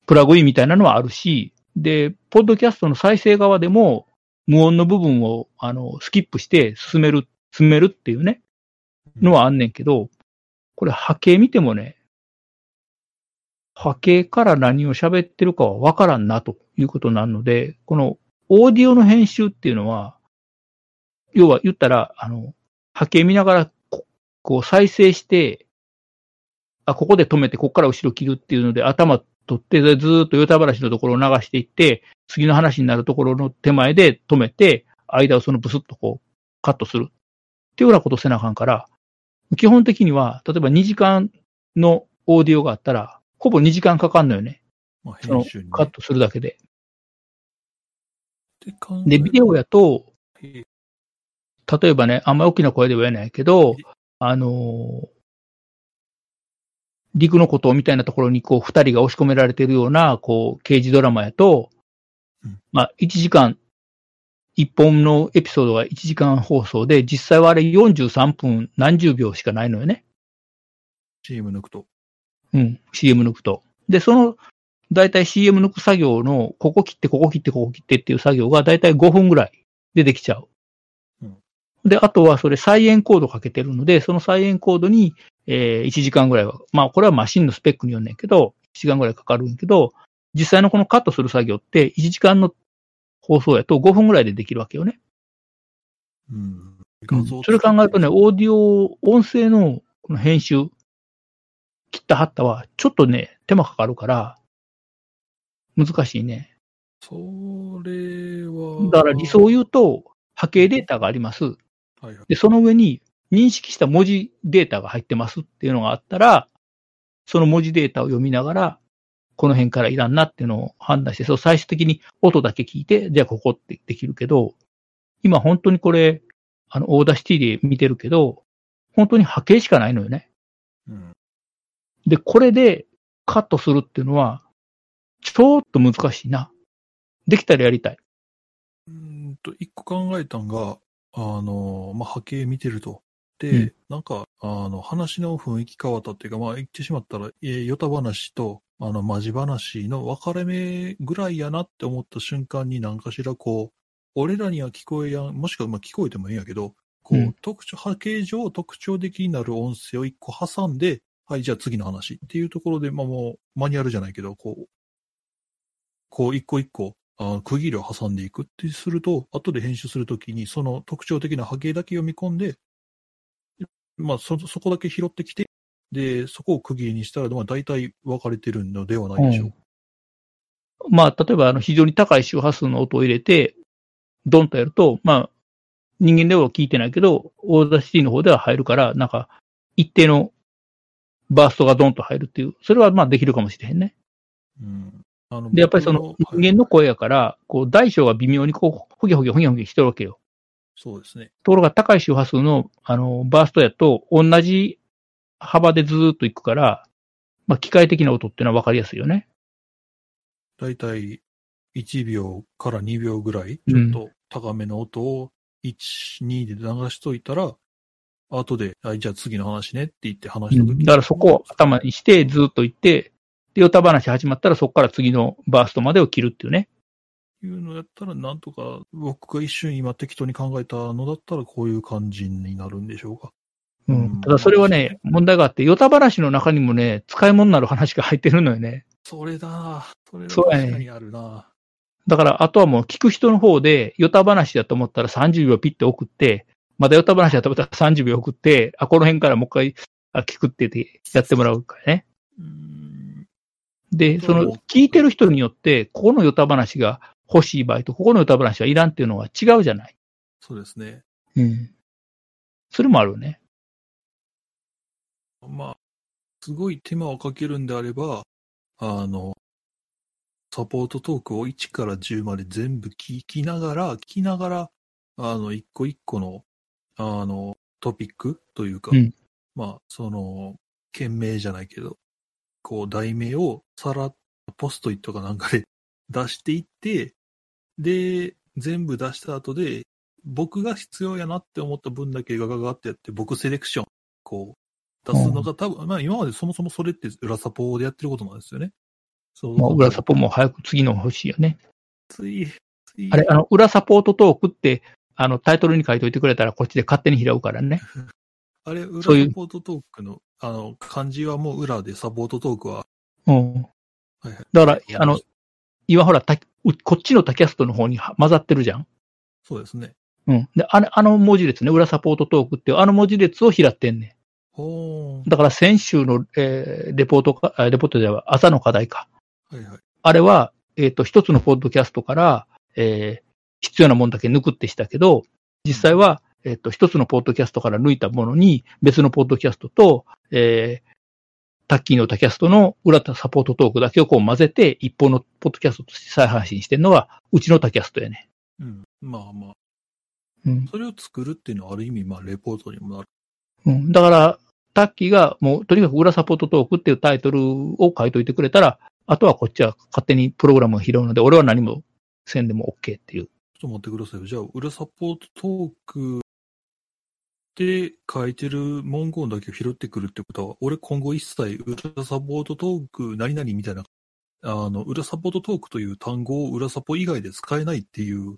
プラグインみたいなのはあるし、で、ポッドキャストの再生側でも、無音の部分を、あの、スキップして進める、進めるっていうね、のはあんねんけど、これ波形見てもね、波形から何を喋ってるかはわからんなということなので、このオーディオの編集っていうのは、要は言ったら、あの、波形見ながらこ、こう再生して、あ、ここで止めて、ここから後ろ切るっていうので、頭取って、でずーっとヨタ話のところを流していって、次の話になるところの手前で止めて、間をそのブスッとこう、カットする。っていうようなことせなあかんから、基本的には、例えば2時間のオーディオがあったら、ほぼ2時間かかんのよね。まあ、その編集にね、カットするだけで。で、ビデオやと、え例えばね、あんまり大きな声では言えないけど、あのー陸のことみたいなところにこう二人が押し込められているような、こう、刑事ドラマやとうん、まあ、1時間、一本のエピソードが1時間放送で、実際はあれ43分何十秒しかないのよね。CM 抜くと。うん、CM 抜くと。で、その、だいたい CM 抜く作業の、ここ切って、ここ切って、ここ切ってっていう作業がだいたい5分ぐらいでできちゃう。うんで、あとはそれ再現コードかけてるので、その再現コードに、えー1時間ぐらいは、まあこれはマシンのスペックによんねんけど、1時間ぐらいかかるんやけど、実際のこのカットする作業って1時間の放送やと5分ぐらいでできるわけよね。うん。うんそれ考えるとね、オーディオ、音声のこの編集、切った貼ったは、ちょっとね、手間かかるから、難しいね。それは。だから理想を言うと、波形データがあります。はいはい。で、その上に認識した文字データが入ってますっていうのがあったら、その文字データを読みながら、この辺からいらんなっていうのを判断して、そう最終的に音だけ聞いて、じゃあここってできるけど、今本当にこれ、あの、 Audacity で見てるけど、本当に波形しかないのよね。うん。で、これでカットするっていうのは、ちょっと難しいな。できたらやりたい。うーんと、一個考えたんが、あの、まあ、波形見てると。で、うん。なんか、あの、話の雰囲気変わったっていうか、まあ、言ってしまったら、えー、ヨタ話と、あの、マジ話の分かれ目ぐらいやなって思った瞬間に何かしらこう、俺らには聞こえやん、もしくはまあ聞こえてもいいんやけど、こう、うん。特徴、波形上特徴的になる音声を一個挟んで、はい、じゃあ次の話っていうところで、まあもう、マニュアルじゃないけど、こう、こう一個一個、あ区切りを挟んでいくってすると、後で編集するときに、その特徴的な波形だけ読み込んで、まあ、そ、そこだけ拾ってきて、で、そこを区切りにしたら、まあ、大体分かれてるのではないでしょう。まあ、例えば、あの、非常に高い周波数の音を入れて、ドンとやると、まあ、人間では聞いてないけど、 Audacity の方では入るから、なんか、一定のバーストがドンと入るっていう、それはまあできるかもしれへんね。うん。で、やっぱりその僕人間の声やから、こう、大小が微妙にこう、ほげほげほげほげしてるわけよ。そうですね。ところが高い周波数の、あの、バーストやと、同じ幅でずーっと行くから、まあ、機械的な音っていうのは分かりやすいよね。だいたい1秒から2秒ぐらい、うんちょっと高めの音を1、2で流しといたら、後で、はい、じゃあ次の話ねって言って話した時、だからそこを頭にしてずーっと行って、で、ヨタ話始まったらそこから次のバーストまでを切るっていうね。いうのやったら、なんとか、僕が一瞬今適当に考えたのだったら、こういう感じになるんでしょうか。ううんん。ただそれはね、問題があって、ヨタ話の中にもね、使い物になる話が入ってるのよね。それだなそれだ確かにあるなだから、あとはもう聞く人の方で、ヨタ話だと思ったら30秒ピッて送って、まだヨタ話だと思ったら30秒送って、あ、この辺からもう一回あ聞くってやってもらうからね。で、その聞いてる人によって、ここのヨタ話が欲しい場合と、ここのヨタ話はいらんっていうのは違うじゃない。そうですね。うん。それもあるよね。まあ、すごい手間をかけるんであれば、あの、サポートトークを1から10まで全部聞きながら、聞きながら、あの、一個一個の、あの、トピックというか、うんまあ、その、件名じゃないけど、こう、題名をさらっとポストイットかなんかで出していって、で、全部出した後で、僕が必要やなって思った分だけガガガってやって、僕セレクション、こう、出すのが多分、まあ今までそもそもそれって裏サポでやってることなんですよね。そう。まあ、裏サポも早く次の欲しいよね。つい、つい、あれ、あの、裏サポートトークって、あの、タイトルに書いといてくれたらこっちで勝手に拾うからね。あれ、裏サポートトークの、あの、漢字はもう裏でサポートトークは、うん。はいはい。だから、あの、今ほら、こっちのタキャストの方には混ざってるじゃん。そうですね。うん。で、あの、あの文字列ね、裏サポートトークっていう、あの文字列を拾ってんねん。だから先週の、えーレポートか、あレポートでは朝の課題か。はいはい。あれは、えっ、と、一つのポッドキャストから、えー必要なもんだけ抜くってしたけど、実際は、えっ、と、一つのポッドキャストから抜いたものに、別のポッドキャストと、えータッキーのタキャストの裏サポートトークだけをこう混ぜて、一方のポッドキャストとして再配信してるのが、うちのタキャストやね。うん。まあまあ、うん。それを作るっていうのはある意味、まあ、レポートにもなる。うん。だから、タッキーがもう、とにかく裏サポートトークっていうタイトルを書いといてくれたら、あとはこっちは勝手にプログラムを拾うので、俺は何もせんでも OK っていう。ちょっと待ってくださいよ。じゃあ、裏サポートトークで書いてる文言だけを拾ってくるってことは、俺今後一切裏サポートトーク何々みたいな、あの、裏サポートトークという単語を裏サポ以外で使えないっていう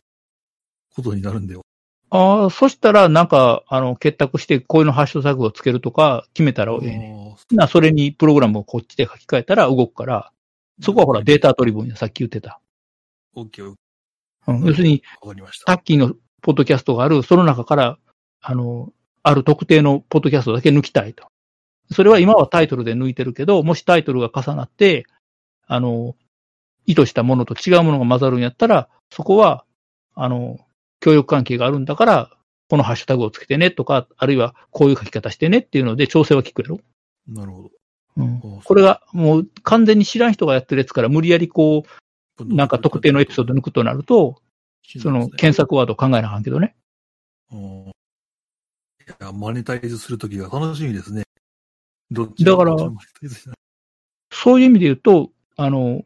ことになるんだよ。ああ、そしたら、なんか、あの、結託して、こういうのハッシュタグをつけるとか決めたらええね。な、それにプログラムをこっちで書き換えたら動くから、そこはほらデータ取り分や、さっき言ってた。オッケー、オッケうん、要するに、ーわかりました。タッキーのポッドキャストがある、その中から、あの、ある特定のポッドキャストだけ抜きたいと。それは今はタイトルで抜いてるけど、もしタイトルが重なって、あの、意図したものと違うものが混ざるんやったら、そこは、あの、協力関係があるんだから、このハッシュタグをつけてねとか、あるいはこういう書き方してねっていうので調整は聞くやろ。なるほど。うん。これがもう完全に知らん人がやってるやつから無理やりこう、なんか特定のエピソード抜くとなると、その検索ワードを考えなあかんけどね。や、マネタイズするときが楽しみですね。どっちだからそういう意味で言うと、あの、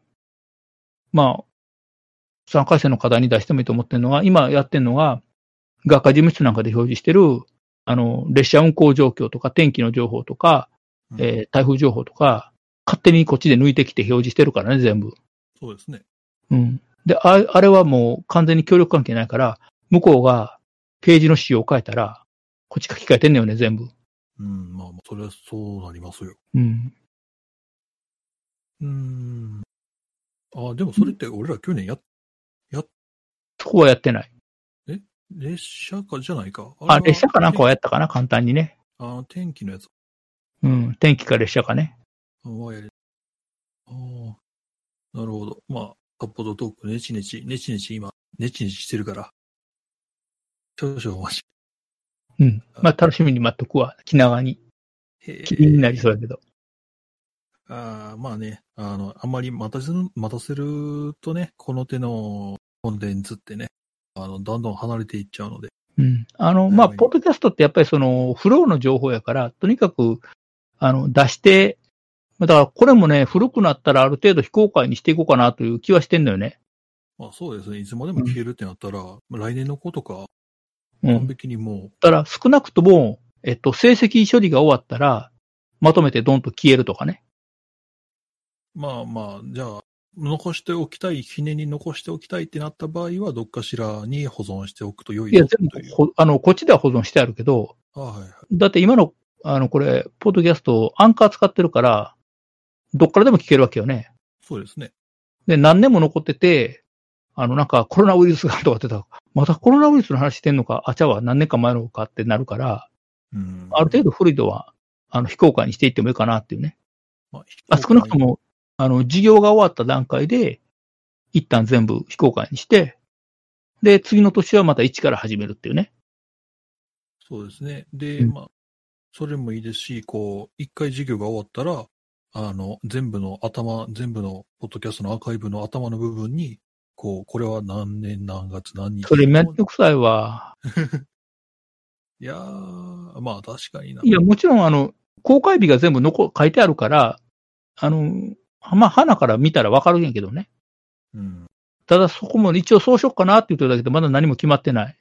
まあ、3回戦の課題に出してもいいと思ってるのは、今やってるのが、学科事務室なんかで表示してる、あの、列車運行状況とか天気の情報とか、うんえー台風情報とか、勝手にこっちで抜いてきて表示してるからね、全部。そうですね。うん。で、ああれはもう完全に協力関係ないから、向こうがページの仕様を変えたら、こっち書き換えてんのよね、全部。うん、まあ、それはそうなりますよ。うん。うーん。あ、でもそれって俺ら去年や、そこはやってない。列車かじゃないか？あ、列車かなんかはややったかな、簡単にね。あ、天気のやつ。うん。天気か列車かね。あ、はやりああ、なるほど。まあ、カッポドトーク、ネチネチ、ネチネチ今、ネチネチしてるから。少々お待ち。うん。まあ、楽しみに待っとくわ。気長に。へ気になりそうだけど。ああ、まあね、あの、あんまり待たせる、待たせるとね、この手のコンテンツってね、あの、どんどん離れていっちゃうので。うん。あの、まあ、はいポッドキャストってやっぱりその、フローの情報やから、とにかく、あの、出して、だからこれもね、古くなったらある程度非公開にしていこうかなという気はしてんだよね。まあそうですね。いつまでも消えるってなったら、まあ来年の子とか、うん。完璧にもだから少なくとも、えっと、成績処理が終わったら、まとめてドンと消えるとかね。う、まあまあ、じゃあ、残しておきたい、ひねに残しておきたいってなった場合は、どっかしらに保存しておくと良いいや、よ全。部ほ、あの、こっちでは保存してあるけど、あはいはい。だって今の、あの、これ、ポッドキャスト、アンカー使ってるから、どっからでも聞けるわけよね。そうですね。で、何年も残ってて、あの、なんかコロナウイルスがとかってたら、またコロナウイルスの話してんのか、あ、ちゃうわ、何年か前のかってなるから、うん。ある程度古いのは、あの、非公開にしていってもいいかなっていうね。まあ、あ少なくとも、あの、事業が終わった段階で、一旦全部非公開にして、で、次の年はまた一から始めるっていうね。そうですね。で、うんまあ、それもいいですし、こう、一回授業が終わったら、あの、全部の頭、全部のポッドキャストのアーカイブの頭の部分に、こう、これは何年何月何日？それめんどくさいわ。いやー、まあ確かにな。いや、もちろん、あの、公開日が全部残、書いてあるから、あの、まあ、花から見たらわかるんやけどね。うん。ただそこも一応そうしよっかなって言ってるだけでまだ何も決まってない。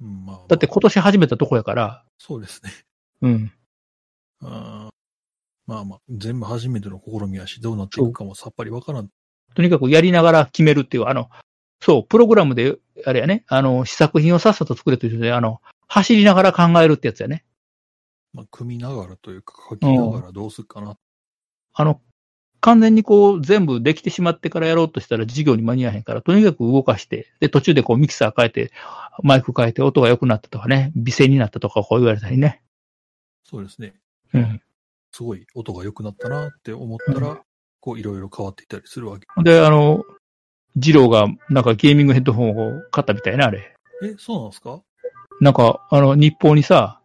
うん、まあ、だって今年始めたとこやから、そうですね。うん。あーまあまあ、全部初めての試みやし、どうなっていくかもさっぱりわからん。とにかくやりながら決めるっていう、あの、そう、プログラムで、あれやね、あの、試作品をさっさと作れというで、あの、走りながら考えるってやつやね。まあ、組みながらというか、書きながらどうするかな。あの、完全にこう、全部できてしまってからやろうとしたら授業に間に合わへんから、とにかく動かして、で、途中でこうミキサー変えて、マイク変えて音が良くなったとかね、微声になったとかこう言われたりね。そうですね。うん。すごい音が良くなったなって思ったら、うこういろいろ変わっていったりするわけ。で、あの、ジローがなんかゲーミングヘッドホンを買ったみたいな、あれ。え、そうなんですか？なんか、あの、日報にさ、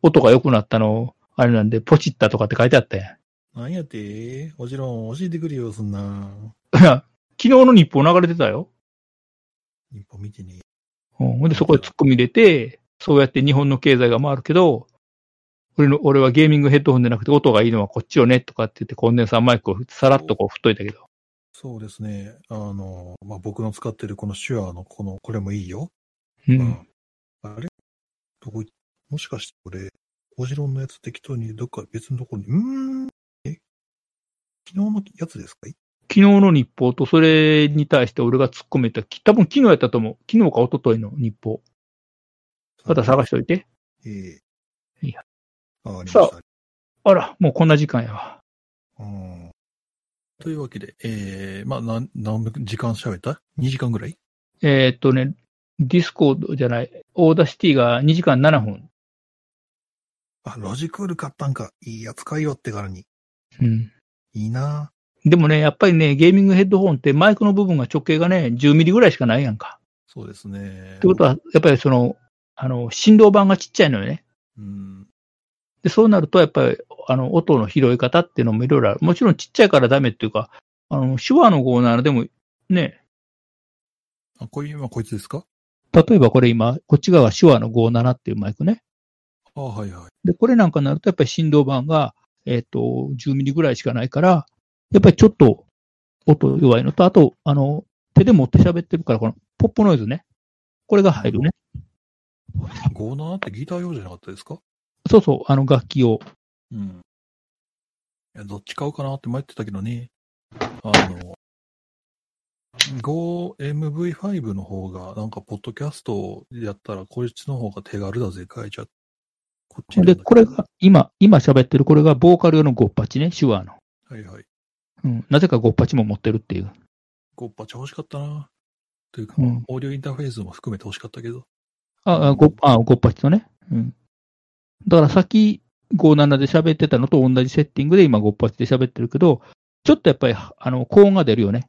音が良くなったの、あれなんで、ポチったとかって書いてあったやん。なんやて？もちろん教えてくれよ、そんな。昨日の日報流れてたよ。一歩見てね。うん。ほんで、そこで突っ込み入れて、そうやって日本の経済が回るけど、俺の、俺はゲーミングヘッドホンじゃなくて音がいいのはこっちよね、とかって言ってコンデンサーマイクをさらっとこう振っといたけど。そうですね。あの、まあ、僕の使ってるこの手話のこの、これもいいよ。う。うんあれ？どこいもしかしてこれ、オジロンのやつ適当にどっか別のところに、うーん？え？昨日のやつですか昨日の日報とそれに対して俺が突っ込めた、き多分昨日やったと思う。昨日か一昨日の日報。また探しといて。ええいや。わかりました。あら、もうこんな時間やわ。うんというわけで、えー、まあ、なん、何時間喋った ?2 時間ぐらい？えーっとね、ディスコードじゃない、 Audacity が2時間7分。あ、ロジクール買ったんか。いいやつ買いよってからに。うん。いいなでもね、やっぱりね、ゲーミングヘッドホンってマイクの部分が直径がね、10ミリぐらいしかないやんか。そうですね。ってことは、やっぱりその、あの、振動板がちっちゃいのよね。うん。で、そうなると、やっぱり、あの、音の拾い方っていうのもいろいろある。もちろんちっちゃいからダメっていうか、あの、手話の57でも、ね、あ、こういう、今こいつですか？例えばこれ今、こっち側は手話の57っていうマイクね。あはいはい。で、これなんかになると、やっぱり振動板が、えっ、と、10ミリぐらいしかないから、やっぱりちょっと音弱いのと、あと、あの、手で持って喋ってるから、このポップノイズね。これが入るね。57ってギター用じゃなかったですか？そうそう、あの楽器を。うん。いや、どっち買うかなって迷ってたけどね。あの、5MV5 の方が、なんか、ポッドキャストやったら、こっちの方が手軽だぜ、変えちゃって。こっちで、これが、今、今喋ってるこれがボーカル用のゴッパチね、手話の。はいはい。うん。なぜかゴッパチも持ってるっていう。ゴッパチ欲しかったな。というか、うんオーディオインターフェースも含めて欲しかったけど。あ、あゴあゴッパチとね。うん。だからさっき57で喋ってたのと同じセッティングで今ゴッパチで喋ってるけど、ちょっとやっぱり、あの、高音が出るよね。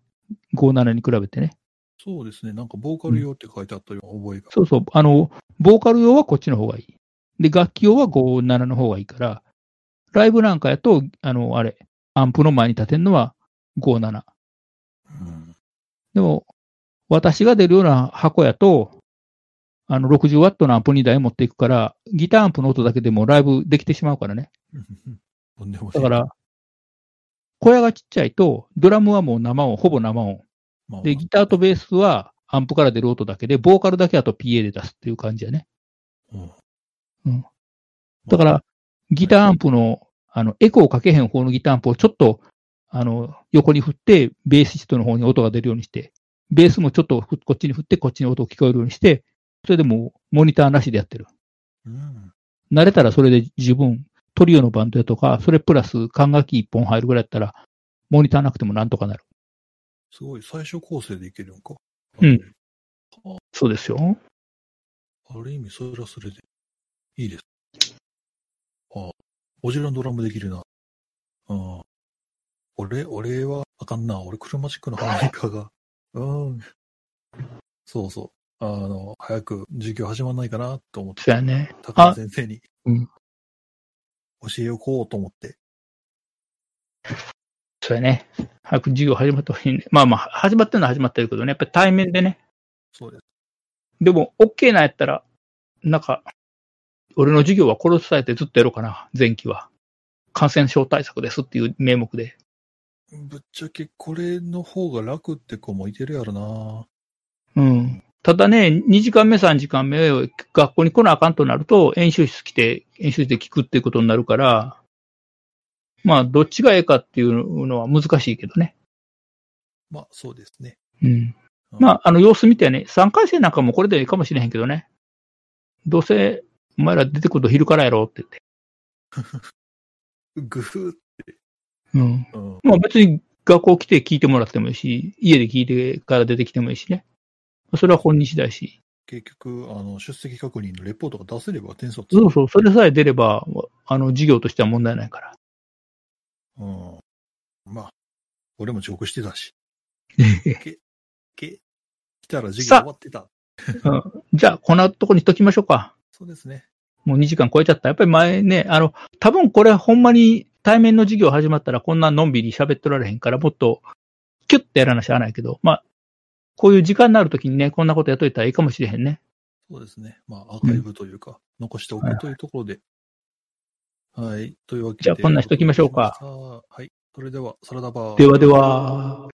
57に比べてね。そうですね。なんか、ボーカル用って書いてあったような覚えが。そうそう。あの、ボーカル用はこっちの方がいい。で、楽器用は57の方がいいから、ライブなんかやと、あの、あれ、アンプの前に立てるのは57。うん。でも、私が出るような箱やと、あの、60ワットのアンプ2台持っていくから、ギターアンプの音だけでもライブできてしまうからね。だから、小屋がちっちゃいと、ドラムはもう生音、ほぼ生音。まあで、ギターとベースはアンプから出る音だけで、ボーカルだけあと PA で出すっていう感じやね。うんうんだから、ギターアンプの、あの、エコーかけへん方のギターアンプをちょっと、あの、横に振って、ベーシストの方に音が出るようにして、ベースもちょっとふこっちに振って、こっちに音が聞こえるようにして、それでもう、モニターなしでやってる。うん。慣れたらそれで十分、トリオのバンドやとか、それプラス管楽器一本入るぐらいやったら、モニターなくてもなんとかなる。すごい、最初構成でいけるんか。うん。そうですよ。ある意味、それはそれで、いいです。ああ、オジラのドラムできるな。うん。俺、俺はあかんな。俺、クロマチックのハーモニカが。うん。そうそう。あの、早く授業始まんないかなと思って、そうやね。高田先生に。うん教えようと思って。そうやね。早く授業始まってほしいね。まあまあ、始まってるのは始まってるけどね。やっぱり対面でね。そうです。でも、OK なんやったら、なんか、俺の授業は殺されてずっとやろうかな。前期は。感染症対策ですっていう名目で。ぶっちゃけこれの方が楽って子もいてるやろな。うん。ただね、2時間目、3時間目、学校に来なあかんとなると、演習室来て、演習室で聞くっていうことになるから、まあ、どっちがええかっていうのは難しいけどね。まあ、そうですね。うん。うんまあ、あの、様子見てね、3回生なんかもこれでいいかもしれへんけどね。どうせ、お前ら出てくると昼からやろうって言って。ぐふーうん。うん。まあ別に学校来て聞いてもらってもいいし、家で聞いてから出てきてもいいしね。それは本人次第し。結局、あの、出席確認のレポートが出せれば点数そうそう、それさえ出れば、あの、授業としては問題ないから。うん。まあ、俺も遅刻してたし。け、来たら授業終わってた。じゃあ、こんなとこにしときましょうか。そうですね。もう2時間超えちゃった。やっぱり前ね、あの、多分これほんまに対面の授業始まったらこんなのんびり喋ってられへんから、もっとキュッてやらなしゃあないけど、まあ、こういう時間になるときにね、こんなことやっといたらいいかもしれへんね。そうですね。まあ、アーカイブというか、残しておくというところで。はい。というわけで。じゃあこんなしときましょうかはい。それでは、サラダバー。ではでは。